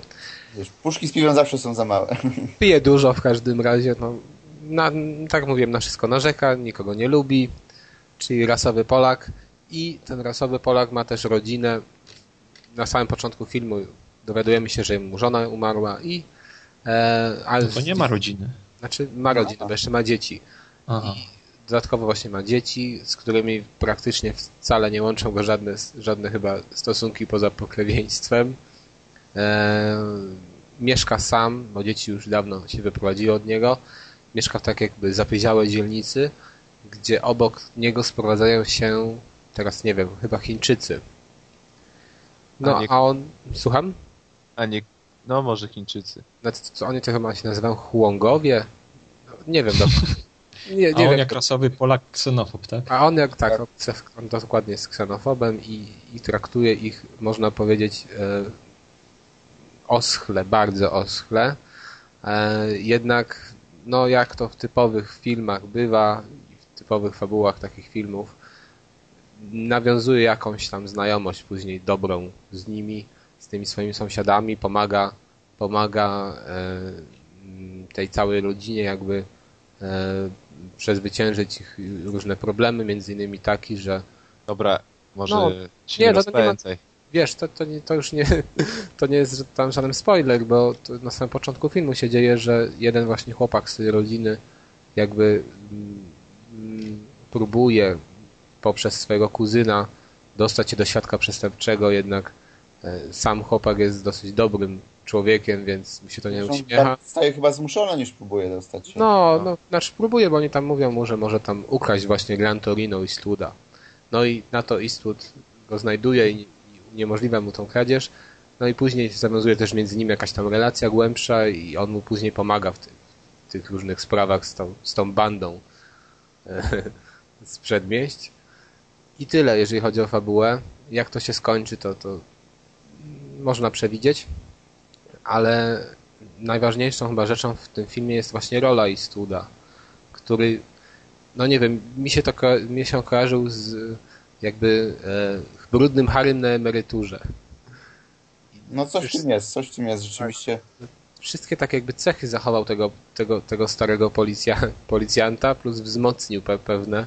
Wiesz, puszki z piwem zawsze są za małe. [laughs] Pije dużo w każdym razie, no, na, tak mówiłem, na wszystko narzeka, nikogo nie lubi, czyli rasowy Polak i ten rasowy Polak ma też rodzinę. Na samym początku filmu dowiadujemy się, że mu żona umarła i e, ale nie ma rodziny. Znaczy ma rodzinę, bo jeszcze ma dzieci. Aha. Dodatkowo właśnie ma dzieci, z którymi praktycznie wcale nie łączą go żadne, żadne chyba stosunki poza pokrewieństwem. E, mieszka sam, bo dzieci już dawno się wyprowadziły od niego. Mieszka w tak jakby zapyziałej dzielnicy, gdzie obok niego sprowadzają się, teraz nie wiem, chyba Chińczycy. No, A nie- a on, słucham? A nie, no może Chińczycy. Znaczy, co oni to chyba się nazywają Huongowie? No, Nie wiem, [laughs] do... nie, A nie on wiem. jak rasowy Polak ksenofob, tak? A on jak tak, on, on dokładnie jest ksenofobem i, i traktuje ich, można powiedzieć, e, oschle, bardzo oschle. E, jednak no jak to w typowych filmach bywa, w typowych fabułach takich filmów, nawiązuje jakąś tam znajomość później dobrą z nimi, z tymi swoimi sąsiadami, pomaga, pomaga e, tej całej rodzinie jakby e, przezwyciężyć ich różne problemy, między innymi taki, że Dobra, może No, nie, nie, no to nie ma- wiesz, to, to, nie, to już nie, [laughs] to nie jest tam żaden spoiler, bo na samym początku filmu się dzieje, że jeden właśnie chłopak z tej rodziny jakby mm, próbuje poprzez swojego kuzyna dostać się do świadka przestępczego, jednak e, sam chłopak jest dosyć dobrym człowiekiem, więc mi się to nie Zresztą uśmiecha. tak Staje chyba zmuszony niż próbuje dostać się. No, no, znaczy próbuje, bo oni tam mówią mu, że może tam ukraść właśnie Gran Torino Eastwooda. No i na to Eastwood go znajduje i i uniemożliwia mu tą kradzież. No i później zawiązuje też między nimi jakaś tam relacja głębsza i on mu później pomaga w tych, tych różnych sprawach z tą, z tą bandą e, [laughs] z przedmieść. I tyle, jeżeli chodzi o fabułę. Jak to się skończy, to, to można przewidzieć, ale najważniejszą chyba rzeczą w tym filmie jest właśnie rola Eastwooda, który, no nie wiem, mi się to mi się kojarzył z jakby e, brudnym Harrym na emeryturze. No coś w tym jest, coś w tym jest rzeczywiście. Wszystkie tak jakby cechy zachował tego, tego, tego starego policja, [laughs] policjanta, plus wzmocnił pe- pewne,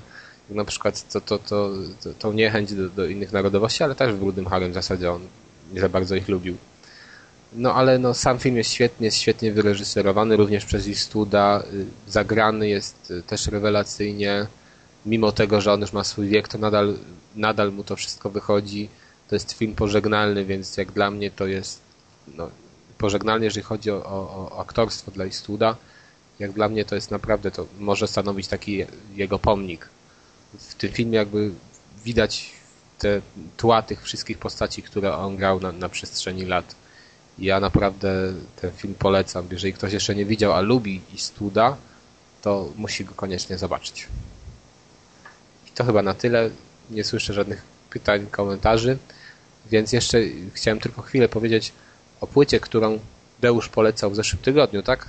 na przykład to, to, to, to, tą niechęć do, do innych narodowości, ale też w brudnym Harrym w zasadzie on nie za bardzo ich lubił. No ale no, sam film jest świetnie, jest świetnie wyreżyserowany, również przez Eastwooda, y, zagrany jest y, też rewelacyjnie, mimo tego, że on już ma swój wiek, to nadal, nadal mu to wszystko wychodzi. To jest film pożegnalny, więc jak dla mnie to jest no, pożegnalny, jeżeli chodzi o, o, o aktorstwo dla Eastwooda. Jak dla mnie to jest naprawdę, to może stanowić taki jego pomnik. W tym filmie jakby widać te tła tych wszystkich postaci, które on grał na, na przestrzeni lat. Ja naprawdę ten film polecam. Jeżeli ktoś jeszcze nie widział, a lubi Eastwooda, to musi go koniecznie zobaczyć. I to chyba na tyle. Nie słyszę żadnych pytań, komentarzy, więc jeszcze chciałem tylko chwilę powiedzieć o płycie, którą Deusz polecał w zeszłym tygodniu, tak?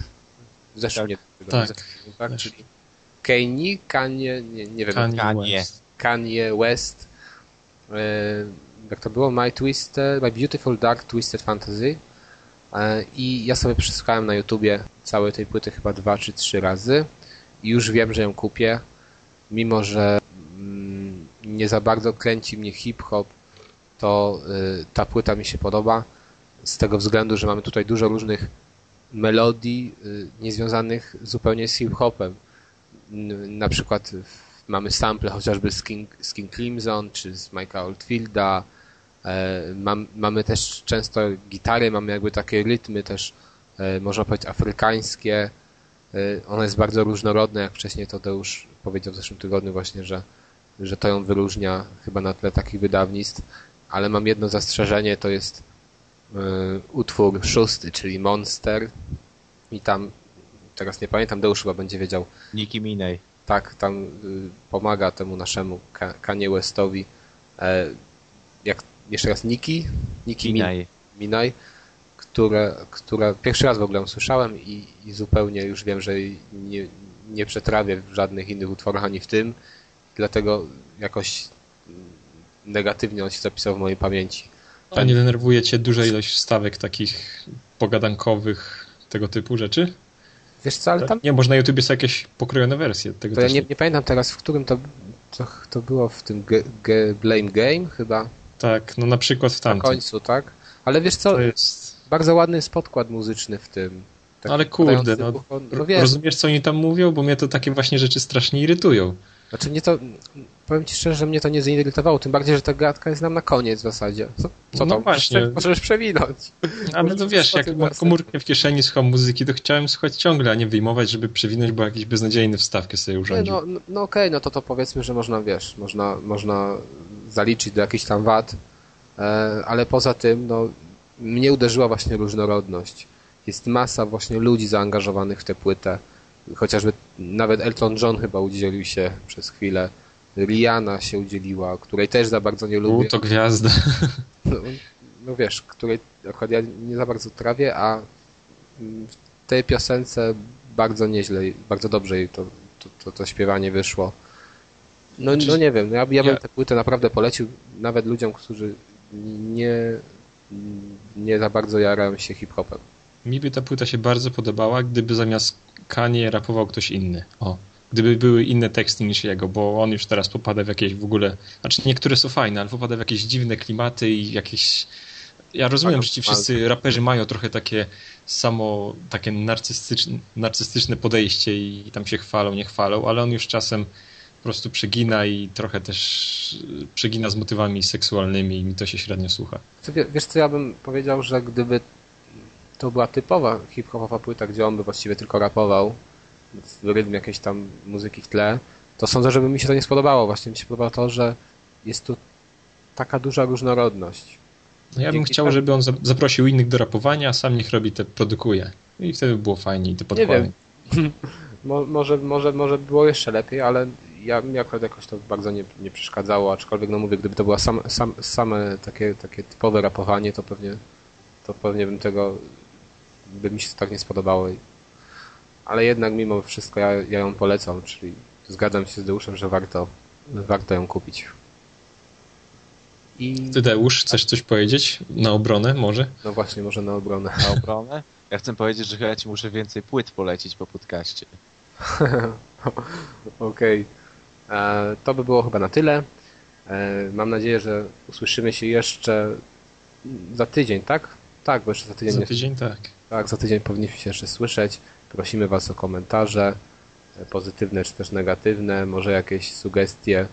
W zeszłym Tak. nie, tygodniu, Tak. w zeszłym tygodniu, tak? Zeszły. Czyli Kanye, Kanye, nie, nie wiem, Kanye Kanye. West. Kanye West. E, jak to było? My Twisted, My Beautiful Dark Twisted Fantasy. E, I ja sobie przesłuchałem na YouTubie całej tej płyty chyba dwa czy trzy razy. I już wiem, że ją kupię. Mimo, że mm, nie za bardzo kręci mnie hip-hop, to y, ta płyta mi się podoba. Z tego względu, że mamy tutaj dużo różnych melodii y, niezwiązanych zupełnie z hip-hopem. Na przykład mamy sample chociażby z King, z King Crimson czy z Mike'a Oldfielda. E, Mam, mamy też często gitary, mamy jakby takie rytmy też, e, można powiedzieć, afrykańskie. E, Ona jest bardzo różnorodna, jak wcześniej już powiedział w zeszłym tygodniu właśnie, że, że to ją wyróżnia chyba na tle takich wydawnictw. Ale mam jedno zastrzeżenie, to jest utwór szósty, czyli Monster. I tam, teraz nie pamiętam, Deusz chyba będzie wiedział, Nicki Minaj. tak, tam y, pomaga temu naszemu Ka- Kanye Westowi. E, jak jeszcze raz Niki, Niki Minaj, Minaj. Minaj które, które pierwszy raz w ogóle ją słyszałem i, i zupełnie już wiem, że jej nie, nie przetrawię w żadnych innych utworach ani w tym, dlatego jakoś mm, negatywnie on się zapisał w mojej pamięci. A nie denerwuje cię duża ilość wstawek takich pogadankowych, tego typu rzeczy? Wiesz co, ale tam Nie, może na YouTubie są jakieś pokrojone wersje tego to ja nie, nie pamiętam teraz, w którym to, to, to było w tym ge, ge, Blame Game chyba, Tak, no na przykład w na tamtym. końcu, tak? Ale wiesz co, jest... Bardzo ładny jest podkład muzyczny w tym. Taki Ale kurde, no, no rozumiesz co oni tam mówią? Bo mnie to takie właśnie rzeczy strasznie irytują. Znaczy mnie to, powiem ci szczerze, że mnie to nie zirytowało, tym bardziej, że ta gadka jest nam na koniec w zasadzie. Co, co No tam? właśnie. Możesz, możesz przewinąć. Ale to wiesz, jak mam komórkę w kieszeni, słucham muzyki, to chciałem słuchać ciągle, a nie wyjmować, żeby przewinąć, bo jakiś beznadziejny wstawkę sobie Nie, urządził. no no, no okej, no to to powiedzmy, że można, wiesz, można, można zaliczyć do jakichś tam wad, e, ale poza tym, no, mnie uderzyła właśnie różnorodność. Jest masa właśnie ludzi zaangażowanych w tę płytę. Chociażby nawet Elton John chyba udzielił się przez chwilę. Rihanna się udzieliła, której też za bardzo nie U, lubię. to gwiazda. [laughs] No, no wiesz, której akurat ja nie za bardzo trawię, a w tej piosence bardzo nieźle, bardzo dobrze jej to, to, to, to śpiewanie wyszło. No, Znaczy, no nie wiem, ja, ja bym ja- tę płytę naprawdę polecił nawet ludziom, którzy nie, nie za bardzo jarają się hip-hopem. Mi by ta płyta się bardzo podobała, gdyby zamiast Kanie rapował ktoś inny. O. Gdyby były inne teksty niż jego, bo on już teraz popada w jakieś w ogóle. Znaczy niektóre są fajne, ale popada w jakieś dziwne klimaty i jakieś. Ja rozumiem, że ci wszyscy raperzy mają trochę takie samo, takie narcystyczne, narcystyczne podejście i tam się chwalą, nie chwalą, ale on już czasem po prostu przegina i trochę też przegina z motywami seksualnymi i mi to się średnio słucha. Wiesz co, ja bym powiedział, że gdyby to była typowa hip-hopowa płyta, gdzie on by właściwie tylko rapował, rytm jakiejś tam muzyki w tle, to sądzę, że by mi się to nie spodobało. Właśnie mi się podoba to, że jest tu taka duża różnorodność. No ja bym Dzięki chciał, żeby on za- zaprosił innych do rapowania, a sam niech robi te, produkuje. I wtedy by było fajnie i te podkłady. wiem. [laughs] Mo, może, może, może było jeszcze lepiej, ale ja mi akurat jakoś to bardzo nie, nie przeszkadzało, aczkolwiek no mówię, gdyby to było sam, sam, same takie, takie typowe rapowanie, to pewnie, to pewnie bym tego, by mi się to tak nie spodobało. Ale jednak mimo wszystko ja, ja ją polecam, czyli zgadzam się z Deuszem, że warto, warto ją kupić. I Ty, Deusz, chcesz coś powiedzieć na obronę może? no właśnie, może na obronę. Na obronę? Ja chcę powiedzieć, że chyba ci muszę więcej płyt polecić po podcaście. [laughs] Okej. E, To by było chyba na tyle. E, Mam nadzieję, że usłyszymy się jeszcze za tydzień, tak? Tak, bo jeszcze za tydzień. Za jest- tydzień tak. Tak, za tydzień powinniśmy się jeszcze słyszeć. Prosimy Was o komentarze, e, pozytywne czy też negatywne, może jakieś sugestie,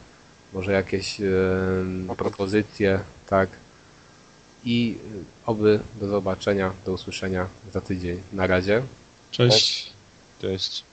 może jakieś em, propozycje, tak. I e, oby do zobaczenia, do usłyszenia za tydzień. Na razie. Cześć. Cześć.